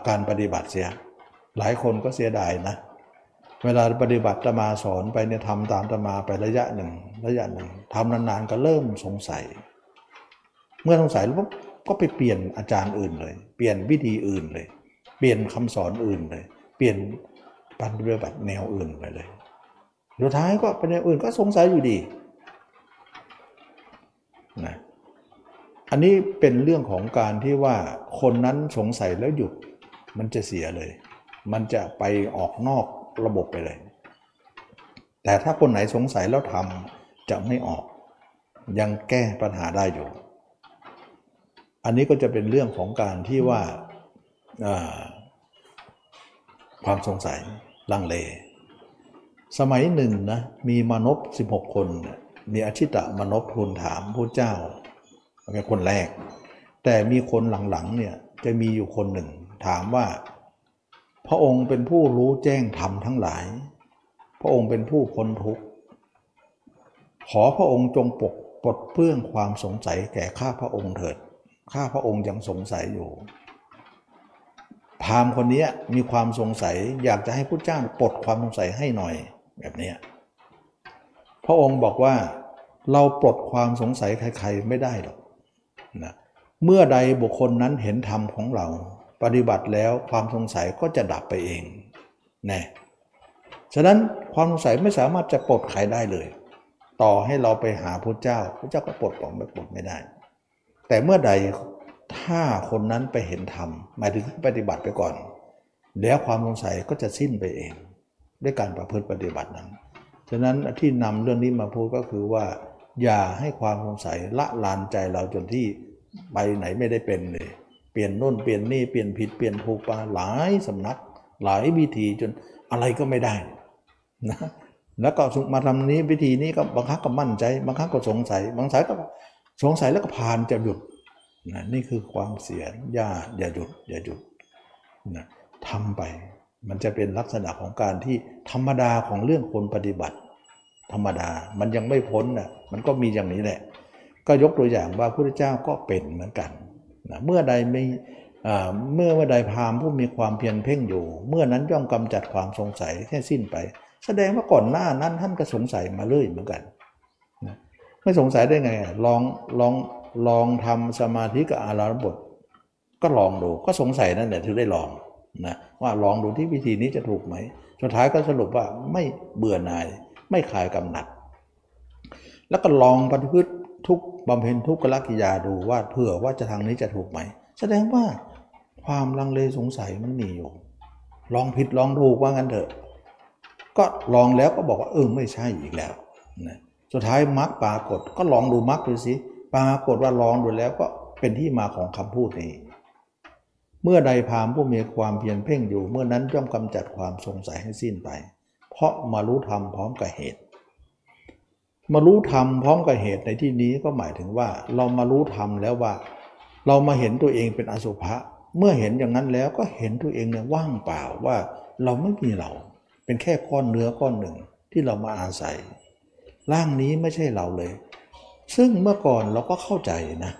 A: การปฏิบัติเสีย หลายคนก็เสียดายนะ เวลาปฏิบัติตมาสอนไปเนี่ยทำตามตมาไประยะหนึ่ง ระยะหนึ่งทำนานๆก็เริ่มสงสัย เมื่อสงสัยแล้วก็ไปเปลี่ยนอาจารย์อื่นเลย เปลี่ยนวิธีอื่นเลย เปลี่ยนคำสอนอื่นเลย เปลี่ยนปฏิบัติแนวอื่นไปเลย สุดท้ายก็เป็นอื่นก็สงสัยอยู่ดีนะอันนี้เป็นเรื่องของการที่ว่าคนนั้นสงสัยแล้วหยุดมันจะเสียเลย มันจะไปออกนอกระบบไปเลย แต่ถ้าคนไหนสงสัยแล้วทำจะไม่ออก ยังแก้ปัญหาได้อยู่ อันนี้ก็จะเป็นเรื่องของการที่ว่าความสงสัยลังเล สมัยหนึ่งนะมีมนพ16คน มีอาชิตะมนพทูลถามพระเจ้าเป็นคนแรก แต่มีคนหลังๆเนี่ยจะมีอยู่คนหนึ่ง ถามว่า พระองค์เป็นผู้รู้แจ้งธรรมทั้งหลาย พระองค์เป็นผู้พ้นทุกข์ขอพระองค์จงปกปลดเปื้องความสงสัยแก่ข้าพระองค์เถิด ข้าพระองค์ยังสงสัยอยู่พามคนนี้มีความสงสัยอยากจะให้พระเจ้าปลดความสงสัยให้หน่อย แบบนี้พระองค์บอกว่าเราปลดความสงสัยใครๆไม่ได้หรอกนะเมื่อใดบุคคลนั้นเห็นธรรมของเรา ปฏิบัติแล้วความสงสัยก็จะดับไปเองน่ฉะนั้นความสงสัยไม่สามารถจะปลดใครได้เลย ต่อให้เราไปหาพระเจ้าพระเจ้าก็ปลดปลดไม่ปลดไม่ได้ แต่เมื่อใดถ้าคนนั้นไปเห็นธรรมหมายถึงปฏิบัติไปก่อน แล้วความสงสัยก็จะสิ้นไปเอง ด้วยการประพฤติปฏิบัตินั้น ฉะนั้นที่นำเรื่องนี้มาพูดก็คือว่า อย่าให้ความสงสัยละลานใจเราจนที่ไปไหนไม่ได้เป็นเลย เปลี่ยนโน่นเปลี่ยนนี่เปลี่ยนผิดเปลี่ยนถูกปาหลายสำนัก หลายวิธีจนอะไรก็ไม่ได้นะแล้วก็มาทำนี้วิธีนี้ก็บางครั้งก็มั่นใจ บางครั้งก็สงสัย บางสายก็สงสัยแล้วก็ผ่านจะหยุดนะนี่คือความเสียอย่าอย่าหยุดอย่าหยุดนะทำไป มันจะเป็นลักษณะของการที่ธรรมดาของเรื่องคนปฏิบัติ ธรรมดามันยังไม่พ้นนะมันก็มีอย่างนี้แหละ ก็ยกตัวอย่างว่าพระพุทธเจ้าก็เป็นเหมือนกันนะเมื่อใดไม่เมื่อเมื่อใดพามผู้มีความเพียรเพ่งอยู่ เมื่อนั้นย่อมกำจัดความสงสัยแค่สิ้นไป แสดงว่าก่อนหน้านั้นท่านก็สงสัยมาเลยเหมือนกันนะไม่สงสัยได้ไงลองลองลองทำสมาธิกับอาราบทก็ลองดูก็สงสัยนั่นแหละถึงได้ลอง นะว่าลองดูที่วิธีนี้จะถูกไหม สุดท้ายก็สรุปว่าไม่เบื่อหน่าย ไม่คลายกำหนัด แล้วก็ลองปฏิพฤติทุกบำเพ็ญทุกขลกิยาดูว่าเผื่อว่าจะทางนี้จะถูกไหม แสดงว่าความลังเลสงสัยมันมีอยู่ ลองผิดลองถูกว่างั้นเถอะ ก็ลองแล้วก็บอกว่าเออไม่ใช่อีกแล้วนะสุดท้ายมรรคปรากฏก็ลองดูมรรคดูสิปรากฏว่าลองดูแล้วก็เป็นที่มาของคำพูดนี้ เมื่อใดพามผู้มีความเพียรเพ่งอยู่เมื่อนั้นย่อมกำจัดความสงสัยให้สิ้นไป เพราะมารู้ธรรมพร้อมกับเหตุ มารู้ธรรมพร้อมกับเหตุในที่นี้ก็หมายถึงว่า เรามารู้ธรรมแล้วว่า เรามาเห็นตัวเองเป็นอสุภะเมื่อเห็นอย่างนั้นแล้วก็เห็นตัวเองเนี่ยว่างเปล่าว่าเราไม่มีเรา เป็นแค่ก้อนเนื้อก้อนหนึ่งที่เรามาอาศัย ร่างนี้ไม่ใช่เราเลย ซึ่งเมื่อก่อนเราก็เข้าใจนะ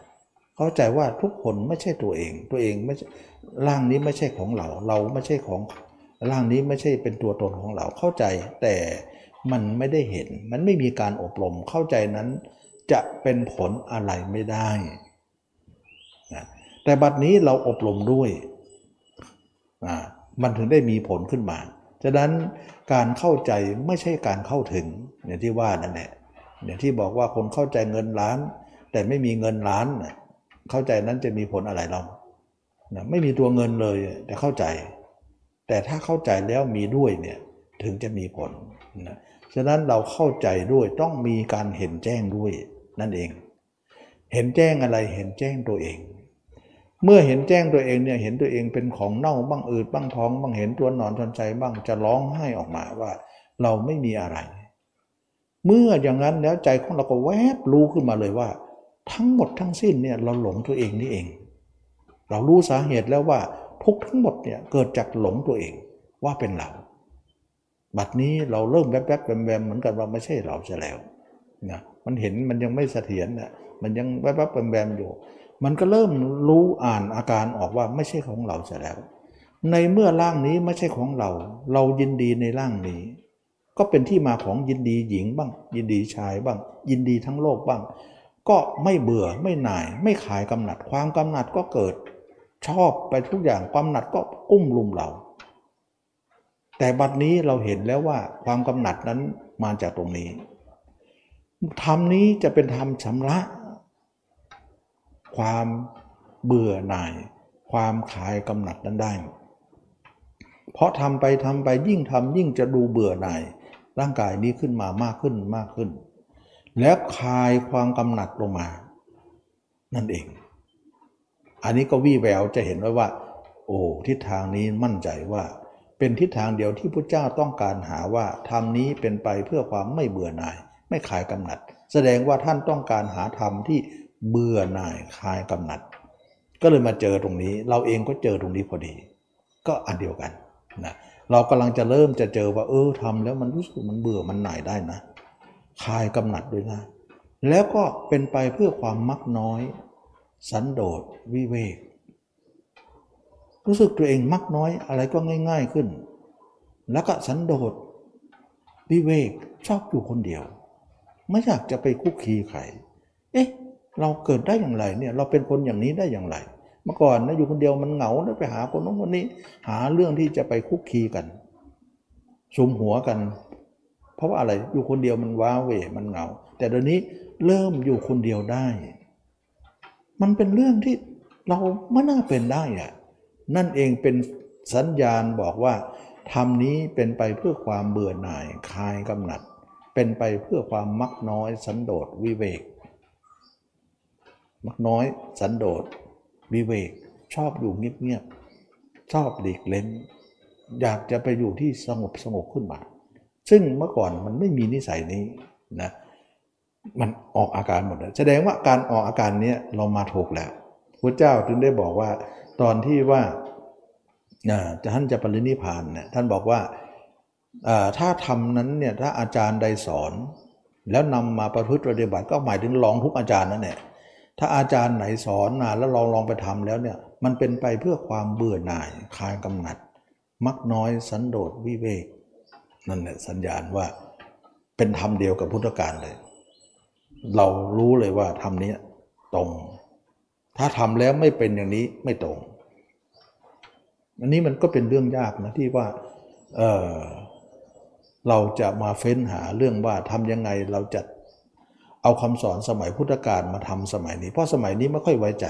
A: เข้เข้าใจว่าทุกคนไม่ใช่ตัวเอง ตัวเองไม่ใช่ ร่างนี้ไม่ใช่ของเรา เราไม่ใช่ของร่างนี้ไม่ใช่เป็นตัวตนของเราเข้าใจ แต่มันไม่ได้เห็น มันไม่มีการอบรมเข้าใจนั้น จะเป็นผลอะไรไม่ได้นะแต่บัดนี้เราอบรมด้วยนะมันถึงได้มีผลขึ้นมาฉะนั้นการเข้าใจไม่ใช่การเข้าถึงอย่างที่ว่านั่นแหละอย่างที่บอกว่าคนเข้าใจเงินล้าน แต่ไม่มีเงินล้าน เข้าใจนั้นจะมีผลอะไรเรา นะไม่มีตัวเงินเลยแต่เข้าใจ แต่ถ้าเข้าใจแล้วมีด้วยเนี่ยถึงจะมีผลนะฉะนั้นเราเข้าใจด้วยต้องมีการเห็นแจ้งด้วยนั่นเอง เห็นแจ้งอะไรเห็นแจ้งตัวเอง เมื่อเห็นแจ้งตัวเองเนี่ยเห็นตัวเองเป็นของเน่าบ้างอืดบ้างท้องบ้างเห็นตัวนอนทนใจบ้างจะร้องไห้ออกมาว่า เราไม่มีอะไร เมื่ออย่างนั้นแล้วใจของเราก็แวบรู้ขึ้นมาเลยว่า ทั้งหมดทั้งสิ้นเนี่ยเราหลงตัวเองนี่เอง เรารู้สาเหตุแล้วว่าทุกทั้งหมดเนี่ยเกิดจากหลงตัวเองว่าเป็นเรา บัดนี้เราเริ่มแวบๆแวมๆเหมือนกันว่าไม่ใช่เราจะแล้วนะมันเห็นมันยังไม่เสถียรนะมันยังแวบๆแวมๆอยู่ มันก็เริ่มรู้อ่านอาการออกว่าไม่ใช่ของเราจะแล้ว ในเมื่อร่างนี้ไม่ใช่ของเรา เรายินดีในร่างนี้ ก็เป็นที่มาของยินดีหญิงบ้าง ยินดีชายบ้าง ยินดีทั้งโลกบ้าง ก็ไม่เบื่อไม่หน่าย ไม่ขายกำหนัดความกำหนัดก็เกิด ชอบไปทุกอย่างความหนัดก็กุ้มลุมเรา แต่บัดนี้เราเห็นแล้วว่าความกำหนัดนั้นมาจากตรงนี้ธรรมนี้จะเป็นธรรมชำระ ความเบื่อหน่าย ความขายกำหนัดนั้นได้ เพราะทำไปทำไปยิ่งทำยิ่งจะดูเบื่อหน่าย ร่างกายนี้ขึ้นมามากขึ้นมากขึ้น แล้วคลายความกำหนัดลงมา นั่นเอง อันนี้ก็วี่แววจะเห็นว่าว่า โอ้ทิศทางนี้มั่นใจว่า เป็นทิศทางเดียวที่พระเจ้าต้องการหาว่าธรรมนี้เป็นไปเพื่อความไม่เบื่อหน่าย ไม่ขายกำหนัด แสดงว่าท่านต้องการหาธรรมที่เบื่อหน่ายคลายกำหนัด ก็เลยมาเจอตรงนี้ เราเองก็เจอตรงนี้พอดี ก็อันเดียวกันนะเรากำลังจะเริ่มจะเจอว่า เออทำแล้วมันรู้สึกมันเบื่อมันหน่ายได้นะคลายกำหนัดด้วยนะแล้วก็เป็นไปเพื่อความมักน้อย สันโดษวิเวก รู้สึกตัวเองมักน้อยอะไรก็ง่าย ๆขึ้น แล้วก็สันโดษวิเวกชอบอยู่คนเดียว ไม่อยากจะไปคุกคีใครเอ๊ะเราเกิดได้อย่างไรเนี่ยเราเป็นคนอย่างนี้ได้อย่างไร เมื่อก่อนนะอยู่คนเดียวมันเหงาแล้วไปหาคนนู้นคนนี้ หาเรื่องที่จะไปคุกคีกันสุมหัวกัน เพราะว่าอะไรอยู่คนเดียวมันว้าเวมันเหงา แต่เดี๋ยวนี้เริ่มอยู่คนเดียวได้ มันเป็นเรื่องที่เราไม่น่าเป็นได้อะนั่นเองเป็นสัญญาณบอกว่าธรรมนี้เป็นไปเพื่อความเบื่อหน่ายคลายกำหนัด เป็นไปเพื่อความมักน้อยสันโดษวิเวก มักน้อยสันโดษวิเวก ชอบอยู่เงียบๆชอบหลีกเล้น อยากจะไปอยู่ที่สงบสงบขึ้นมา ซึ่งเมื่อก่อนมันไม่มีนิสัยนี้นะ มันออกอาการหมดเลยแสดงว่าการออกอาการนี้เรามาถูกแล้วพระเจ้าถึงได้บอกว่า ตอนที่ว่าท่านจะปรินิพานเนี่ยท่านบอกว่าถ้าทำนั้นเนี่ยถ้าอาจารย์ใดสอน แล้วนำมาประพฤติปฏิบัติก็หมายถึงลองทุกอาจารย์นั่นแหละถ้าอาจารย์ไหนสอนมาแล้วลองลองไปทำแล้วเนี่ยมันเป็นไปเพื่อความเบื่อหน่ายคลายกำหนัด มักน้อยสันโดษวิเวก นั่นแหละสัญญาณว่าเป็นธรรมเดียวกับพุทธการเลย เรารู้เลยว่าธรรมนี้ตรง ถ้าทำแล้วไม่เป็นอย่างนี้ไม่ตรง อันนี้มันก็เป็นเรื่องยากนะที่ว่าเออเราจะมาเฟ้นหาเรื่องว่าทำยังไงเราจะเอาคำสอนสมัยพุทธกาลมาทำสมัยนี้ เพราะสมัยนี้ไม่ค่อยไว้ใจ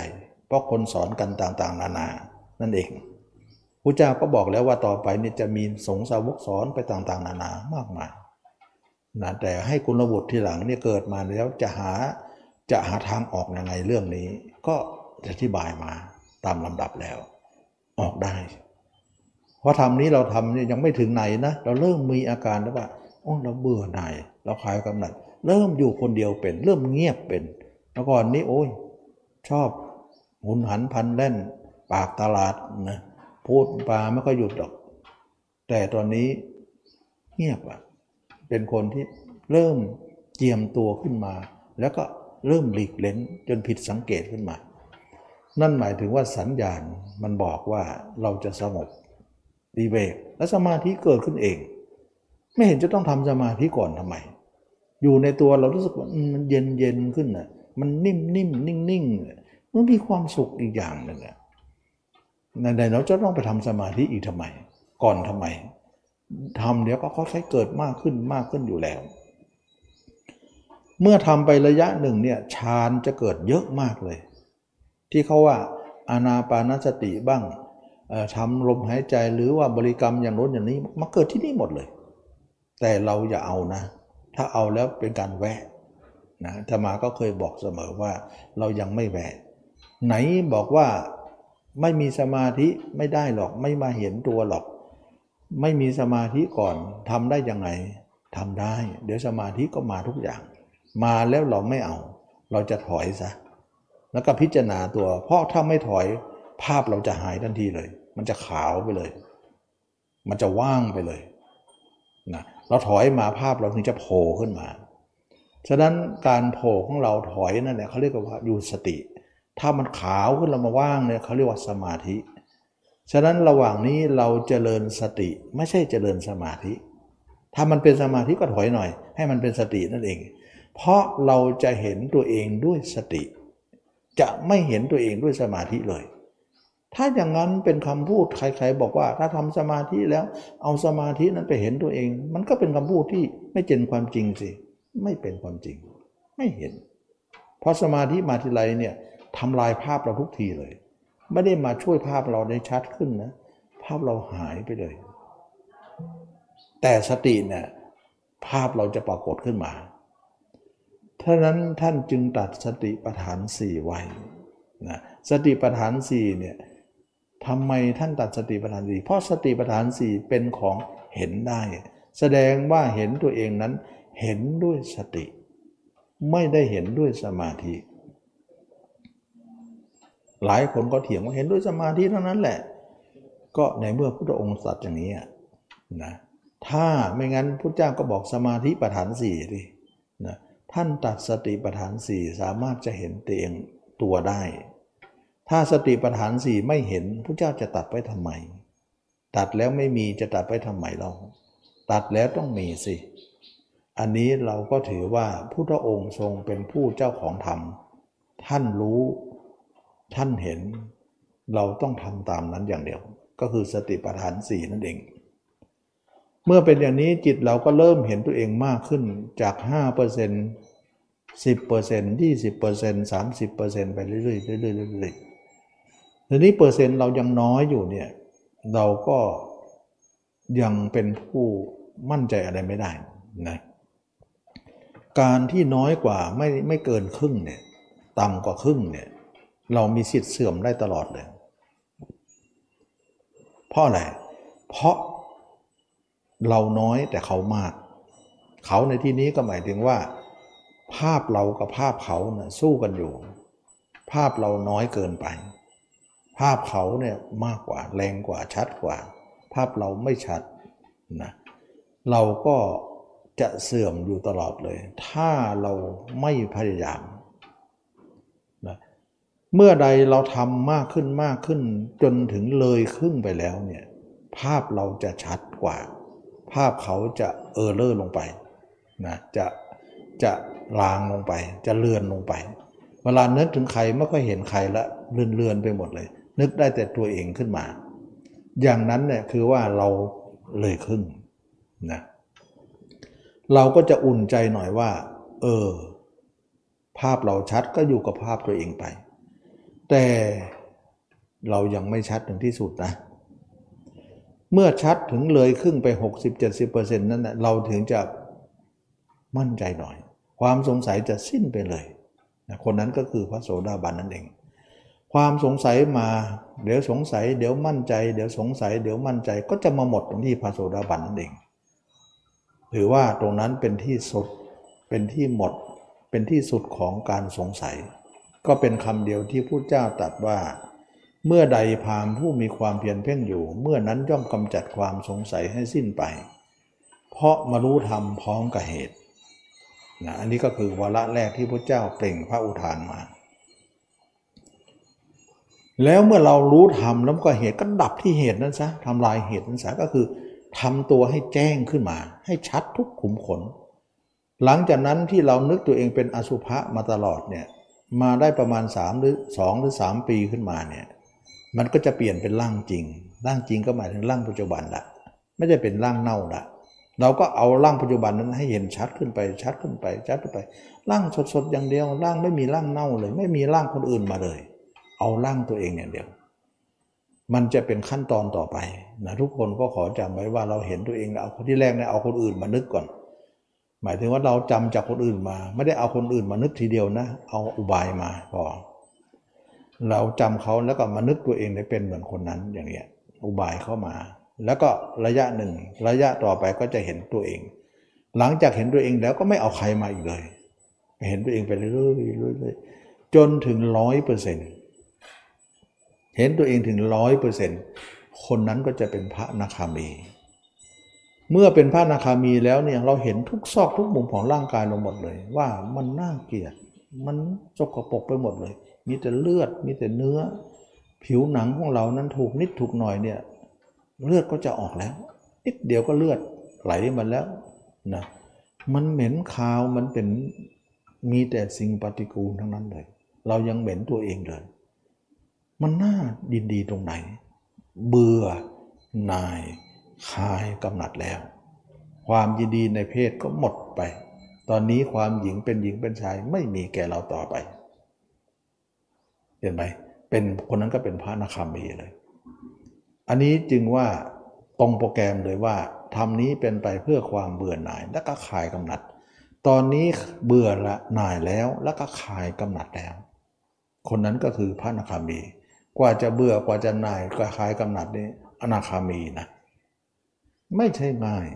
A: เพราะคนสอนกันต่างๆ นานา นั่นเองพระเจ้าก็บอกแล้วว่าต่อไปนี่จะมีสงสาวกสอนไปต่างๆ นานามากมาย นะแต่ให้คุณบุตรที่หลังเนี่ยเกิดมาแล้วจะหาจะหาทางออกยังไงเรื่องนี้ ก็อธิบายมาตามลำดับแล้ว ออกได้ เพราะทำนี้เราทำเนี่ยยังไม่ถึงไหนนะเราเริ่มมีอาการแล้วว่าโอ้เราเบื่อหน่ายเราคลายกำหนัด เริ่มอยู่คนเดียวเป็น เริ่มเงียบเป็นเมื่อก่อนนี้โอ้ยชอบหุนหันพันเล่น ปากตลาดนะพูดปลาไม่ค่อยหยุดหรอก แต่ตอนนี้เงียบอะ เป็นคนที่เริ่มเจียมตัวขึ้นมา แล้วก็เริ่มหลีกเล้นจนผิดสังเกตขึ้นมา นั่นหมายถึงว่าสัญญาณมันบอกว่าเราจะสงบดีเวกและสมาธิเกิดขึ้นเอง ไม่เห็นจะต้องทำสมาธิก่อนทำไม อยู่ในตัวเรารู้สึกว่ามันเย็นเย็นขึ้นน่ะมันนิ่มนิ่มนิ่งนิ่งมันมีความสุขอีกอย่างหนึ่งอะในเราจะต้องไปทำสมาธิอีกทำไม ก่อนทำไม ทำเดี๋ยวก็ค่อยๆเกิดมากขึ้นมากขึ้นอยู่แล้ว เมื่อทำไประยะหนึ่งเนี่ยฌานจะเกิดเยอะมากเลย ที่เขาว่าอานาปานสติบ้างทำลมหายใจหรือว่าบริกรรมอย่างน้นอย่างนี้มาเกิดที่นี่หมดเลย แต่เราอย่าเอานะ ถ้าเอาแล้วเป็นการแวะนะธรรมาก็เคยบอกเสมอว่าเรายังไม่แวะ ไหนบอกว่าไม่มีสมาธิไม่ได้หรอกไม่มาเห็นตัวหรอก ไม่มีสมาธิก่อนทำได้ยังไงทำได้ เดี๋ยวสมาธิก็มาทุกอย่าง มาแล้วเราไม่เอา เราจะถอยซะแล้วก็พิจารณาตัว เพราะถ้าไม่ถอยภาพเราจะหายทันทีเลย มันจะขาวไปเลย มันจะว่างไปเลยนะเราถอยมาภาพเราถึงจะโผล่ขึ้นมา ฉะนั้นการโผล่ของเราถอยนั่นแหละเขาเรียกว่าอยู่สติ ถ้ามันขาวขึ้นเรามาว่างเนี่ยเขาเรียกว่าสมาธิ ฉะนั้นระหว่างนี้เราเจริญสติไม่ใช่เจริญสมาธิ ถ้ามันเป็นสมาธิก็ถอยหน่อย ให้มันเป็นสตินั่นเอง เพราะเราจะเห็นตัวเองด้วยสติ จะไม่เห็นตัวเองด้วยสมาธิเลย ถ้าอย่างนั้นเป็นคำพูดใครๆบอกว่า ถ้าทำสมาธิแล้วเอาสมาธินั้นไปเห็นตัวเอง มันก็เป็นคำพูดที่ไม่เป็นความจริงสิไม่เป็นความจริง ไม่เห็น เพราะสมาธิมาทีไรเนี่ยทำลายภาพเราทุกทีเลย ไม่ได้มาช่วยภาพเราได้ชัดขึ้นนะ ภาพเราหายไปเลย แต่สติเนี่ยภาพเราจะปรากฏขึ้นมาท่านั้นท่านจึงตัดสติปัฏฐานสี่ไว้นะสติปัฏฐานสี่เนี่ยทำไมท่านตัดสติปัฏฐานสี่เพราะสติปัฏฐานสี่เป็นของเห็นได้ แสดงว่าเห็นตัวเองนั้นเห็นด้วยสติ ไม่ได้เห็นด้วยสมาธิ หลายคนก็เถียงว่าเห็นด้วยสมาธิเท่านั้นแหละ ก็ในเมื่อพระองค์สัตว์อย่างนี้นะถ้าไม่งั้นพระเจ้าก็บอกสมาธิปัฏฐานสี่ดินะท่านตัดสติปัฏฐานสี่สามารถจะเห็นตัวเองตัวได้ ถ้าสติปัฏฐานสี่ไม่เห็นพระเจ้าจะตัดไปทำไม ตัดแล้วไม่มีจะตัดไปทำไมเรา ตัดแล้วต้องมีสิ อันนี้เราก็ถือว่าพุทธองค์ทรงเป็นผู้เจ้าของธรรม ท่านรู้ ท่านเห็นเราต้องทำตามนั้นอย่างเดียว ก็คือสติปัฏฐานสี่นั่นเอง เมื่อเป็นอย่างนี้จิตเราก็เริ่มเห็นตัวเองมากขึ้นจาก 5% 10% 20% 30%ไปเรื่อยๆเรื่อยๆเรื่อยๆทีนี้เปอร์เซ็นต์เรายังน้อยอยู่เนี่ยเราก็ยังเป็นผู้มั่นใจอะไรไม่ได้นะการที่น้อยกว่าไม่ไม่เกินครึ่งเนี่ยต่ำกว่าครึ่งเนี่ย เรามีสิทธิ์เสื่อมได้ตลอดเลย เพราะอะไร เพราะเราน้อยแต่เขามาก เขาในที่นี้ก็หมายถึงว่า ภาพเรากับภาพเขานะ่ะสู้กันอยู่ ภาพเราน้อยเกินไป ภาพเขาเนี่ยมากกว่าแรงกว่าชัดกว่า ภาพเราไม่ชัดนะเราก็จะเสื่อมอยู่ตลอดเลย ถ้าเราไม่พยายาม เมื่อใดเราทำมากขึ้นมากขึ้น จนถึงเลยครึ่งไปแล้วเนี่ยภาพเราจะชัดกว่า ภาพเขาจะเออเลอร์ลงไปนะจะจะลางลงไป จะเลือนลงไป เวลานึกถึงใครไม่ค่อยเห็นใครละเลือนเลือนไปหมดเลย นึกได้แต่ตัวเองขึ้นมา อย่างนั้นเนี่ยคือว่าเราเลยครึ่งนะเราก็จะอุ่นใจหน่อยว่า เออ ภาพเราชัดก็อยู่กับภาพตัวเองไป แต่เรายังไม่ชัดถึงที่สุดนะ เมื่อชัดถึงเลยครึ่งไป 60-70%นั้นนะเราถึงจะมั่นใจหน่อย ความสงสัยจะสิ้นไปเลยนะคนนั้นก็คือพระโสดาบันนั่นเอง ความสงสัยมาเดี๋ยวสงสัย เดี๋ยวมั่นใจ เดี๋ยวสงสัย เดี๋ยวมั่นใจก็จะมาหมดตรงที่พระโสดาบันนั่นเองถือว่าตรงนั้นเป็นที่สุดเป็นที่หมดเป็นที่สุดของการสงสัย ก็เป็นคำเดียวที่พระเจ้าตรัสว่า เมื่อใดพามผู้มีความเพียรเพ่งอยู่ เมื่อนั้นย่อมกำจัดความสงสัยให้สิ้นไป เพราะมารู้ธรรมพร้อมกับเหตุนะอันนี้ก็คือวาระแรกที่พระเจ้าเปล่งพระอุทานมา แล้วเมื่อเรารู้ทำแล้วก็เหตุก็ดับที่เหตุนั้นซะทำลายเหตุนั้นซะก็คือทำตัวให้แจ้งขึ้นมา ให้ชัดทุกขุมขน หลังจากนั้นที่เรานึกตัวเองเป็นอสุภะมาตลอดเนี่ย มาได้ประมาณ3หรือ2หรือ 3 ปีขึ้นมาเนี่ยมันก็จะเปลี่ยนเป็นร่างจริง ร่างจริงก็หมายถึงร่างปัจจุบันละไม่ได้เป็นร่างเน่าละเราก็เอาร่างปัจจุบันนั้นให้เห็นชัดขึ้นไปชัดขึ้นไปชัดขึ้นไปร่างสดๆอย่างเดียวร่างไม่มีร่างเน่าเลย ไม่มีร่างคนอื่นมาเลย เอาร่างตัวเองอย่างเดียว มันจะเป็นขั้นตอนต่อไปนะทุกคนก็ขอจำไว้ว่าเราเห็นตัวเองเอาคนที่แรกเนี่ยเอาคนอื่นมานึกก่อน หมายถึงว่าเราจำจากคนอื่นมา ไม่ได้เอาคนอื่นมานึกทีเดียวนะ เอาอุบายมาพอเราจำเขาแล้วก็มานึกตัวเองได้เป็นเหมือนคนนั้นอย่างเนี้ยอุบายเข้ามา แล้วก็ระยะหนึ่งระยะต่อไปก็จะเห็นตัวเอง หลังจากเห็นตัวเองแล้วก็ไม่เอาใครมาอีกเลย เห็นตัวเองไปเรื่อยๆเรื่อยๆจนถึงร้อยเปอร์เซ็นต์เห็นตัวเองถึงร้อยเปอร์เซ็นต์คนนั้นก็จะเป็นพระนาคามี เมื่อเป็นพระนาคามีแล้วเนี่ยเราเห็นทุกซอกทุกมุมของร่างกายเราหมดเลย ว่ามันน่าเกลียด มันสกปรกไปหมดเลย มีแต่เลือดมีแต่เนื้อ ผิวหนังของเรานั้นถูกนิดถูกหน่อยเนี่ยเลือดก็จะออกแล้วนิดเดียวก็เลือดไหลมาแล้วนะมันเหม็นคาวมันเป็นมีแต่สิ่งปฏิกูลทั้งนั้นเลย เรายังเหม็นตัวเองเลย มันน่าดินดีตรงไหน เบื่อหน่าย คลายกำหนัดแล้ว ความยินดีในเพศก็หมดไป ตอนนี้ความหญิงเป็นหญิงเป็นชายไม่มีแก่เราต่อไป เห็นไหมเป็นคนนั้นก็เป็นพระนาคามีเลย อันนี้จึงว่าตรงโปรแกรมเลยว่าทำนี้เป็นไปเพื่อความเบื่อหน่ายและก็คลายกำหนัด ตอนนี้เบื่อละหน่ายแล้วแล้วก็คลายกำหนัดแล้ว คนนั้นก็คือพระนาคามี กว่าจะเบื่อกว่าจะหน่ายก็คลายกำหนัดนี่อนาคามีนะ ไม่ใช่ง่าย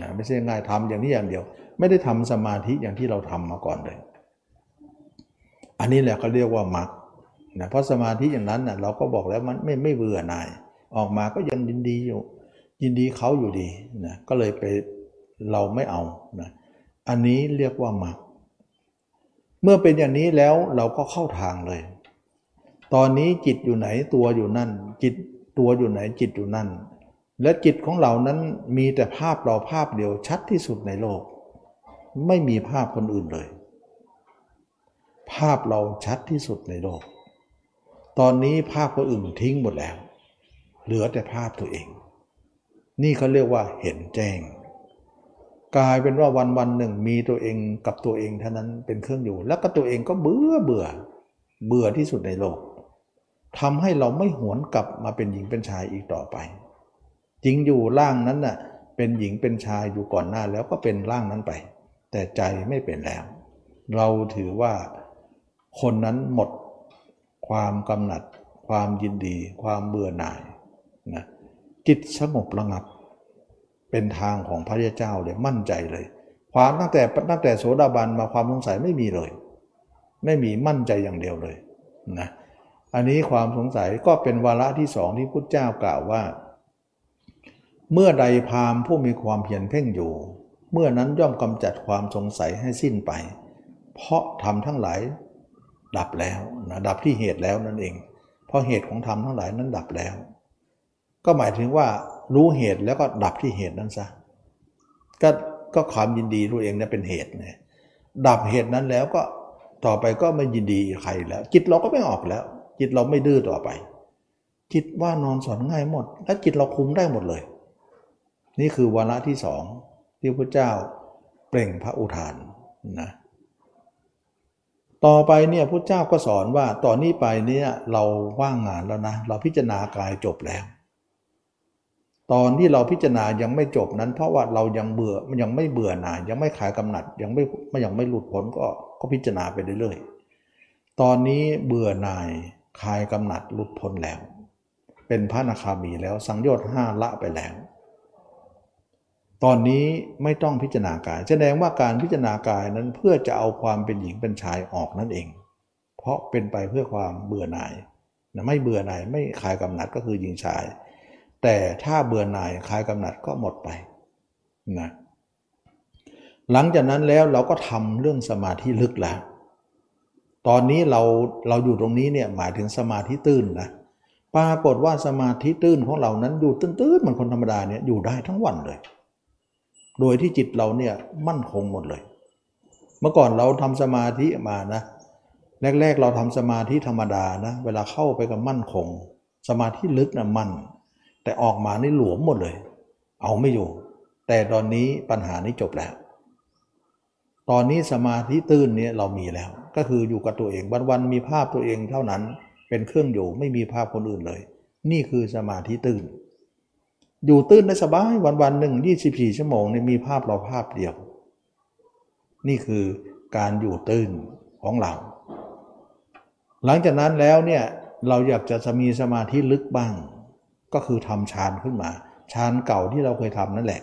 A: นะไม่ใช่ง่ายทำอย่างนี้อย่างเดียว ไม่ได้ทำสมาธิอย่างที่เราทำมาก่อนเลย อันนี้แหละเขาเรียกว่ามรรคนะเพราะสมาธิอย่างนั้นนะเราก็บอกแล้วมันไม่ไม่เบื่อหน่าย ออกมาก็ยังยินดีอยู่ ยินดีเขาอยู่ดีนะก็เลยไปเราไม่เอานะอันนี้เรียกว่ามรรคเมื่อเป็นอย่างนี้แล้วเราก็เข้าทางเลย ตอนนี้จิตอยู่ไหนตัวอยู่นั่น จิตตัวอยู่ไหนจิตอยู่นั่น และจิตของเรานั้นมีแต่ภาพเราภาพเดียวชัดที่สุดในโลก ไม่มีภาพคนอื่นเลย ภาพเราชัดที่สุดในโลก ตอนนี้ภาพคนอื่นทิ้งหมดแล้ว เหลือแต่ภาพตัวเอง นี่เขาเรียกว่าเห็นแจ้ง กลายเป็นว่าวันวันหนึ่งมีตัวเองกับตัวเองเท่านั้นเป็นเครื่องอยู่ แล้วก็ตัวเองก็เบื่อเบื่อ เบื่อที่สุดในโลกทำให้เราไม่หวนกลับมาเป็นหญิงเป็นชายอีกต่อไป จริงอยู่ร่างนั้นน่ะเป็นหญิงเป็นชายอยู่ก่อนหน้าแล้วก็เป็นร่างนั้นไป แต่ใจไม่เป็นแล้ว เราถือว่าคนนั้นหมดความกำหนัด ความยินดี ความเบื่อหน่ายนะจิตสงบระงับ เป็นทางของพระเจ้าเลยมั่นใจเลย ความตั้งแต่ตั้งแต่โสดาบันมาความสงสัยไม่มีเลย ไม่มีมั่นใจอย่างเดียวเลยนะอันนี้ความสงสัยก็เป็นวาระที่สองที่พุทธเจ้ากล่าวว่า เมื่อใดพามผู้มีความเพียรเพ่งอยู่ เมื่อนั้นย่อมกำจัดความสงสัยให้สิ้นไป เพราะทำทั้งหลาย ดับแล้วนะดับที่เหตุแล้วนั่นเอง เพราะเหตุของธรรมทั้งหลายนั้นดับแล้ว ก็หมายถึงว่ารู้เหตุแล้วก็ดับที่เหตุนั้นซะก็ก็ความยินดีตัวเองเนี่ยเป็นเหตุเนี่ยดับเหตุนั้นแล้วก็ต่อไปก็ไม่ยินดีใครแล้ว จิตเราก็ไม่ออกแล้ว จิตเราไม่ดื้อต่อไป จิตว่านอนสอนง่ายหมด และจิตเราคุมได้หมดเลย นี่คือวาระที่สองที่พระเจ้าเปล่งพระอุทานนะต่อไปเนี่ยพระเจ้าก็สอนว่าต่อนนี้ไปเนี่ยเราว่างงานแล้วนะ เราพิจารณากายจบแล้ว ตอนที่เราพิจารณายังไม่จบนั้น เพราะว่าเรายังเบื่อมันยังไม่เบื่อหน่ายยังไม่ขายกำหนัดยังไม่ยังไม่หลุดพ้นก็ก็พิจารณาไปเรื่อยๆตอนนี้เบื่อหน่ายคลายกำหนัดหลุดพ้นแล้ว เป็นพระนาคามีแล้วสังโยชน์ห้าละไปแล้ว ตอนนี้ไม่ต้องพิจารณากาย แสดงว่าการพิจารณากายนั้นเพื่อจะเอาความเป็นหญิงเป็นชายออกนั่นเอง เพราะเป็นไปเพื่อความเบื่อหน่ายนะไม่เบื่อหน่ายไม่คลายกำหนัดก็คือหญิงชาย แต่ถ้าเบื่อหน่ายคลายกำหนัดก็หมดไปนะหลังจากนั้นแล้วเราก็ทำเรื่องสมาธิลึกแล้ว ตอนนี้เราเราอยู่ตรงนี้เนี่ยหมายถึงสมาธิตื้นนะปรากฏว่าสมาธิตื้นของเรานั้นอยู่ตื้นๆเหมือนคนธรรมดาเนี่ยอยู่ได้ทั้งวันเลย โดยที่จิตเราเนี่ยมั่นคงหมดเลย เมื่อก่อนเราทำสมาธิมานะ แรก ๆ เราทำสมาธิธรรมดานะ เวลาเข้าไปกับมั่นคง สมาธิลึกนะมั่น แต่ออกมานี่หลวมหมดเลย เอาไม่อยู่ แต่ตอนนี้ปัญหานี้จบแล้ว ตอนนี้สมาธิตื้นเนี่ยเรามีแล้ว ก็คืออยู่กับตัวเองวันๆมีภาพตัวเองเท่านั้น เป็นเครื่องอยู่ไม่มีภาพคนอื่นเลย นี่คือสมาธิตื้น อยู่ตื้นได้สบายวันๆหนึ่งยี่สิบสี่ชั่วโมงเนี่ยมีภาพเราภาพเดียว นี่คือการอยู่ตื้นของเรา หลังจากนั้นแล้วเนี่ยเราอยากจะมีสมาธิลึกบ้าง ก็คือทำฌานขึ้นมาฌานเก่าที่เราเคยทำนั่นแหละ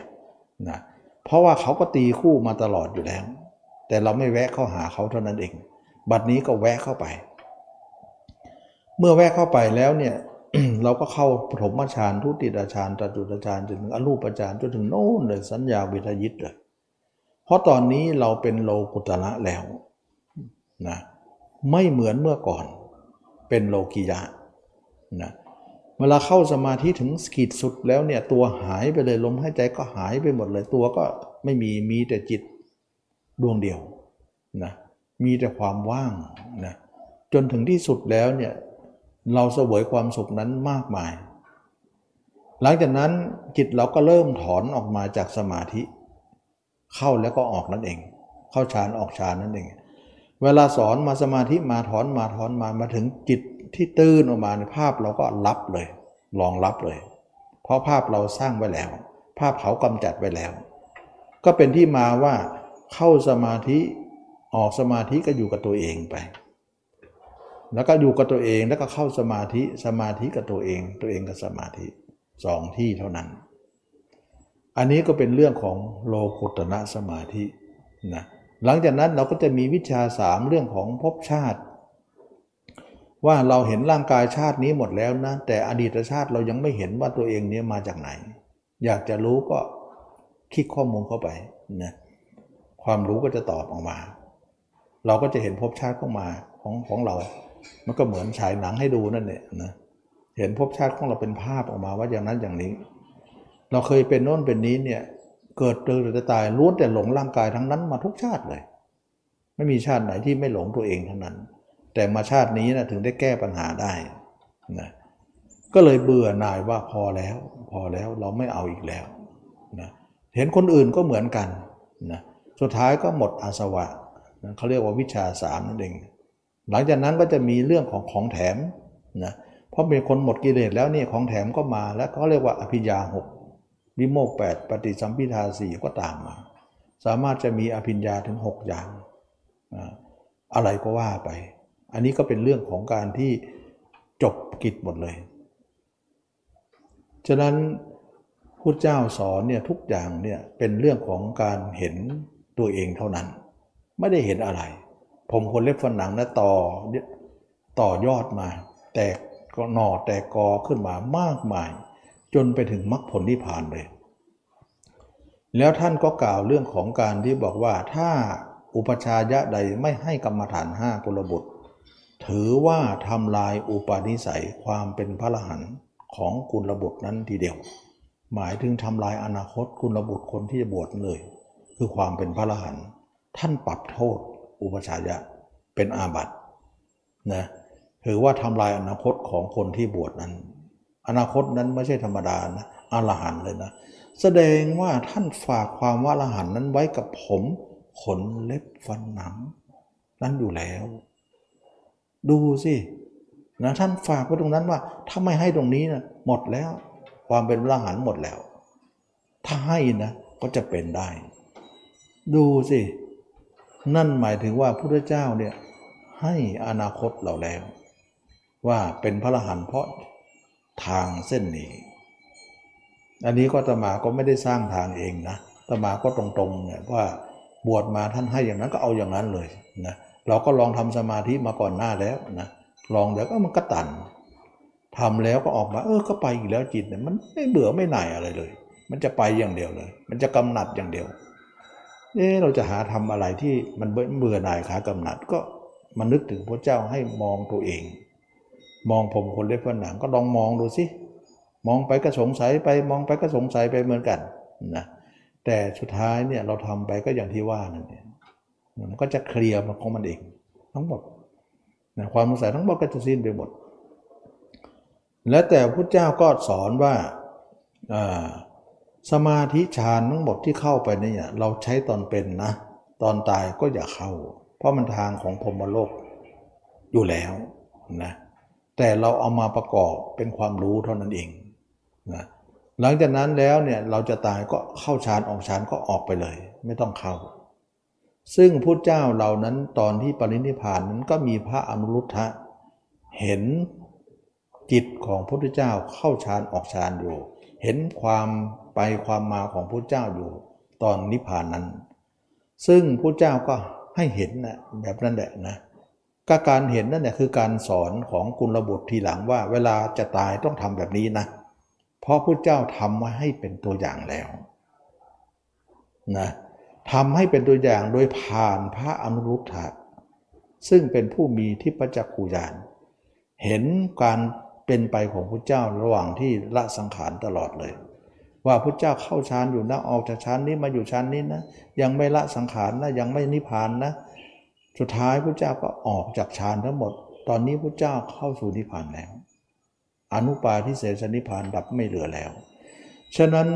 A: นะเพราะว่าเขาก็ตีคู่มาตลอดอยู่แล้ว แต่เราไม่แวะเข้าหาเขาเท่านั้นเอง บัดนี้ก็แวะเข้าไป เมื่อแวะเข้าไปแล้วเนี่ย เราก็เข้าปฐมฌานทุติยฌานตตุตฌานจนถึงอรูปฌานจนถึงโน่นเลยสัญญาวิทยิตเลยเพราะตอนนี้เราเป็นโลกุตระแล้วนะไม่เหมือนเมื่อก่อน เป็นโลกิยะนะเวลาเข้าสมาธิถึงขีดสุดแล้วเนี่ยตัวหายไปเลยลมหายใจก็หายไปหมดเลยตัวก็ไม่มีมีแต่จิตดวงเดียวนะมีแต่ความว่างนะจนถึงที่สุดแล้วเนี่ย เราเสวยความสุขนั้นมากมาย หลังจากนั้นจิตเราก็เริ่มถอนออกมาจากสมาธิ เข้าแล้วก็ออกนั่นเอง เข้าฌานออกฌานนั่นเอง เวลาสอนมาสมาธิมาถอนมาถอนมามาถึงจิตที่ตื้นออกมาในภาพเราก็รับเลยรองรับเลย เพราะภาพเราสร้างไว้แล้ว ภาพเขากำจัดไว้แล้ว ก็เป็นที่มาว่าเข้าสมาธิออกสมาธิก็อยู่กับตัวเองไป แล้วก็อยู่กับตัวเองแล้วก็เข้าสมาธิสมาธิกับตัวเอง ตัวเองกับสมาธิสองที่เท่านั้น อันนี้ก็เป็นเรื่องของโลกุตนะสมาธินะหลังจากนั้นเราก็จะมีวิชาสามเรื่องของภพชาติ ว่าเราเห็นร่างกายชาตินี้หมดแล้วนะ แต่อดีตชาติเรายังไม่เห็นว่าตัวเองเนี้ยมาจากไหน อยากจะรู้ก็คลิกข้อมูลเข้าไปนะความรู้ก็จะตอบออกมา เราก็จะเห็นภพชาติเข้ามาของของเรา มันก็เหมือนฉายหนังให้ดูนั่นแหละนะเห็นภพชาติของเราเป็นภาพออกมาว่าอย่างนั้นอย่างนี้ เราเคยเป็นโน้นเป็นนี้เนี่ยเกิดเจอหรือจะตายล้วนแต่หลงร่างกายทั้งนั้นมาทุกชาติเลย ไม่มีชาติไหนที่ไม่หลงตัวเองทั้งนั้น แต่มาชาตินี้นะถึงได้แก้ปัญหาได้นะก็เลยเบื่อหน่ายว่าพอแล้ว พอแล้วเราไม่เอาอีกแล้วนะเห็นคนอื่นก็เหมือนกันนะสุดท้ายก็หมดอาสวะนะเขาเรียกว่าวิชาสามนั่นเอง หลังจากนั้นก็จะมีเรื่องของของแถมนะเพราะเป็นคนหมดกิเลสแล้วนี่ของแถมก็มาแล้วเขาเรียกว่าอภิญญาหกวิโมกแปดปฏิสัมพิทาสี่ก็ตามมา สามารถจะมีอภิญญาถึง 6 อย่าง อะไรก็ว่าไป อันนี้ก็เป็นเรื่องของการที่จบกิจหมดเลย ฉะนั้นพุทธเจ้าสอนเนี่ยทุกอย่างเนี่ยเป็นเรื่องของการเห็นตัวเองเท่านั้น ไม่ได้เห็นอะไร ผมคนเล็บฝันหนังนะต่อต่อยอดมา แตกก็หน่อแตกกอขึ้นมามากมาย จนไปถึงมรรคผลนิพพานเลย แล้วท่านก็กล่าวเรื่องของการที่บอกว่าถ้าอุปชายะใดไม่ให้กรรมฐานห้ากุลบุตร ถือว่าทำลายอุปนิสัยความเป็นพระรหันต์ของกุลบุตรนั้นทีเดียว หมายถึงทำลายอนาคตกุลบุตรคนที่จะบวชเลย คือความเป็นพระรหันต์ท่านปรับโทษ อุปชายะเป็นอาบัตินะถือว่าทำลายอนาคตของคนที่บวชนั้น อนาคตนั้นไม่ใช่ธรรมดานะอรหันเลยนะ แสดงว่าท่านฝากความว่าอรหันนั้นไว้กับผมขนเล็บฟันหนัง นั้นอยู่แล้ว ดูสินะท่านฝากไว้ตรงนั้นว่า ถ้าไม่ให้ตรงนี้นะหมดแล้ว ความเป็นพระหันหมดแล้ว ถ้าให้นะก็จะเป็นได้ ดูสิ นั่นหมายถึงว่าพระพุทธเจ้าเนี่ยให้อนาคตเราแล้ว ว่าเป็นพระรหันต์เพราะทางเส้นนี้ อันนี้ก็ตมาก็ไม่ได้สร้างทางเองนะตมาก็ตรงๆเนี่ยว่าบวชมาท่านให้อย่างนั้นก็เอาอย่างนั้นเลยนะเราก็ลองทำสมาธิมาก่อนหน้าแล้วนะลองแล้วก็มันก็ตันทำแล้วก็ออกมาเออก็ไปอีกแล้วจิตเนี่ยมันไม่เบื่อไม่หน่ายอะไรเลย มันจะไปอย่างเดียวเลย มันจะกำหนัดอย่างเดียว เอ๊เราจะหาทำอะไรที่มันเบื่อหน่ายขากำหนัดก็มันนึกถึงพระเจ้าให้มองตัวเอง มองผมคนเล็บฟันหนังก็ลองมองดูสิมองไปก็สงสัยไปมองไปก็สงสัยไปเหมือนกันนะแต่สุดท้ายเนี่ยเราทำไปก็อย่างที่ว่านั่นเองมันก็จะเคลียร์มันของมันเอง ทั้งหมดนะความสงสัยทั้งหมดก็จะสิ้นไปหมด และแต่พระเจ้าก็สอนว่า สมาธิฌานทั้งหมดที่เข้าไปเนี่ยเราใช้ตอนเป็นนะ ตอนตายก็อย่าเข้า เพราะมันทางของพรมโลกอยู่แล้วนะแต่เราเอามาประกอบเป็นความรู้เท่านั้นเองนะหลังจากนั้นแล้วเนี่ยเราจะตายก็เข้าฌานออกฌานก็ออกไปเลย ไม่ต้องเข้า ซึ่งพุทธเจ้าเหล่านั้นตอนที่ปรินิพานนั้นก็มีพระอนุรุทธะเห็นจิตของพระพุทธเจ้าเข้าฌานออกฌานอยู่ เห็นความ ไปความมาของพระเจ้าอยู่ตอนนิพพานนั้น ซึ่งพระเจ้าก็ให้เห็นนะแบบนั้นแหละนะก็การเห็นนั่นแหละคือการสอนของกุลบุตรทีหลังว่า เวลาจะตายต้องทำแบบนี้นะ เพราะพระเจ้าทำมาให้เป็นตัวอย่างแล้วนะทำให้เป็นตัวอย่างโดยผ่านพระอนุรุทธะซึ่งเป็นผู้มีทิพจักขุญาณเห็นการเป็นไปของพระเจ้าระหว่างที่ละสังขารตลอดเลย ว่าพระเจ้าเข้าฌานอยู่นะออกจากฌานนี้มาอยู่ฌานนี้นะยังไม่ละสังขารนะยังไม่นิพพานนะ สุดท้ายพระเจ้าก็ออกจากฌานทั้งหมด ตอนนี้พระเจ้าเข้าสู่นิพพานแล้ว อนุปาทิเสสนิพพานดับไม่เหลือแล้ว ฉะนั้น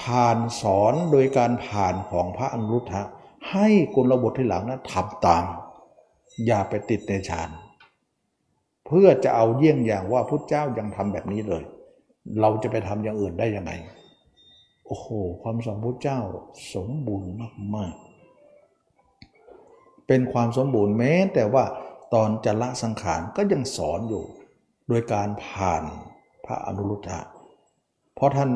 A: ผ่านสอนโดยการผ่านของพระอนุรุทธะให้กุลบุตรที่หลังนะั้นทำตาม อย่าไปติดในฌานเพื่อจะเอาเยี่ยงอย่างว่าพุทธเจ้ายังทำแบบนี้เลย เราจะไปทำอย่างอื่นได้ยังไง โอ้โห ความสมพุทธเจ้าสมบูรณ์มากเป็นความสมบูรณ์แม้ แต่ว่าตอนจะละสังขารก็ยังสอนอยู่ โดยการผ่านพระอนุรุทธะ เพราะท่าน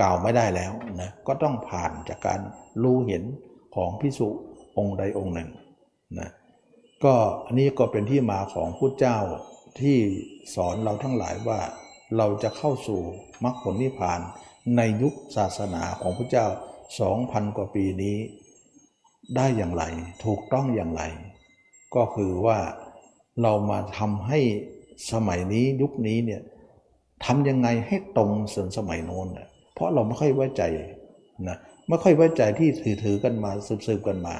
A: กล่าวไม่ได้แล้วนะ ก็ต้องผ่านจากการรู้เห็นของพิสุองค์ใดองค์หนึ่งนะก็อันนี้ก็เป็นที่มาของพุทธเจ้าที่สอนเราทั้งหลายว่าเราจะเข้าสู่มรรคผลนิพพาน ในยุคศาสนาของพระเจ้า 2,000 กว่าปีนี้ ได้อย่างไร ถูกต้องอย่างไร ก็คือว่าเรามาทำให้สมัยนี้ยุคนี้เนี่ยทำยังไงให้ตรงส่วนสมัยโน้นเพราะเราไม่ค่อยไว้ใจนะไม่ค่อยไว้ใจที่ถือถือกันมาสืบๆกันมา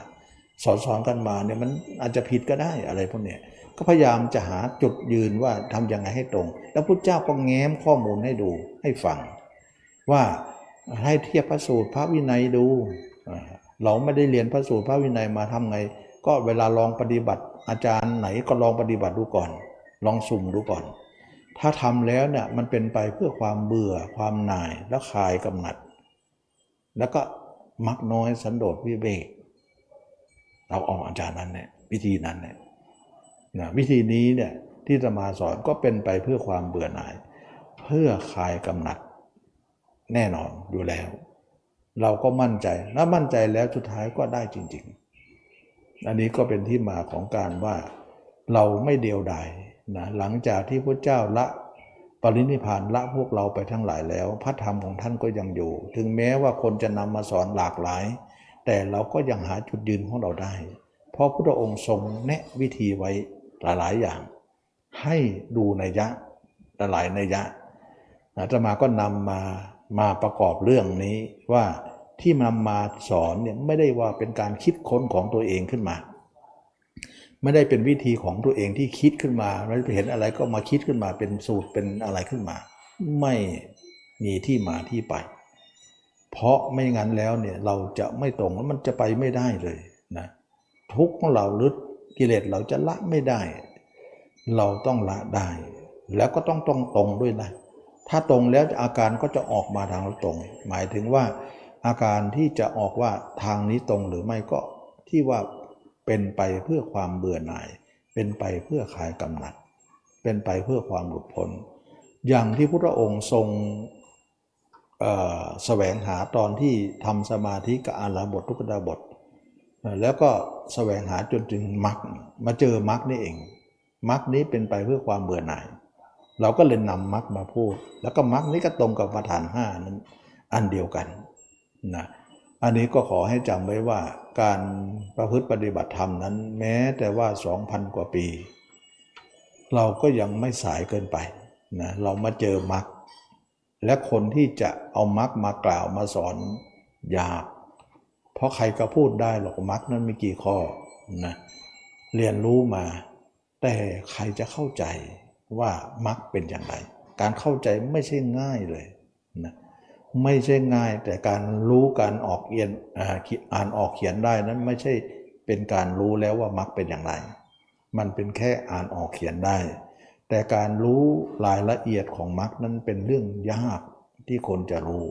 A: สอนสอนกันมาเนี่ยมันอาจจะผิดก็ได้อะไรพวกเนี้ยก็พยายามจะหาจุดยืนว่าทำยังไงให้ตรง แล้วพุทธเจ้าก็แง้มข้อมูลให้ดูให้ฟัง ว่าให้เทียบพระสูตรพระวินัยดู เราไม่ได้เรียนพระสูตรพระวินัยมาทำไง ก็เวลาลองปฏิบัติ อาจารย์ไหนก็ลองปฏิบัติดูก่อน ลองสุ่มดูก่อน ถ้าทำแล้วเนี่ยมันเป็นไปเพื่อความเบื่อความหน่ายและคลายกำหนัด แล้วก็มักน้อยสันโดษวิเวกเราออกอาจารย์นั้นเนี่ยวิธีนั้นเนี่ยนะวิธีนี้เนี่ยที่จะมาสอนก็เป็นไปเพื่อความเบื่อหน่าย เพื่อคลายกำหนัด แน่นอนอยู่แล้ว เราก็มั่นใจถ้ามั่นใจแล้วสุดท้ายก็ได้จริง ๆ อันนี้ก็เป็นที่มาของการว่าเราไม่เดียวดายนะหลังจากที่พระเจ้าละปรินิพานละพวกเราไปทั้งหลายแล้ว พระธรรมของท่านก็ยังอยู่ ถึงแม้ว่าคนจะนำมาสอนหลากหลาย แต่เราก็ยังหาจุดยืนของเราได้ เพราะพระองค์ทรงแนะวิธีไว้หลายๆอย่าง ให้ดูในยะหลายในยะอาตมาก็นำมา มาประกอบเรื่องนี้ว่าที่นำมาสอนเนี่ยไม่ได้ว่าเป็นการคิดค้นของตัวเองขึ้นมา ไม่ได้เป็นวิธีของตัวเองที่คิดขึ้นมาเราเห็นอะไรก็มาคิดขึ้นมาเป็นสูตรเป็นอะไรขึ้นมา ไม่มีที่มาที่ไป เพราะไม่งั้นแล้วเนี่ยเราจะไม่ตรงแล้วมันจะไปไม่ได้เลยนะทุกของเราหรือกิเลสเราจะละไม่ได้ เราต้องละได้ แล้วก็ต้องตรงตรงด้วยนะ ถ้าตรงแล้วอาการก็จะออกมาทางตรง หมายถึงว่าอาการที่จะออกว่าทางนี้ตรงหรือไม่ก็ที่ว่าเป็นไปเพื่อความเบื่อหน่าย เป็นไปเพื่อคลายกำหนัด เป็นไปเพื่อความหลุดพ้น อย่างที่พระองค์ทรงแสวงหาตอนที่ทำสมาธิกับอาราบททุกดาบท แล้วก็แสวงหาจนถึงมรรคมาเจอมรรคนี่เองมรรคนี้เป็นไปเพื่อความเบื่อหน่าย เราก็เลยนำมรรคมาพูด แล้วก็มรรคนี้ก็ตรงกับประธานห้านั้น อันเดียวกันนะอันนี้ก็ขอให้จำไว้ว่าการประพฤติปฏิบัติธรรมนั้น แม้แต่ว่า 2,000 กว่าปี เราก็ยังไม่สายเกินไปนะเรามาเจอมรรคและคนที่จะเอามรรคมากล่าวมาสอนยาก เพราะใครก็พูดได้หรอกมรรคนั้นมีกี่ข้อนะเรียนรู้มา แต่ใครจะเข้าใจ ว่ามรรคเป็นอย่างไร การเข้าใจไม่ใช่ง่ายเลยนะไม่ใช่ง่ายแต่การรู้การออกเอียนอ่าอ่านออกเขียนได้นั้นไม่ใช่เป็นการรู้แล้วว่ามรรคเป็นอย่างไร มันเป็นแค่อ่านออกเขียนได้ แต่การรู้รายละเอียดของมรรคนั้นเป็นเรื่องยากที่คนจะรู้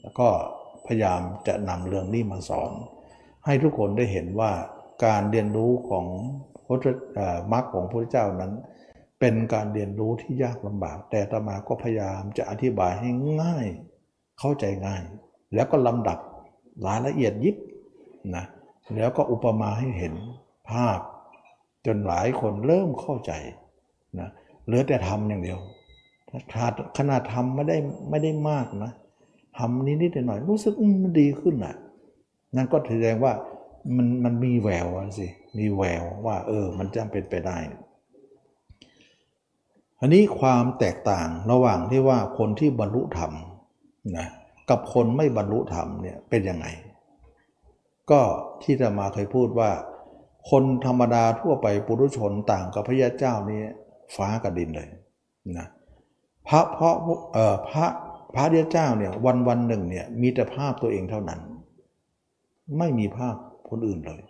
A: แล้วก็พยายามจะนำเรื่องนี้มาสอน ให้ทุกคนได้เห็นว่าการเรียนรู้ของพระมรรคของพระเจ้านั้น เป็นการเรียนรู้ที่ยากลำบาก แต่อาตมาก็พยายามจะอธิบายให้ง่าย เข้าใจง่าย แล้วก็ลำดับรายละเอียดยิบนะแล้วก็อุปมาให้เห็นภาพ จนหลายคนเริ่มเข้าใจนะเหลือแต่ทำอย่างเดียวถ้าขนาดทำไม่ได้ไม่ได้มากนะทำนิดๆหน่อยรู้สึกมันดีขึ้นอะนั่นก็แสดงว่ามันมันมีแววสิมีแววว่า เออ มันจะเป็นไปได้ อันนี้ความแตกต่างระหว่างที่ว่าคนที่บรรลุธรรมนะกับคนไม่บรรลุธรรมเนี่ยเป็นยังไง ก็ที่จะมาเคยพูดว่า คนธรรมดาทั่วไปปุถุชนต่างกับพระยาเจ้านี่ฟ้ากับดินเลยนะพระเพราะเอ่อพระพระยาเจ้าเนี่ยวันวันหนึ่งเนี่ยมีแต่ภาพตัวเองเท่านั้น ไม่มีภาพคนอื่นเลย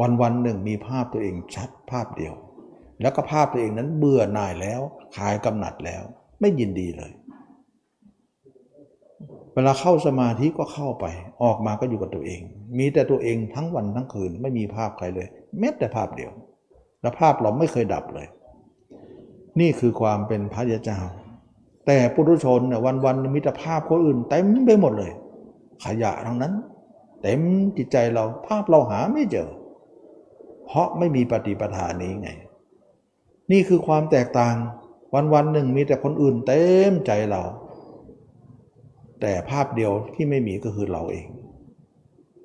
A: วันวันหนึ่งมีภาพตัวเองชัดภาพเดียว แล้วก็ภาพตัวเองนั้นเบื่อหน่ายแล้วคลายกำหนัดแล้ว ไม่ยินดีเลย เวลาเข้าสมาธิก็เข้าไป ออกมาก็อยู่กับตัวเอง มีแต่ตัวเองทั้งวันทั้งคืนไม่มีภาพใครเลยแม้แต่ภาพเดียว และภาพเราไม่เคยดับเลย นี่คือความเป็นพระยาเจ้า แต่ปุถุชนเนี่ยวันวันมีแต่ภาพคนอื่นเต็มไปหมดเลย ขยะทั้งนั้น เต็มจิตใจเราภาพเราหาไม่เจอ เพราะไม่มีปฏิปทานี้ไง นี่คือความแตกต่างวันวันๆหนึ่งมีแต่คนอื่นเต็มใจเรา แต่ภาพเดียวที่ไม่มีก็คือเราเอง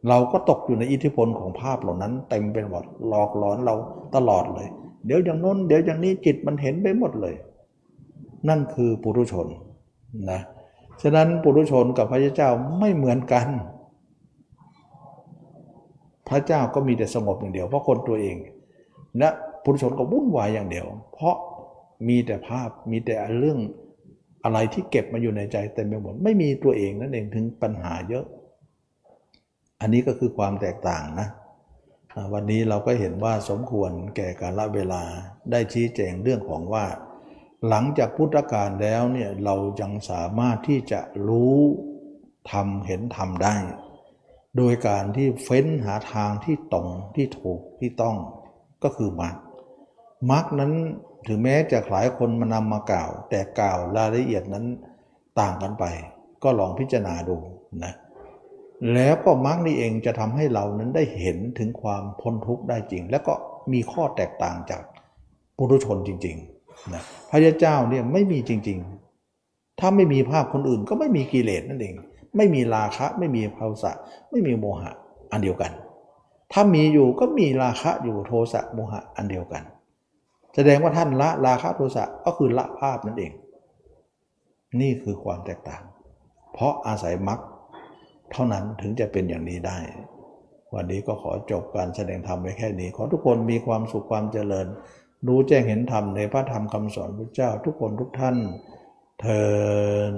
A: เราก็ตกอยู่ในอิทธิพลของภาพเหล่านั้น เต็มเป็นหมดหลอกหลอนเราตลอดเลย เดี๋ยวอย่างน้น เดี๋ยวอย่างนี้จิตมันเห็นไปหมดเลย นั่นคือปุถุชนนะฉะนั้นปุถุชนกับพระเจ้าไม่เหมือนกัน พระเจ้าก็มีแต่สงบอย่างเดียวเพราะคนตัวเองและ ปุถุชนก็วุ่นวายอย่างเดียว เพราะมีแต่ภาพมีแต่เรื่องอะไรที่เก็บมาอยู่ในใจเต็มไปหมดไม่มีตัวเองนั่นเองถึงปัญหาเยอะ อันนี้ก็คือความแตกต่างนะวันนี้เราก็เห็นว่าสมควรแก่การละเวลาได้ชี้แจงเรื่องของว่า หลังจากพุทธกาลแล้วเนี่ยเรายังสามารถที่จะรู้ทำเห็นทำได้ โดยการที่เฟ้นหาทางที่ตรงที่ถูกที่ต้องก็คือมรรค มรรคนั้นถึงแม้จะหลายคนมานำมากล่าว แต่กล่าวรายละเอียดนั้นต่างกันไป ก็ลองพิจารณาดูนะแล้วก็มรรคนี่เองจะทำให้เรานั้นได้เห็นถึงความพ้นทุกข์ได้จริง แล้วก็มีข้อแตกต่างจากปุถุชนจริงๆนะพระยาเจ้าเนี่ยไม่มีจริง ๆ ถ้าไม่มีภาพคนอื่นก็ไม่มีกิเลสนั่นเอง ไม่มีราคะ ไม่มีภาวสะ ไม่มีโมหะอันเดียวกัน ถ้ามีอยู่ก็มีราคะอยู่โทสะโมหะอันเดียวกัน แสดงว่าท่านละราคะโทสะก็คือละภาพนั่นเอง นี่คือความแตกต่าง เพราะอาศัยมรรคเท่านั้นถึงจะเป็นอย่างนี้ได้ วันนี้ก็ขอจบการแสดงธรรมไว้แค่นี้ ขอทุกคนมีความสุขความเจริญ รู้แจ้งเห็นธรรมในพระธรรมคำสอนพระเจ้าทุกคนทุกท่านเทิน